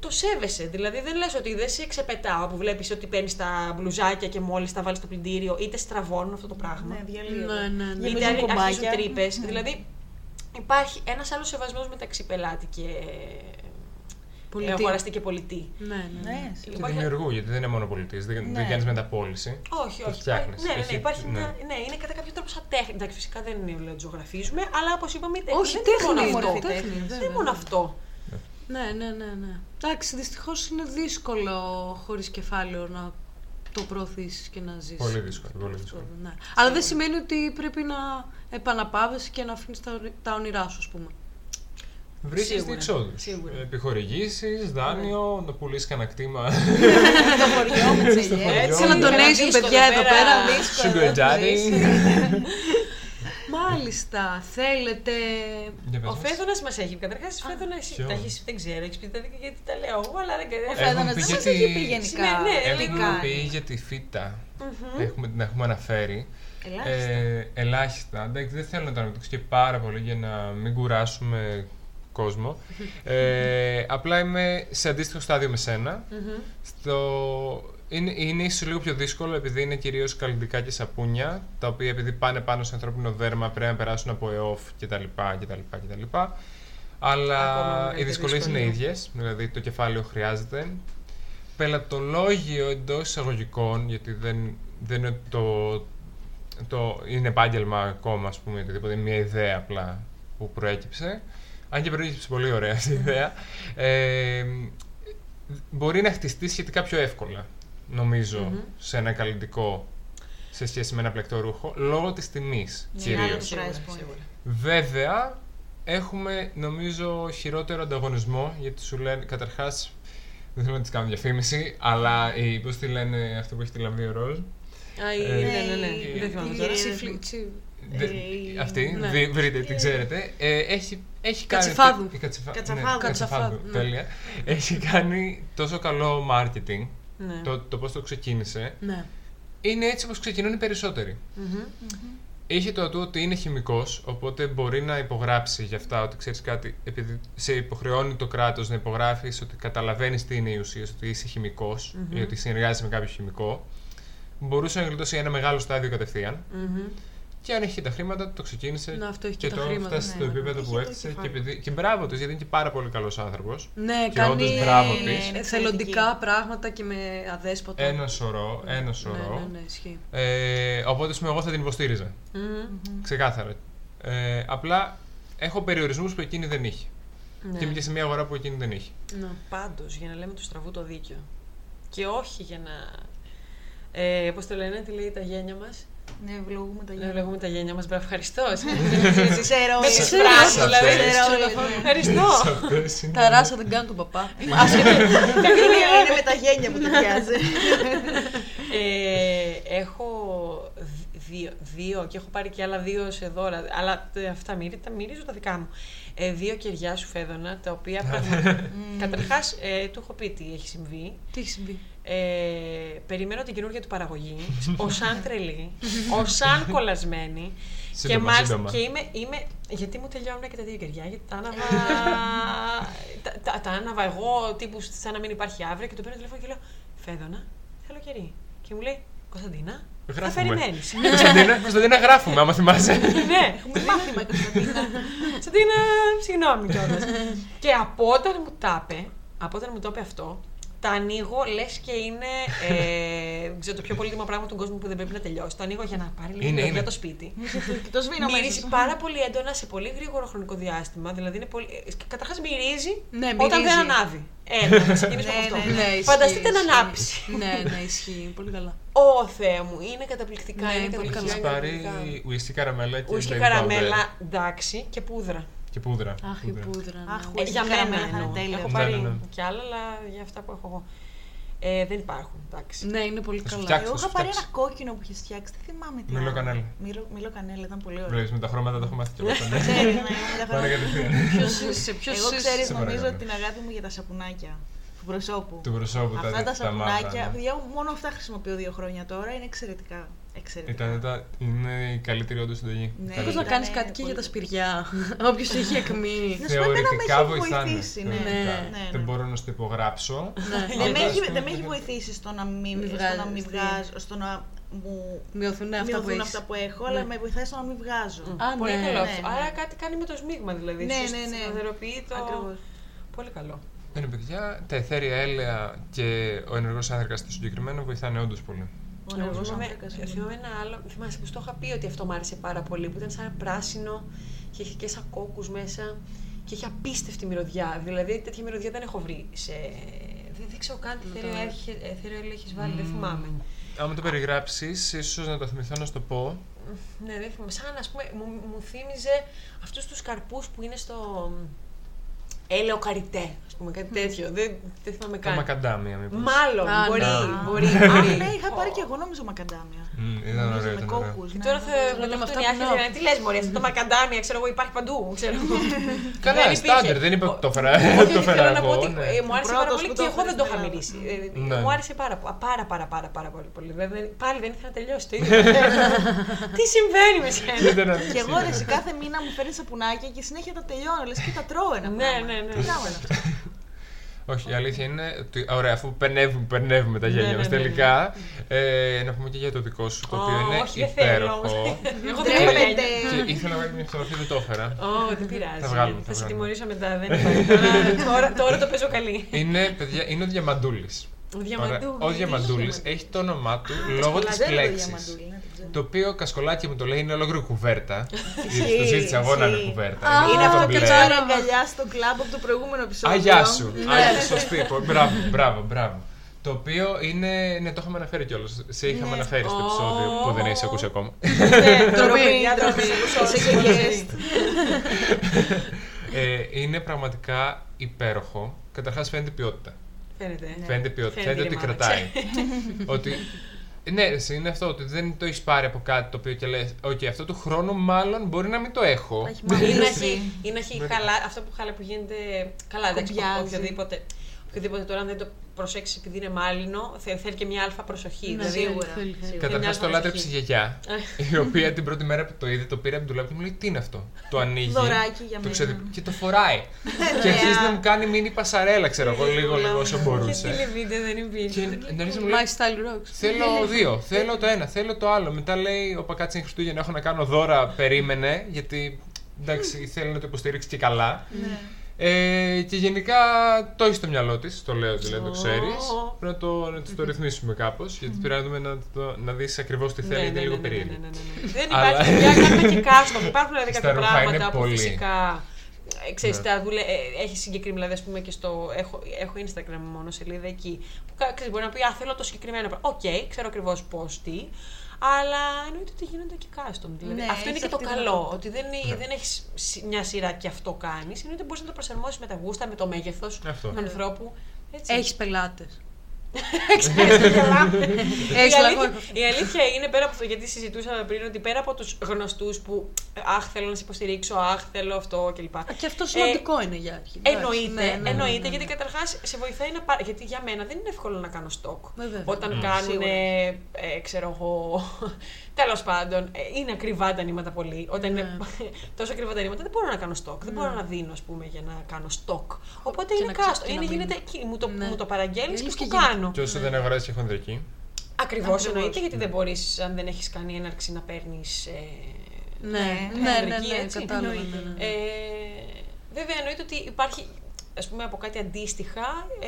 το σέβεσαι. Δηλαδή δεν λες ότι δεν σε ξεπετάω που βλέπεις ότι παίρνεις τα μπλουζάκια και μόλις τα βάλεις στο πλυντήριο, είτε στραβώνουν αυτό το πράγμα. Ναι, διαλύονται. Ναι, ναι, ναι. Είτε Γεμίζουν αρχίζουν κομμάτια. τρύπες. Ναι. Δηλαδή υπάρχει ένας άλλος σεβασμός μεταξύ πελάτη και. Πολιτή. αγοραστή και πολιτή. Ναι, ναι. ναι. Ναι, Και Υπάρχει- δημιουργού, γιατί δεν είναι μόνο πολιτής. Δεν, Ναι. δεν κάνει μεταπόληση. Όχι, Το όχι. φτιάχνεις. Ναι, ναι, ναι, Έχει- υπάρχει ναι. Μια, ναι, είναι κατά κάποιο τρόπο σαν τέχνη. Εντάξει, φυσικά δεν είναι λέω, ότι ζωγραφίζουμε, αλλά όπως είπαμε, η τέχνη. Όχι, δεν είναι μόνο τέχνη, αυτό. μορφή τέχνης, τέχνης. Δεν βέβαια. είναι μόνο αυτό. Ναι, ναι, ναι, ναι. Εντάξει, δυστυχώς είναι δύσκολο χωρίς κεφάλαιο να το προωθήσει και να ζήσει. Πολύ δύσκολο. Πολύ δύσκολο. Ναι. Αλλά δεν σημαίνει ότι πρέπει να επαναπάβεσαι και να αφήνεις τα, όνει- τα όνειρά σου, ας πούμε. Βρίσκει Σίγουρα, διεξόδου. σίγουρα. Επιχορηγήσεις, δάνειο, να πουλήσεις κανένα κτήμα. Το χωριό με τις Στο ελιές. χωριό. Έτσι, ένα Ένα donation, δύσκολο παιδιά, εδώ πέρα. δύσκολο, Sugar daddy. Μάλιστα, θέλετε. Για πες Ο μας. Φέδωνας μας έχει. Καταρχάς, Φέδωνα, εσύ ποιο; τα έχεις, δεν ξέρω, έχεις πει τα δίκαια γιατί τα λέω εγώ, αλλά δεν Ο ξέρω. Φέδωνας πει δεν μας γιατί- έχει πει γενικά. Σημαίνει, ναι, τι λίγο. Έχουμε κάνει. πει για τη φύτα. Έχουμε, την έχουμε αναφέρει. Ελάχιστα. Ε, ελάχιστα. Εντάξει, δεν θέλω να το αναπτύξω και πάρα πολύ για να μην κουράσουμε κόσμο. ε, απλά είμαι σε αντίστοιχο στάδιο με σένα. Στο... Είναι, είναι ίσως λίγο πιο δύσκολο επειδή είναι κυρίως καλλιτικά και σαπούνια, τα οποία επειδή πάνε πάνω σε ανθρώπινο δέρμα πρέπει να περάσουν από ΕΟΦ κτλ. κτλ, κτλ. Ακόμα Αλλά μεγαλύτερη οι δυσκολίες είναι δυσκολία. ίδιες, δηλαδή το κεφάλαιο χρειάζεται. Πελατολόγιο εντός εισαγωγικών, γιατί δεν, δεν είναι το, το είναι επάγγελμα ακόμα, ας πούμε, οτιδήποτε, είναι μια ιδέα απλά που προέκυψε. Αν και προέκυψε πολύ ωραία αυτή η ιδέα. Ε, μπορεί να χτιστεί σχετικά πιο εύκολα, νομίζω, σε ένα καλλιτικό σε σχέση με ένα πλεκτό ρούχο, λόγω της τιμής Ναι, κυρίως. άλλο Σίγουρα, price point. σίγουρα. Βέβαια, έχουμε νομίζω χειρότερο ανταγωνισμό γιατί σου λένε καταρχάς. Δεν θέλω να της κάνω διαφήμιση, αλλά η, πώς τη λένε αυτό που έχει τη λαμβία ροζ. Α, η- Ε, ναι, ναι, ναι. η- Δεν θυμάμαι η- τώρα. Η- Τσίφλι- τσι- Δε- Ε, αυτή, ναι. δι- βρείτε, την ξέρετε. Ε, έχει, έχει κάνει. Κατσιφάδου. η κατσιφα- Κατσαφάδου. ναι, Κατσαφάδου, ναι. τέλεια. Έχει κάνει τόσο καλό marketing. Ναι. Το, το πώς το ξεκίνησε. Ναι. Είναι έτσι όπως ξεκινούν οι περισσότεροι. Μμμ. Είχε το ατού ότι είναι χημικός, οπότε μπορεί να υπογράψει για αυτά ότι ξέρεις κάτι, επειδή σε υποχρεώνει το κράτος να υπογράφεις ότι καταλαβαίνεις τι είναι η ουσία, ότι είσαι χημικός ή ότι συνεργάζεσαι με κάποιο χημικό. Μπορούσε να γλιτώσει ένα μεγάλο στάδιο κατευθείαν. Μμμ. Και αν έχει και τα χρήματα, το ξεκίνησε Να, αυτό έχει και και τα το χρήματα, φτάσει ναι, στο ναι. επίπεδο Έχει που το έφτασε. Και, κεφάλαιο. επειδή, και μπράβο της, γιατί είναι και πάρα πολύ καλός άνθρωπος. Ναι, Και όντως κάνει μπράβο ε, της. ε, θελοντικά πράγματα και με αδέσποτα. Ένα σωρό, ένα σωρό. Ναι, ναι, ναι, ισχύει. Ε, οπότε, ας πούμε, εγώ θα την υποστήριζα. Μμμ. Ξεκάθαρα. Ε, απλά έχω περιορισμούς που εκείνη δεν είχε. Ναι. Και είμαι και σε μια αγορά που εκείνη δεν είχε. Ναι. Πάντως, για να λέμε του στραβού το δίκιο. Και όχι για να. Ε, Πώς το λένε, τι λέει τα γένια μα. Ναι, ευλογούμε τα Ναι, γένια. λέγουμε τα γένια μας. Μπράβο, ευχαριστώ. Ξέρω Με όλες. τι φράσει, δηλαδή. Ξέρω όλες, Ξέρω, ναι. Ευχαριστώ. Αυτές είναι- Τα ράσα δεν κάνουν τον παπά. Είναι είναι με τα γένια που ταιριάζει. Ε, έχω δ- δύο, δύο και έχω πάρει και άλλα δύο σε δώρα. Αλλά τε- αυτά μυρί, τα μυρίζω τα δικά μου. Ε, δύο κεριά σου φέδωνα, τα οποία Καταρχάς, ε, του έχω πει τι έχει συμβεί. Τι έχει συμβεί; Ε, περιμένω την καινούργια του παραγωγή, ω σαν τρελή, ω σαν κολλασμένη. και, Σύντομα, μάλιστα- σύντομα. και είμαι, είμαι. Γιατί μου τελειώνουν και τα δύο κεριά, γιατί τα άναβα. τα, τα, τα άναβα εγώ, τύπου σαν να μην υπάρχει αύριο και το παίρνω τηλέφωνο και λέω Φέδωνα, θέλω κερί. Και μου λέει Κωνσταντίνα, θα Γράφουμε. περιμένεις. Κωνσταντίνα, Κωνσταντίνα, γράφουμε, άμα θυμάσαι. ναι, Έχουμε μάθημα Κωνσταντίνα. Κωνσταντίνα, συγγνώμη κιόλας. και από όταν μου τα είπε, από όταν μου το είπε αυτό, τα ανοίγω λες και είναι ε, δεν ξέρω, το πιο πολύτιμο πράγμα του κόσμου που δεν πρέπει να τελειώσει. Το ανοίγω για να πάρει λίγο Είναι, για είναι. το σπίτι. Και το σβήνω Μυρίζει μέσα. πάρα πολύ έντονα σε πολύ γρήγορο χρονικό διάστημα. Δηλαδή είναι πολύ. Καταρχάς μυρίζει Ναι, όταν μυρίζει. δεν ανάβει. Ένα, να ξεκινήσουμε Ναι, από αυτό. ναι, ναι, ισχύει, Φανταστείτε να ισχύει. ανάψει. Ναι, ναι, ισχύει. Πολύ καλά. Ω Θεέ μου, είναι καταπληκτικά. Ναι, είναι πολύ καταπληκτικά. Έχει καλά. είναι πάρει καταπληκτικά. ουίσκι καραμέλα και Ουίσκι baby καραμέλα, powder. εντάξει, και πούδρα. Και πούδρα. Αχ, η πούδρα. ναι. Αχ, Ε, Ουίσκι για μένα καραμέλα θα είναι εννοώ. τέλειο. Έχω Ναι, πάρει ναι, ναι. και άλλα, αλλά για αυτά που έχω εγώ. Ε, δεν υπάρχουν, εντάξει. Ναι, είναι πολύ Θα σου καλά. φτιάξω. Εγώ θα είχα πάρει φτιάξει. ένα κόκκινο που είχε φτιάξει. Δεν θυμάμαι τι. Μήλο άλλο. κανέλα. Μήλο- Μήλο κανέλα, ήταν πολύ ωραίο. Βλέπεις, με τα χρώματα το έχω μάθει και εγώ. ναι. Ξέρεις, ναι, με τα Πάνε χρόνια. κατευθείαν. Ποιος είσαι, ποιος Εγώ είσαι; ξέρεις, Σε νομίζω παρακαλώ. την αγάπη μου για τα σαπουνάκια του προσώπου. Του προσώπου τα Αυτά τα τα μαύρα. σαπουνάκια, ναι. παιδιά, μόνο αυτά χρησιμοποιώ δύο χρόνια τώρα, είναι εξαιρετικά. Εξαιρετικά. Ήταν τα, είναι η καλύτερη όντως συνταγή. Ναι. Μήπως να Ήταν κάνει κάτι και πολύ για τα καλό. σπηριά. Όποιος έχει ακμή. Να σου πω, εμένα με Θεωρητικά έχει βοηθάνε. βοηθήσει, ναι. θεωρητικά. Ναι, ναι. Δεν μπορώ να στο υπογράψω. Ναι. Δεν με, έχει, Όντως, δεν με έχει είναι- βοηθήσει στο να μην, Μη στο να βγάζεις, μην ναι. βγάζω, στο να μου Μειωθούν αυτά που μειωθούν έχεις. αυτά που έχω, αλλά Ναι. με βοηθάει στο να μην βγάζω. Α, Πολύ ναι. καλό ναι, αυτό. ναι. Άρα κάτι κάνει με το σμίγμα δηλαδή. Ναι, Σου ναι, ναι. Σταθεροποιεί το. Ακριβώς. Πολύ καλό. Δεν είναι παιδιά, τα αιθέρια έλαια και ο ενεργός άνθρακα στο συγκεκριμένο βοηθάνε όντως πολύ. Ο Εγώ ενεργός θυμάμαι, άνθρακας είναι. θυμάμαι ένα άλλο. Θυμάσαι που στο είχα πει ότι αυτό μου άρεσε πάρα πολύ. Που ήταν σαν πράσινο και είχε και σαν κόκκους μέσα και είχε απίστευτη μυρωδιά. Δηλαδή τέτοια μυρωδιά δεν έχω βρει σε. Δεν, δεν ξέρω καν τι Με θέριο το- έχει- ε, θέριο έλαιο έχεις βάλει, δεν θυμάμαι. Άμα το περιγράψεις, ίσως να το θυμηθώ να σου το πω. Ναι, δεν θυμάμαι. Σαν να πούμε, μου, μου θύμιζε αυτούς τους καρπούς που είναι στο. Έλαιο καριτέ, ας πούμε, κάτι τέτοιο. Δεν, δεν θυμάμαι Τα καν. μακαντάμια, μήπω. Μάλλον, Α, μπορεί, ναι. μπορεί, Α, μπορεί. ναι, είχα πάρει και εγώ νόμιζα μακαντάμια. Ήταν Νομίζω ωραίο, με ήταν ωραίο. κόκκους. Και ναι, τώρα ναι, θα ναι. Λέμε με αυτά αυτό που άρχισε νιώθω. να- Τι λες μωρέ, αυτό το μακαντάμια, ξέρω εγώ, υπάρχει παντού, ξέρω εγώ. Καλά, Δεν υπήρχε. στάνταρ, δεν είπα ότι το έφερα Όχι, το όχι, έφερα θέλω να πω εγώ. ότι ναι. ε, μου άρεσε πάρα πρώτος πολύ που και το εγώ δεν το είχα έφερε μυρίσει. στην Ε, Ναι. Μου άρεσε πάρα πο- πάρα πάρα πάρα πάρα πολύ. πολύ. Βέβαια, Πάλι δεν ήθελα να τελειώσει το ίδιο. Τι συμβαίνει με σένα; Κοίτα να Και εγώ ρε, σε κάθε μήνα μου φέρνει σαπουνάκια και συνέχεια τα τελειώνω. Λες και τα τρώω ένα Ναι, πράγμα. ναι, ναι. Τι πράγμα είναι αυτό. Όχι, η αλήθεια είναι ότι, ωραία, αφού περνεύουμε, περνεύουμε τα Ναι, γένια ναι, μας ναι, ναι. τελικά, ε, να πούμε και για το δικό σου, το οποίο Ω, είναι όχι, δεν θέλω υπέροχο. όμως. Εγώ δεν έχω Ντρέπεται. γένια. και ήθελα να βγάλω μια φωτογραφία, δεν το έφερα. Ω, δεν πειράζει. Θα βγάλουμε, θα Θα σε βγάλουμε. τιμωρήσω μετά. Δεν υπάρχει. Τώρα- Τώρα- Τώρα το παίζω καλή. Είναι, παιδιά, είναι ο Διαμαντούλης. Ο Ωραία. Διαμαντούλης. Ο Διαμαντούλης έχει το όνομά του λόγω της Κολλαζέρο το πλέξης. διαμαντούλι, να το ξέρω. Το οποίο κασκολάκι μου το λέει είναι ολόκληρη κουβέρτα. Γιατί το Ισχύει, ζήτησα εγώ να είναι ισχύει. κουβέρτα. Α, Είναι Είναι αυτό αυτό το που μπλε. κάνει αγκαλιά στο κλαμπ από το προηγούμενο επεισόδιο. Α, γεια σου. Ναι. Α, σωστή. πο- Μπράβο, μπράβο, μπράβο. Το οποίο είναι. Ναι, το είχαμε αναφέρει κιόλας. Σε είχαμε Ναι. αναφέρει στο Ω. επεισόδιο που δεν έχεις ακούσει ακόμα. Ντροπή, Για ντροπή. ντροπή. Είσαι και guest. ε, είναι πραγματικά υπέροχο. Καταρχάς φαίνεται ποιότητα. Φαίνεται. Φαίνεται ποιότητα. Φαίνεται Φαίνεται ότι η μάνα, κρατάει. ότι. Ναι, εσύ, είναι αυτό ότι δεν το έχεις πάρει από κάτι το οποίο και λες: Οκ, αυτό του χρόνου μάλλον μπορεί να μην το έχω. Έχει Ή να μαλλιάσει. έχει, ή να έχει χαλά, αυτό που χαλά που γίνεται. Καλά, εντάξει, Κομπιάζει. οποιοδήποτε. Οποιοδήποτε τώρα, αν δεν το προσέξει επειδή είναι μάλινο, θε- θέλει και μια αλφα προσοχή. Ναι, δηλαδή, Σίγουρα. Θέλει, θέλει. Μια Καταρχάς το προσοχή. λάτρεψε η γιαγιά, η οποία την πρώτη μέρα που το είδε το πήρε από την τουλάπη και μου λέει: Τι είναι αυτό; Το ανοίγει. Δωράκι για το μένα. ξεδι- Και το φοράει. και αρχίζει να μου κάνει μίνι πασαρέλα, ξέρω εγώ, λίγο λίγο όσο Και μπορούσε. τηλεβίδεο δεν υπήρχε. Και να αρχίζει να μου λέει: My style rocks. Θέλω δύο. Θέλω το ένα, θέλω το άλλο. Μετά λέει: Ο Πακάτσι είναι Χριστούγεννα, έχω να κάνω δώρα. Περίμενε, γιατί εντάξει, θέλει να το υποστηρίξει και καλά. Ναι. Ε, και γενικά το έχεις στο μυαλό της, το λέω δηλαδή, το ξέρεις. Ω. Πρέπει να το, να της το ρυθμίσουμε κάπως, γιατί πρέπει να δούμε να, το- να δεις ακριβώς τι θέλει, είναι λίγο περίεργο. ναι, ναι, ναι, ναι. Δεν Αλλά- υπάρχει παιδιά, κάνουμε και custom. Υπάρχουν δηλαδή Στα κάποια ρούχα είναι πράγματα που πολύ. φυσικά ε, ξέρεις, Ναι. τα δουλε... ε, έχει συγκεκριμένα, δηλαδή, ας πούμε, και στο. Έχω, έχω Instagram μόνο σελίδα εκεί. Που κα- ξέρεις, μπορεί να πει Α, θέλω το συγκεκριμένο πράγμα. Οκ, ξέρω ακριβώς πώς τι. Αλλά εννοείται ότι γίνονται και custom. Δηλαδή, Ναι, αυτό είναι έχεις και το αυτή τη καλό. δυνατότητα. Ότι δεν, είναι- δεν έχεις μια σειρά και αυτό κάνεις. Εννοείται μπορείς να το προσαρμόσεις με τα γούστα, με το μέγεθος Αυτό. του ανθρώπου. Έτσι. Έχεις πελάτες. Ξέρεις, το γελάμε. Έχεις η, λαγό, αλήθεια, η αλήθεια είναι πέρα από αυτό, γιατί συζητούσαμε πριν, ότι πέρα από τους γνωστούς που Αχ, θέλω να σε υποστηρίξω, Αχ, θέλω αυτό κλπ. Και αυτό σημαντικό είναι για αρχή. Εντάξει, Εννοείται, ναι, ναι, ναι, εννοείται ναι, γιατί ναι. καταρχάς σε βοηθάει να πάρει. Γιατί για μένα δεν είναι εύκολο να κάνω στόκ. Βέβαια. Όταν Mm. κάνουν. Σίγουρα. Ε, ξέρω εγώ. Τέλος πάντων, ε, είναι ακριβά τα νήματα πολύ. Όταν Ναι. είναι τόσο ακριβά τα νήματα, δεν μπορώ να κάνω στόκ. Δεν μπορώ να δίνω, ας πούμε, για να κάνω στόκ. Οπότε Και είναι να ξέρεις κάστο. τι να Είναι, μείνει. γίνεται εκεί. Μου το, Ναι. μου το παραγγέλνεις και Θέλεις σου και το γίνεται. κάνω. Και όσο δεν αγοράζει και χονδρική. Ακριβώς Ακριβώς. εννοείται γιατί δεν μπορείς, αν δεν έχεις κάνει έναρξη, να παίρνεις. Ε, Ναι, ναι, ναι, χονδρική, ναι, έτσι. κατάλαβα. Ναι, Εννοείται. ναι, ναι. Ε, βέβαια εννοείται ότι υπάρχει, ας πούμε, από κάτι αντίστοιχα, ε,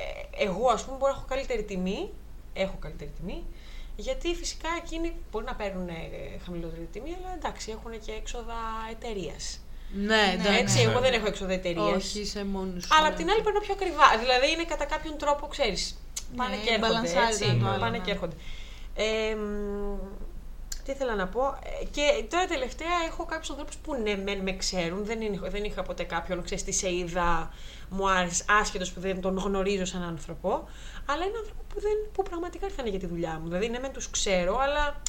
ε, εγώ ας πούμε μπορώ να έχω καλύτερη τιμή, έχω καλύτερη τιμή, γιατί φυσικά εκείνοι μπορεί να παίρνουν ε, χαμηλότερη τιμή, αλλά εντάξει, έχουν και έξοδα εταιρείας. Ναι, εντάξει. Έτσι, ναι. εγώ δεν έχω έξοδα εταιρείας. Όχι, είσαι μόνος σου. Αλλά ναι. απ' την άλλη παίρνω πιο ακριβά. Δηλαδή είναι κατά κάποιον τρόπο, ξέρεις. Πάνε Ναι, και έρχονται. μπαλανσάρει Έτσι, το ένα το άλλο, πάνε ναι. και έρχονται. Ε, μ, τι ήθελα να πω. Ε, Και τώρα τελευταία έχω κάποιους ανθρώπους που ναι, μεν με ξέρουν. Δεν, είναι, δεν είχα ποτέ κάποιον, ξέρεις, τι σε είδα, μου άρεσε, άσχετος που δεν τον γνωρίζω σαν άνθρωπο. Αλλά είναι άνθρωποι που, δεν, που πραγματικά ήρθαν για τη δουλειά μου. Δηλαδή, ναι, μεν τους ξέρω, αλλά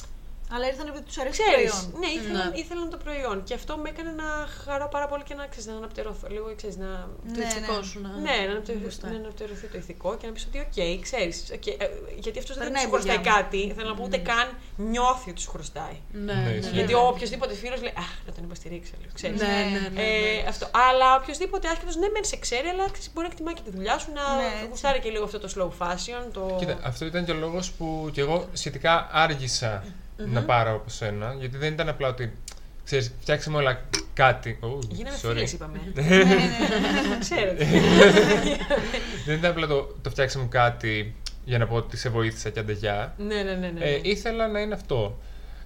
Αλλά ήρθαν επειδή τους αρέσει το Ξέρεις, προϊόν. ναι, ήθελαν, Ναι. ήθελαν το προϊόν. Και αυτό με έκανε να χαρώ πάρα πολύ και να, ξέρεις, να αναπτερωθώ λίγο, ξέρεις, να... Το Ναι, ηθικό ναι. σου να. Ναι, να αναπτερωθεί, γουστάρει. να αναπτερωθεί το ηθικό και να πεις ότι, οκ, ξέρεις. γιατί αυτός δεν Περνάει σου η χρωστάει δουλειά μου. κάτι. Θέλω να πω ούτε καν νιώθει ότι σου χρωστάει. Ναι, Ναι, ναι, ισχύει. ναι. Γιατί ο οποιοδήποτε φίλος λέει Αχ, να τον υποστηρίξω λίγο. Ξέρεις. Ναι, ναι, ναι, Ε, ναι. αυτό. Αλλά οποιοδήποτε άσχετο ναι, μεν σε ξέρει, αλλά ξέρεις, μπορεί να εκτιμάει και τη δουλειά σου, να Ναι, έτσι. γουστάρει και λίγο αυτό το slow fashion. Το... Κοίτα, αυτό ήταν και ο λόγος που κι εγώ σχετικά άργησα να πάρω από σένα. Γιατί δεν ήταν απλά ότι. Ξέρεις, φτιάξαμε όλα κάτι. Oh, Γίναμε sorry. φίλες, είπαμε. Ναι, Ξέρετε. Δεν ήταν απλά το, το φτιάξαμε κάτι για να πω ότι σε βοήθησα και αντεγιά. ναι, ναι, ναι. ναι. Ε, ήθελα να είναι αυτό.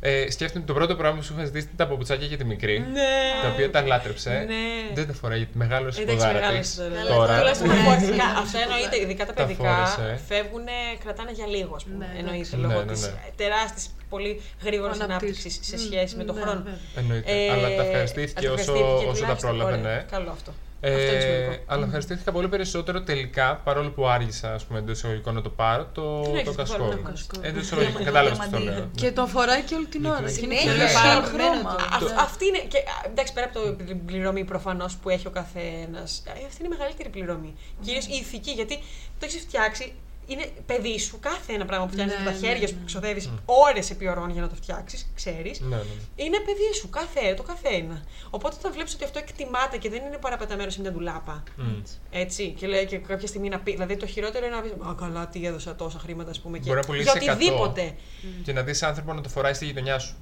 Ε, σκέφτομαι το πρώτο πράγμα που σου είχα ζητήσει ήταν τα παπουτσάκια για τη μικρή. ναι. Τα οποία τα λάτρεψε. Ναι. Δεν τα φοράει γιατί μεγάλος Εντάξει, ποδάρα μεγάλος της. τώρα. Τώρα. Τουλάχιστον φορτικά. Αυτά εννοείται, ειδικά τα Τα παιδικά φόρεσε. φεύγουν, κρατάνε για λίγο, ας πούμε. Ναι, εννοείται, εντάξει. λόγω Ναι, ναι, τη ναι. τεράστιας, πολύ γρήγορη Αναπτύξεις. ανάπτυξη σε Μμ, σχέση με τον ναι, χρόνο. βέβαια. Εννοείται. Ε, Αλλά τα ευχαριστήθηκε όσο, ευχαριστήθηκε όσο τα τουλάχιστον. πρόλαβε, Ωραία. ναι. Καλό αυτό. αυτό είναι Ε, σημαντικό. αλλά ευχαριστήθηκα πολύ περισσότερο τελικά, παρόλο που άργησα ας πούμε, εντός εισαγωγικών να το πάρω, το, Τι να το έχεις κασκόλ. βάλει, το κασκόλ. Εντός Διαμα- εισαγωγικών, κατάλαβες τι το διαμαντή. λέω. Και τον φοράει και όλη την ώρα. Και είναι Συνέχεια, και ναι. σαν παραμένω χρώμα. το- Α- Ναι. Αυτή είναι. Και, α, εντάξει, πέρα από το, την πληρωμή προφανώς που έχει ο καθένας, αυτή είναι η μεγαλύτερη πληρωμή. Κυρίως η ηθική, γιατί το έχεις φτιάξει. Είναι παιδί σου, κάθε ένα πράγμα που φτιάχνεις Ναι, με τα ναι, χέρια σου ναι. που ξοδεύεις ώρες επί ωρών για να το φτιάξεις, ξέρεις. Ναι, ναι, ναι. Είναι παιδί σου, κάθε, το καθένα. Οπότε όταν βλέπεις ότι αυτό εκτιμάται και δεν είναι παραπεταμένο σε μια ντουλάπα. Μμ. Έτσι, και λέει και κάποια στιγμή να πει. Δηλαδή το χειρότερο είναι να πεις Α, καλά, τι έδωσα τόσα χρήματα, ας πούμε. Και, Μπορεί να πουλήσεις για οτιδήποτε. Και να δεις άνθρωπο να το φοράει στη γειτονιά σου.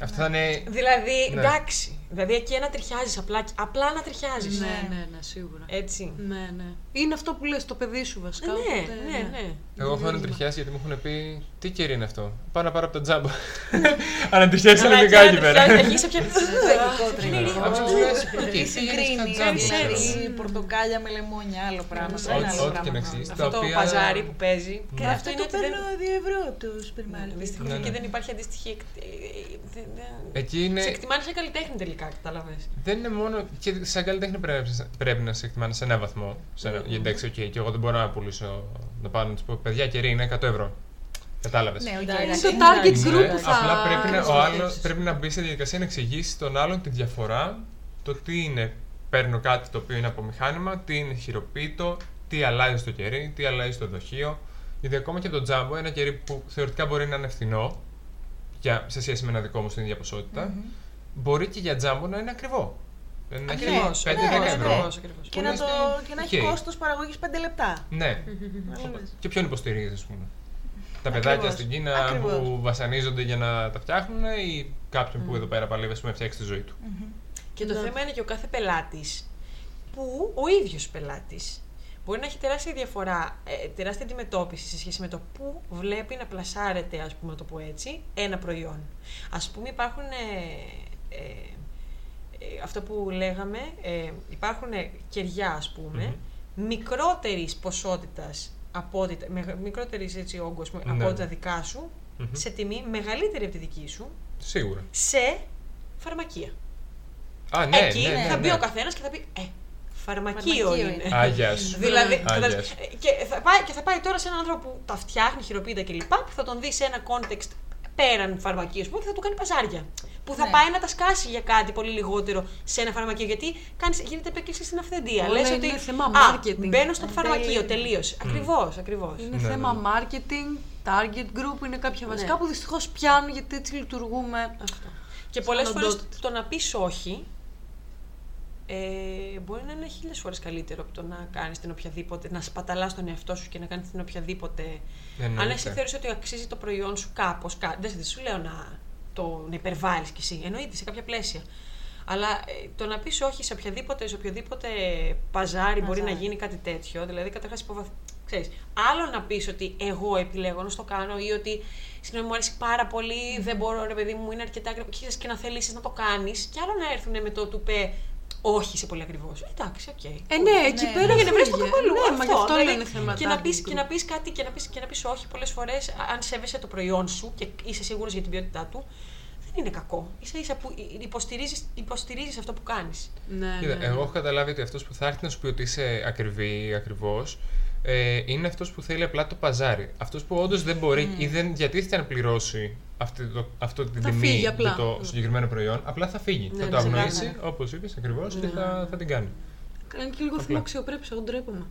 Αυτό θα είναι. Δηλαδή, Ναι. εντάξει. Δηλαδή εκεί ανατριχιάζεις, απλά, απλά ανατριχιάζεις. Ναι, ναι, ναι, σίγουρα. Έτσι. Ναι, ναι. Είναι αυτό που λες, το παιδί σου βασικά. Ναι, οπότε, ναι, ναι. Εγώ έχω ανατριχιάσει γιατί μου έχουν πει τι κερί είναι αυτό. Πάω να πάρω από τα τζάμπα. Ανατριχιάσει Αλλά ελληνικά εκεί να πέρα. τριχιάζεις, αρχίζεις πια. Ναι, αυτό σου λες, οκ, Τι τι συγκρίνει, είναι στα τζάμπα. ξέρεις, πορτοκάλια με λεμόνια, άλλο πράγμα. Ό,τι- ένα άλλο ό,τι πράγμα. και να εξηγείς. Αυτό τα το οποία- παζάρι που παίζει. Και Αυτό αυτό είναι το ότι δεν. παίρνω 2 ευρώ από το σούπερ μάρκετ. Δυστυχώς Ναι, εκεί ναι. δεν υπάρχει αντίστοιχη. εκ- ε, ε, δεν- δεν- Εκεί είναι. Σε εκτιμάνε σαν καλλιτέχνη τελικά, κατάλαβες. Δεν είναι μόνο. και σαν καλλιτέχνη πρέπει, πρέπει να σε εκτιμάνε σε ένα βαθμό. Σε ένα, Μμμ. Εντάξει, οκ, και εγώ δεν μπορώ να πουλήσω. Να πάω να τους πω: Παιδιά, κερί είναι 100 ευρώ. Κατάλαβες. Ναι, οκ, Εντάξει, εντάξει, το είναι target εντάξει. group που θα- Απλά πρέπει να, ο προσεγγίσεις. άλλος, πρέπει να μπει σε διαδικασία να εξηγήσει στον άλλον τη διαφορά. Το τι είναι. Παίρνω κάτι το οποίο είναι από μηχάνημα, τι είναι χειροποίητο, τι αλλάζει στο κερί, τι αλλάζει στο δοχείο. Γιατί ακόμα και το τζάμπο, ένα κερί που θεωρητικά μπορεί να είναι φθηνό, για, σε σχέση με ένα δικό μου στην ίδια ποσότητα, μπορεί και για τζάμπο να είναι ακριβό. Δηλαδή να έχει Ακριβώς, 5-10 ναι, ευρώ. ακριβώς, ακριβώς. Και Που να, είναι το, στην- και να έχει οκ. κόστος παραγωγής 5 λεπτά. Ναι. Κατάλαβες. Και ποιον υποστηρίζεις, ας πούμε; Τα Ακριβώς. παιδάκια στην Κίνα Ακριβώς. που βασανίζονται για να τα φτιάχνουν ή κάποιον που εδώ πέρα παλεύει ας πούμε, να φτιάξει τη ζωή του; Και το Ναι. θέμα είναι και ο κάθε πελάτης που ο ίδιος πελάτης μπορεί να έχει τεράστια διαφορά, ε, τεράστια αντιμετώπιση σε σχέση με το πού βλέπει να πλασάρεται, ας πούμε, να το πω έτσι, ένα προϊόν. Ας πούμε, υπάρχουν ε, ε, ε, αυτό που λέγαμε, ε, υπάρχουν κεριά, ας πούμε, μικρότερης ποσότητας από ότι, τα- μεγα- μικρότερης έτσι όγκος από Ναι. ό,τι τα δικά σου, Μμμ. σε τιμή μεγαλύτερη από τη δική σου, Σίγουρα. σε φαρμακεία. Α, ναι, Εκεί ναι, ναι, θα ναι. μπει ο καθένας και θα πει, ε, φαρμακείο, Φαρμακείο είναι. είναι. Α, γεια σου. Δηλαδή, Α, κατάλαβες, γεια σου. ε, και, θα πάει, και θα πάει τώρα σε έναν άνθρωπο που τα φτιάχνει, χειροποίητα κλπ. που θα τον δει σε ένα context πέραν φαρμακείου, που θα του κάνει παζάρια. Που θα Ναι. πάει να τα σκάσει για κάτι πολύ λιγότερο σε ένα φαρμακείο. Γιατί κάνεις, γίνεται επέκλειση στην αυθεντία. Όλα Λες είναι ότι. θέμα «Α, marketing». Μπαίνω στο Εν φαρμακείο, τέλει. τελείω. Ακριβώς, ακριβώς. Είναι Ναι, θέμα ναι. marketing, target group, είναι κάποια βασικά Ναι. που δυστυχώς πιάνουν γιατί έτσι λειτουργούμε. Αυτό. Και πολλές φορές οντότητα. το να πεις όχι ε, μπορεί να είναι χίλιες φορές καλύτερο από το να κάνεις την οποιαδήποτε, να σπαταλάς τον εαυτό σου και να κάνεις την οποιαδήποτε. Εννοείται. Αν εσύ θεωρείς ότι αξίζει το προϊόν σου κάπως, κα... δεν δεν σου λέω να το να υπερβάλλεις κι εσύ. Εννοείται σε κάποια πλαίσια. Αλλά ε, το να πεις όχι σε οποιαδήποτε, σε οποιοδήποτε παζάρι μπορεί να Παζάρι. γίνει κάτι τέτοιο, δηλαδή καταρχάς υποβαθ... Ξέρεις, άλλο να πεις ότι εγώ επιλέγω να στο κάνω ή ότι συγγνώμη μου αρέσει πάρα πολύ, δεν μπορώ ρε παιδί μου, είναι αρκετά ακριβό και ξέρεις, και να θελήσει να το κάνεις, και άλλο να έρθουν με το του πε όχι σε πολύ ακριβώς. Εντάξει, οκ. Ε, ναι, εκεί Ναι, πέρα ναι. Για να βρεις το φύγε. κοπέλου. Ναι, μα γι' αυτό δηλαδή, λένε θέμα και να, target πεις, και group. να πεις κάτι και να πεις, και να πεις όχι πολλές φορές, αν σέβεσαι το προϊόν σου και είσαι σίγουρος για την ποιότητά του, δεν είναι κακό. Ίσα ίσα που υποστηρίζεις, υποστηρίζεις αυτό που κάνεις. Ναι, Κοίτα, ναι. εγώ έχω καταλάβει ότι αυτός που θα έρθει να σου πει ότι είσαι ακριβή ή ακριβώς, ε, είναι αυτός που θέλει απλά το παζάρι. Αυτός που όντως δεν μπορεί ή δεν διατίθεται να πληρώσει αυτή το, αυτό την Θα τιμή φύγει για απλά. το συγκεκριμένο προϊόν, απλά θα φύγει. Ναι, θα το ναι, αγνοήσει, ξεκάθαρα. όπως είπες ακριβώς, και θα, θα την κάνει. Είναι και λίγο θέμα αξιοπρέπειας, εγώ ντρέπομαι.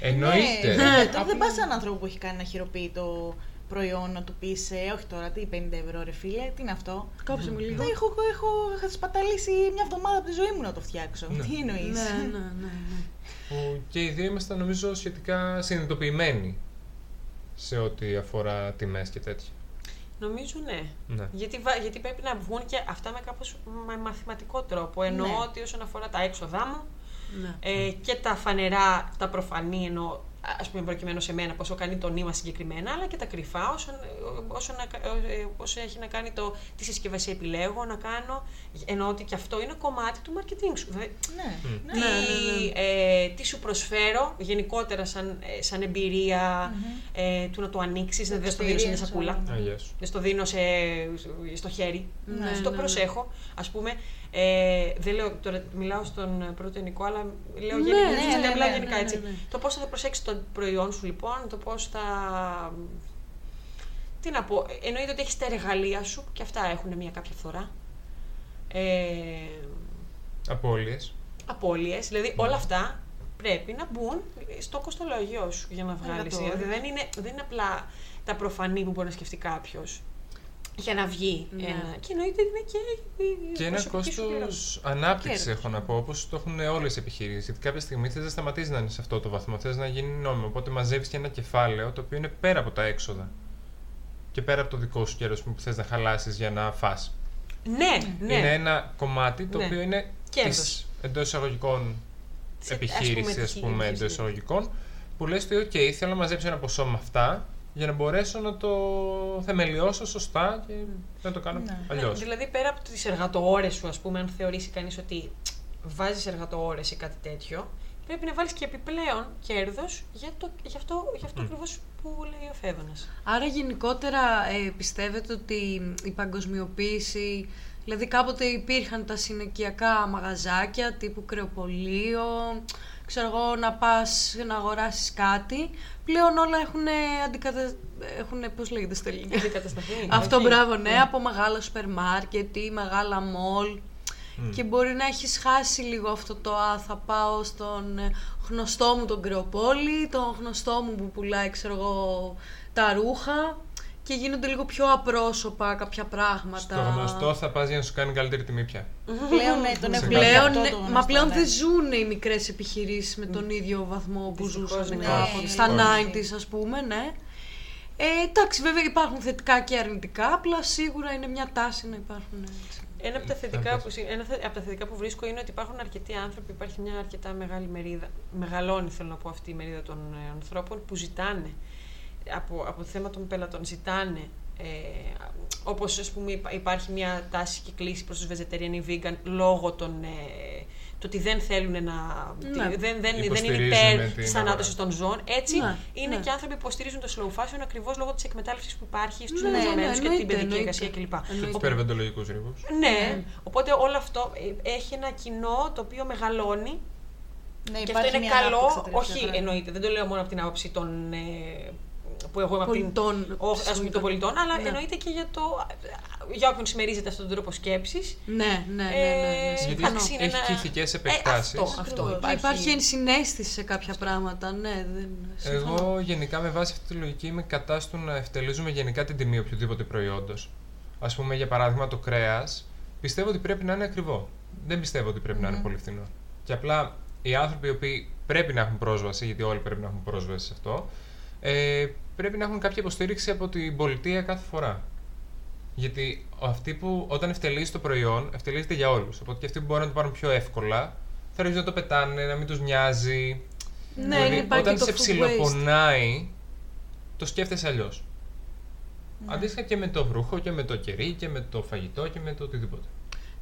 Εννοείται. Ναι, Ναι, τώρα δεν πας σε έναν άνθρωπο που έχει κάνει ένα χειροποίητο προϊόν να του πεις ε, Όχι τώρα, τι 50 ευρώ, ρε φίλε, τι είναι αυτό; Κάψε με λίγο. Δεν έχω, έχω, έχω σπαταλήσει μια εβδομάδα από τη ζωή μου να το φτιάξω. Ναι. Τι εννοείς; Ναι, ναι, ναι. ναι. Που και οι δύο ήμασταν νομίζω σχετικά συνειδητοποιημένοι σε ό,τι αφορά τιμές και τέτοια. Νομίζω ναι. Ναι. Γιατί, βα- γιατί πρέπει να βγουν και αυτά με κάπως με μαθηματικό τρόπο. Εννοώ Ναι. ότι όσον αφορά τα έξοδά μου ναι. ε, και τα φανερά, τα προφανή εννοώ, ας πούμε προκειμένου σε μένα πόσο κάνει το νήμα συγκεκριμένα, αλλά και τα κρυφά όσο, όσο, να, ε, όσο έχει να κάνει το τι συσκευασία επιλέγω να κάνω, εννοώ ότι και αυτό είναι κομμάτι του marketing σου. Δηλαδή, Ναι, ναι. τι, Ναι, ναι, ε, τι σου προσφέρω γενικότερα σαν, ε, σαν εμπειρία ε, του να το ανοίξεις, δεν στο δίνω σε μια Experience, σακούλα. όλα. Α, γεια σου. Δεν στο δίνω σε, στο χέρι. Ναι, Στο ναι, ναι. προσέχω. Α πούμε, ε, δεν λέω, τώρα μιλάω στον πρώτο Νικό, αλλά λέω Ναι, γενικά, ναι, ναι, απλά ναι, γενικά ναι, έτσι. ναι, ναι. Το πώς θα προσέξεις το προϊόν σου λοιπόν, το πώς θα. Τι να πω, εννοείται ότι έχεις τα εργαλεία σου και αυτά έχουν μια κάποια φθορά. Ε, Απώλειες. απώλειες, δηλαδή όλα αυτά πρέπει να μπουν στο κοστολόγιο σου για να βγάλεις. τώρα. Δηλαδή δεν είναι, δεν είναι απλά τα προφανή που μπορεί να σκεφτεί κάποιος για να βγει. Ναι. Ένα. Και εννοείται είναι και. η Και ένα προσωπική σου πληρώμη. κόστο ανάπτυξη, Κέρδος. έχω να πω, όπω το έχουν όλε οι επιχειρήσει. Γιατί κάποια στιγμή θε να σταματήσει να είναι σε αυτό το βαθμό, θε να γίνει νόμιμο. Οπότε μαζεύει και ένα κεφάλαιο το οποίο είναι πέρα από τα έξοδα. Και πέρα από το δικό σου κέρδο που θε να χαλάσει για να φας. Ναι, ναι. Είναι ένα κομμάτι το Ναι. οποίο είναι Κέρδος. της εντό εισαγωγικών Σε- επιχείρηση, ας α πούμε, πούμε, επιχείρηση, εντό ναι. εισαγωγικών, που λες ότι, OK, θέλω να μαζέψω ένα ποσό με αυτά για να μπορέσω να το θεμελιώσω σωστά και να το κάνω Ναι. Ναι, αλλιώς. δηλαδή πέρα από τις εργατοώρε σου, ας πούμε, αν θεωρήσει κανείς ότι βάζεις εργατοώρε ή κάτι τέτοιο, πρέπει να βάλεις και επιπλέον κέρδος για, το, για αυτό, για αυτό ακριβώς που λέει ο Φέδωνα. Άρα γενικότερα ε, πιστεύετε ότι η παγκοσμιοποίηση, δηλαδή κάποτε υπήρχαν τα συνοικιακά μαγαζάκια τύπου κρεοπολείο, ξέρω εγώ να πας να αγοράσεις κάτι, πλέον όλα έχουν αντικατα... έχουν, πώς λέγεται στα ελληνικά. Αντικατασταθεί. Αυτό όχι. μπράβο, ναι, από μεγάλα σούπερ μάρκετ ή μεγάλα μολ. Και μπορεί να έχεις χάσει λίγο αυτό το «Α, θα πάω στον ε, γνωστό μου τον Κρεοπόλη, τον γνωστό μου που πουλάει, ξέρω εγώ, τα ρούχα και γίνονται λίγο πιο απρόσωπα κάποια πράγματα. Στο γνωστό θα πας για να σου κάνει καλύτερη τιμή πια. Πλέον ναι, τον έχουν Πλέον, αυτό ναι, το μα γνωστό, πλέον ναι. δεν ζουν οι μικρές επιχειρήσεις με τον ίδιο βαθμό που Δυστυχώς, ζούσαν ναι. κάποτε. Ναι, Στα ναι. 90s ας πούμε, ναι. Ε, εντάξει, βέβαια υπάρχουν θετικά και αρνητικά, απλά σίγουρα είναι μια τάση να υπάρχουν έτσι. Ένα από, τα Ε, θετικά θα που, συ- ένα θε- από τα θετικά που βρίσκω είναι ότι υπάρχουν αρκετοί άνθρωποι, υπάρχει μια αρκετά μεγάλη μερίδα, μεγαλώνει θέλω να πω αυτή η μερίδα των ε, ανθρώπων που ζητάνε από, από το θέμα των πελατών, ζητάνε Ε, όπως ας πούμε υπά- υπάρχει μια τάση και κλίση προς τους vegetarian ή vegan λόγω των... Ε, το ότι δεν θέλουν να. Ναι. Δεν, δεν, δεν είναι Υποστηρίζουν υπέρ την της αγορά. θανάτωση των ζώων. Έτσι Ναι, είναι ναι. και άνθρωποι που υποστηρίζουν το slow fashion ακριβώς λόγω της εκμετάλλευσης που υπάρχει στους Ναι, ναι, εργαζομένους και την εννοείται, παιδική εννοείται. εργασία κλπ. Εννοείται. Τους περιβαλλοντολογικούς ρήπους. Ναι, οπότε όλο αυτό ε, έχει ένα κοινό το οποίο μεγαλώνει Ναι, και αυτό υπάρχει είναι μια καλό, ανάπτυξη τα τελευταία όχι χρόνια. εννοείται, δεν το λέω μόνο από την άποψη των. Ε, που εγώ είμαι από την. Πολιτών. ό- ας πούμε των πολιτών, αλλά Ναι. εννοείται και για, το, για όποιον συμμερίζεται αυτόν τον τρόπο σκέψης. Ναι, ναι, ναι. ναι, ναι, Ε, συμφωνώ. εντάξει, είναι έχει ένα- και ηθικές Ε, επεκτάσεις. αυτό, αυτό. Ακριβώς. Και υπάρχει ενσυναίσθηση σε κάποια πράγματα, ναι. Δεν... συμφωνώ. Εγώ γενικά με βάση αυτή τη λογική είμαι κατά στο να ευτελίζουμε γενικά την τιμή οποιοδήποτε προϊόντος. Α πούμε, για παράδειγμα, το κρέας πιστεύω ότι πρέπει να είναι ακριβό. Δεν πιστεύω ότι πρέπει να είναι πολύ φθηνό. Και απλά οι άνθρωποι οι οποίοι πρέπει να έχουν πρόσβαση, γιατί όλοι πρέπει να έχουν πρόσβαση σε αυτό, ε, πρέπει να έχουν κάποια υποστήριξη από την πολιτεία κάθε φορά. Γιατί αυτοί που όταν ευτελίζει το προϊόν, ευτελίζεται για όλους. Οπότε και αυτοί που μπορούν να το πάρουν πιο εύκολα, θα αρχίσουν να το πετάνε, να μην τους νοιάζει. Ναι, Δηλαδή, υπάρχει όταν και σε το food waste. ψιλοπονάει, το σκέφτεσαι αλλιώς. Αντίστοιχα και με το ρούχο και με το κερί και με το φαγητό και με το οτιδήποτε.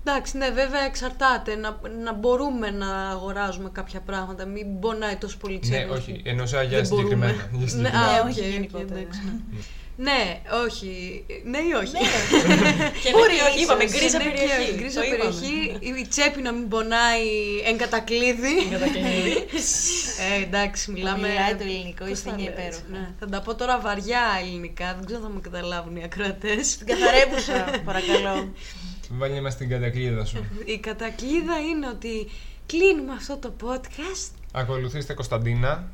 Εντάξει, ναι, βέβαια εξαρτάται. Να, να μπορούμε να αγοράζουμε κάποια πράγματα. Μην πονάει τόσο πολύ Ναι, τσέρνος όχι, που εννοούσα για δεν μπορούμε. συγκεκριμένα. Για Ναι, συγκεκριμένα. α, Ναι, όχι OK, OK, γενικότερα. εντάξει, ναι. Ναι, όχι. Ναι ή όχι. Και Μπορεί, ναι, είπαμε ίσως. γκρίζα Ναι, και περιοχή. όχι, Γκρίζα Το είπαμε. περιοχή. Η τσέπη να μην πονάει εν κατακλείδι. ε, εντάξει, μιλάμε. Μιλάει το ελληνικό, Πώς είστε θα μια λες, υπέροχα. ναι. Θα τα πω τώρα βαριά ελληνικά, δεν ξέρω αν θα με καταλάβουν οι ακροατές. Την καθαρεύουσα, παρακαλώ. Βάλε μας την κατακλείδα σου. Η κατακλείδα είναι ότι κλείνουμε αυτό το podcast Ακολουθήστε Κωνσταντίνα.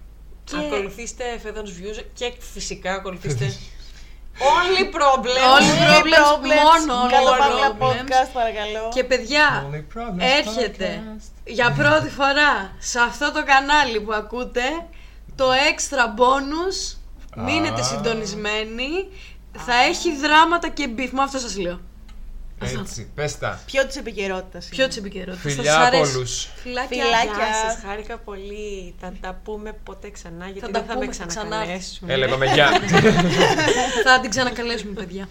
και Ακολουθήστε Fedon's Views και φυσικά ακολουθήστε Only Problem. Only Problems, μόνο Only Κάτω παύλα Problems. podcast, παρακαλώ. Και παιδιά, Only Problems έρχεται podcast. για πρώτη φορά σε αυτό το κανάλι που ακούτε το extra bonus. Μείνετε Α. συντονισμένοι. Θα έχει δράματα και beef. Μα αυτό σας λέω. Έτσι, πες τα. Ποιο της επικαιρότητας. Ποιο της επικαιρότητας. Φιλιά από όλους. Φιλάκια. Φιλάκια. Γεια σας, χάρηκα πολύ. Θα τα πούμε ποτέ ξανά γιατί τα δεν θα πούμε, με θα ξανακαλέσουν. Έλα, είπαμε γεια. Θα την ξανακαλέσουμε, παιδιά.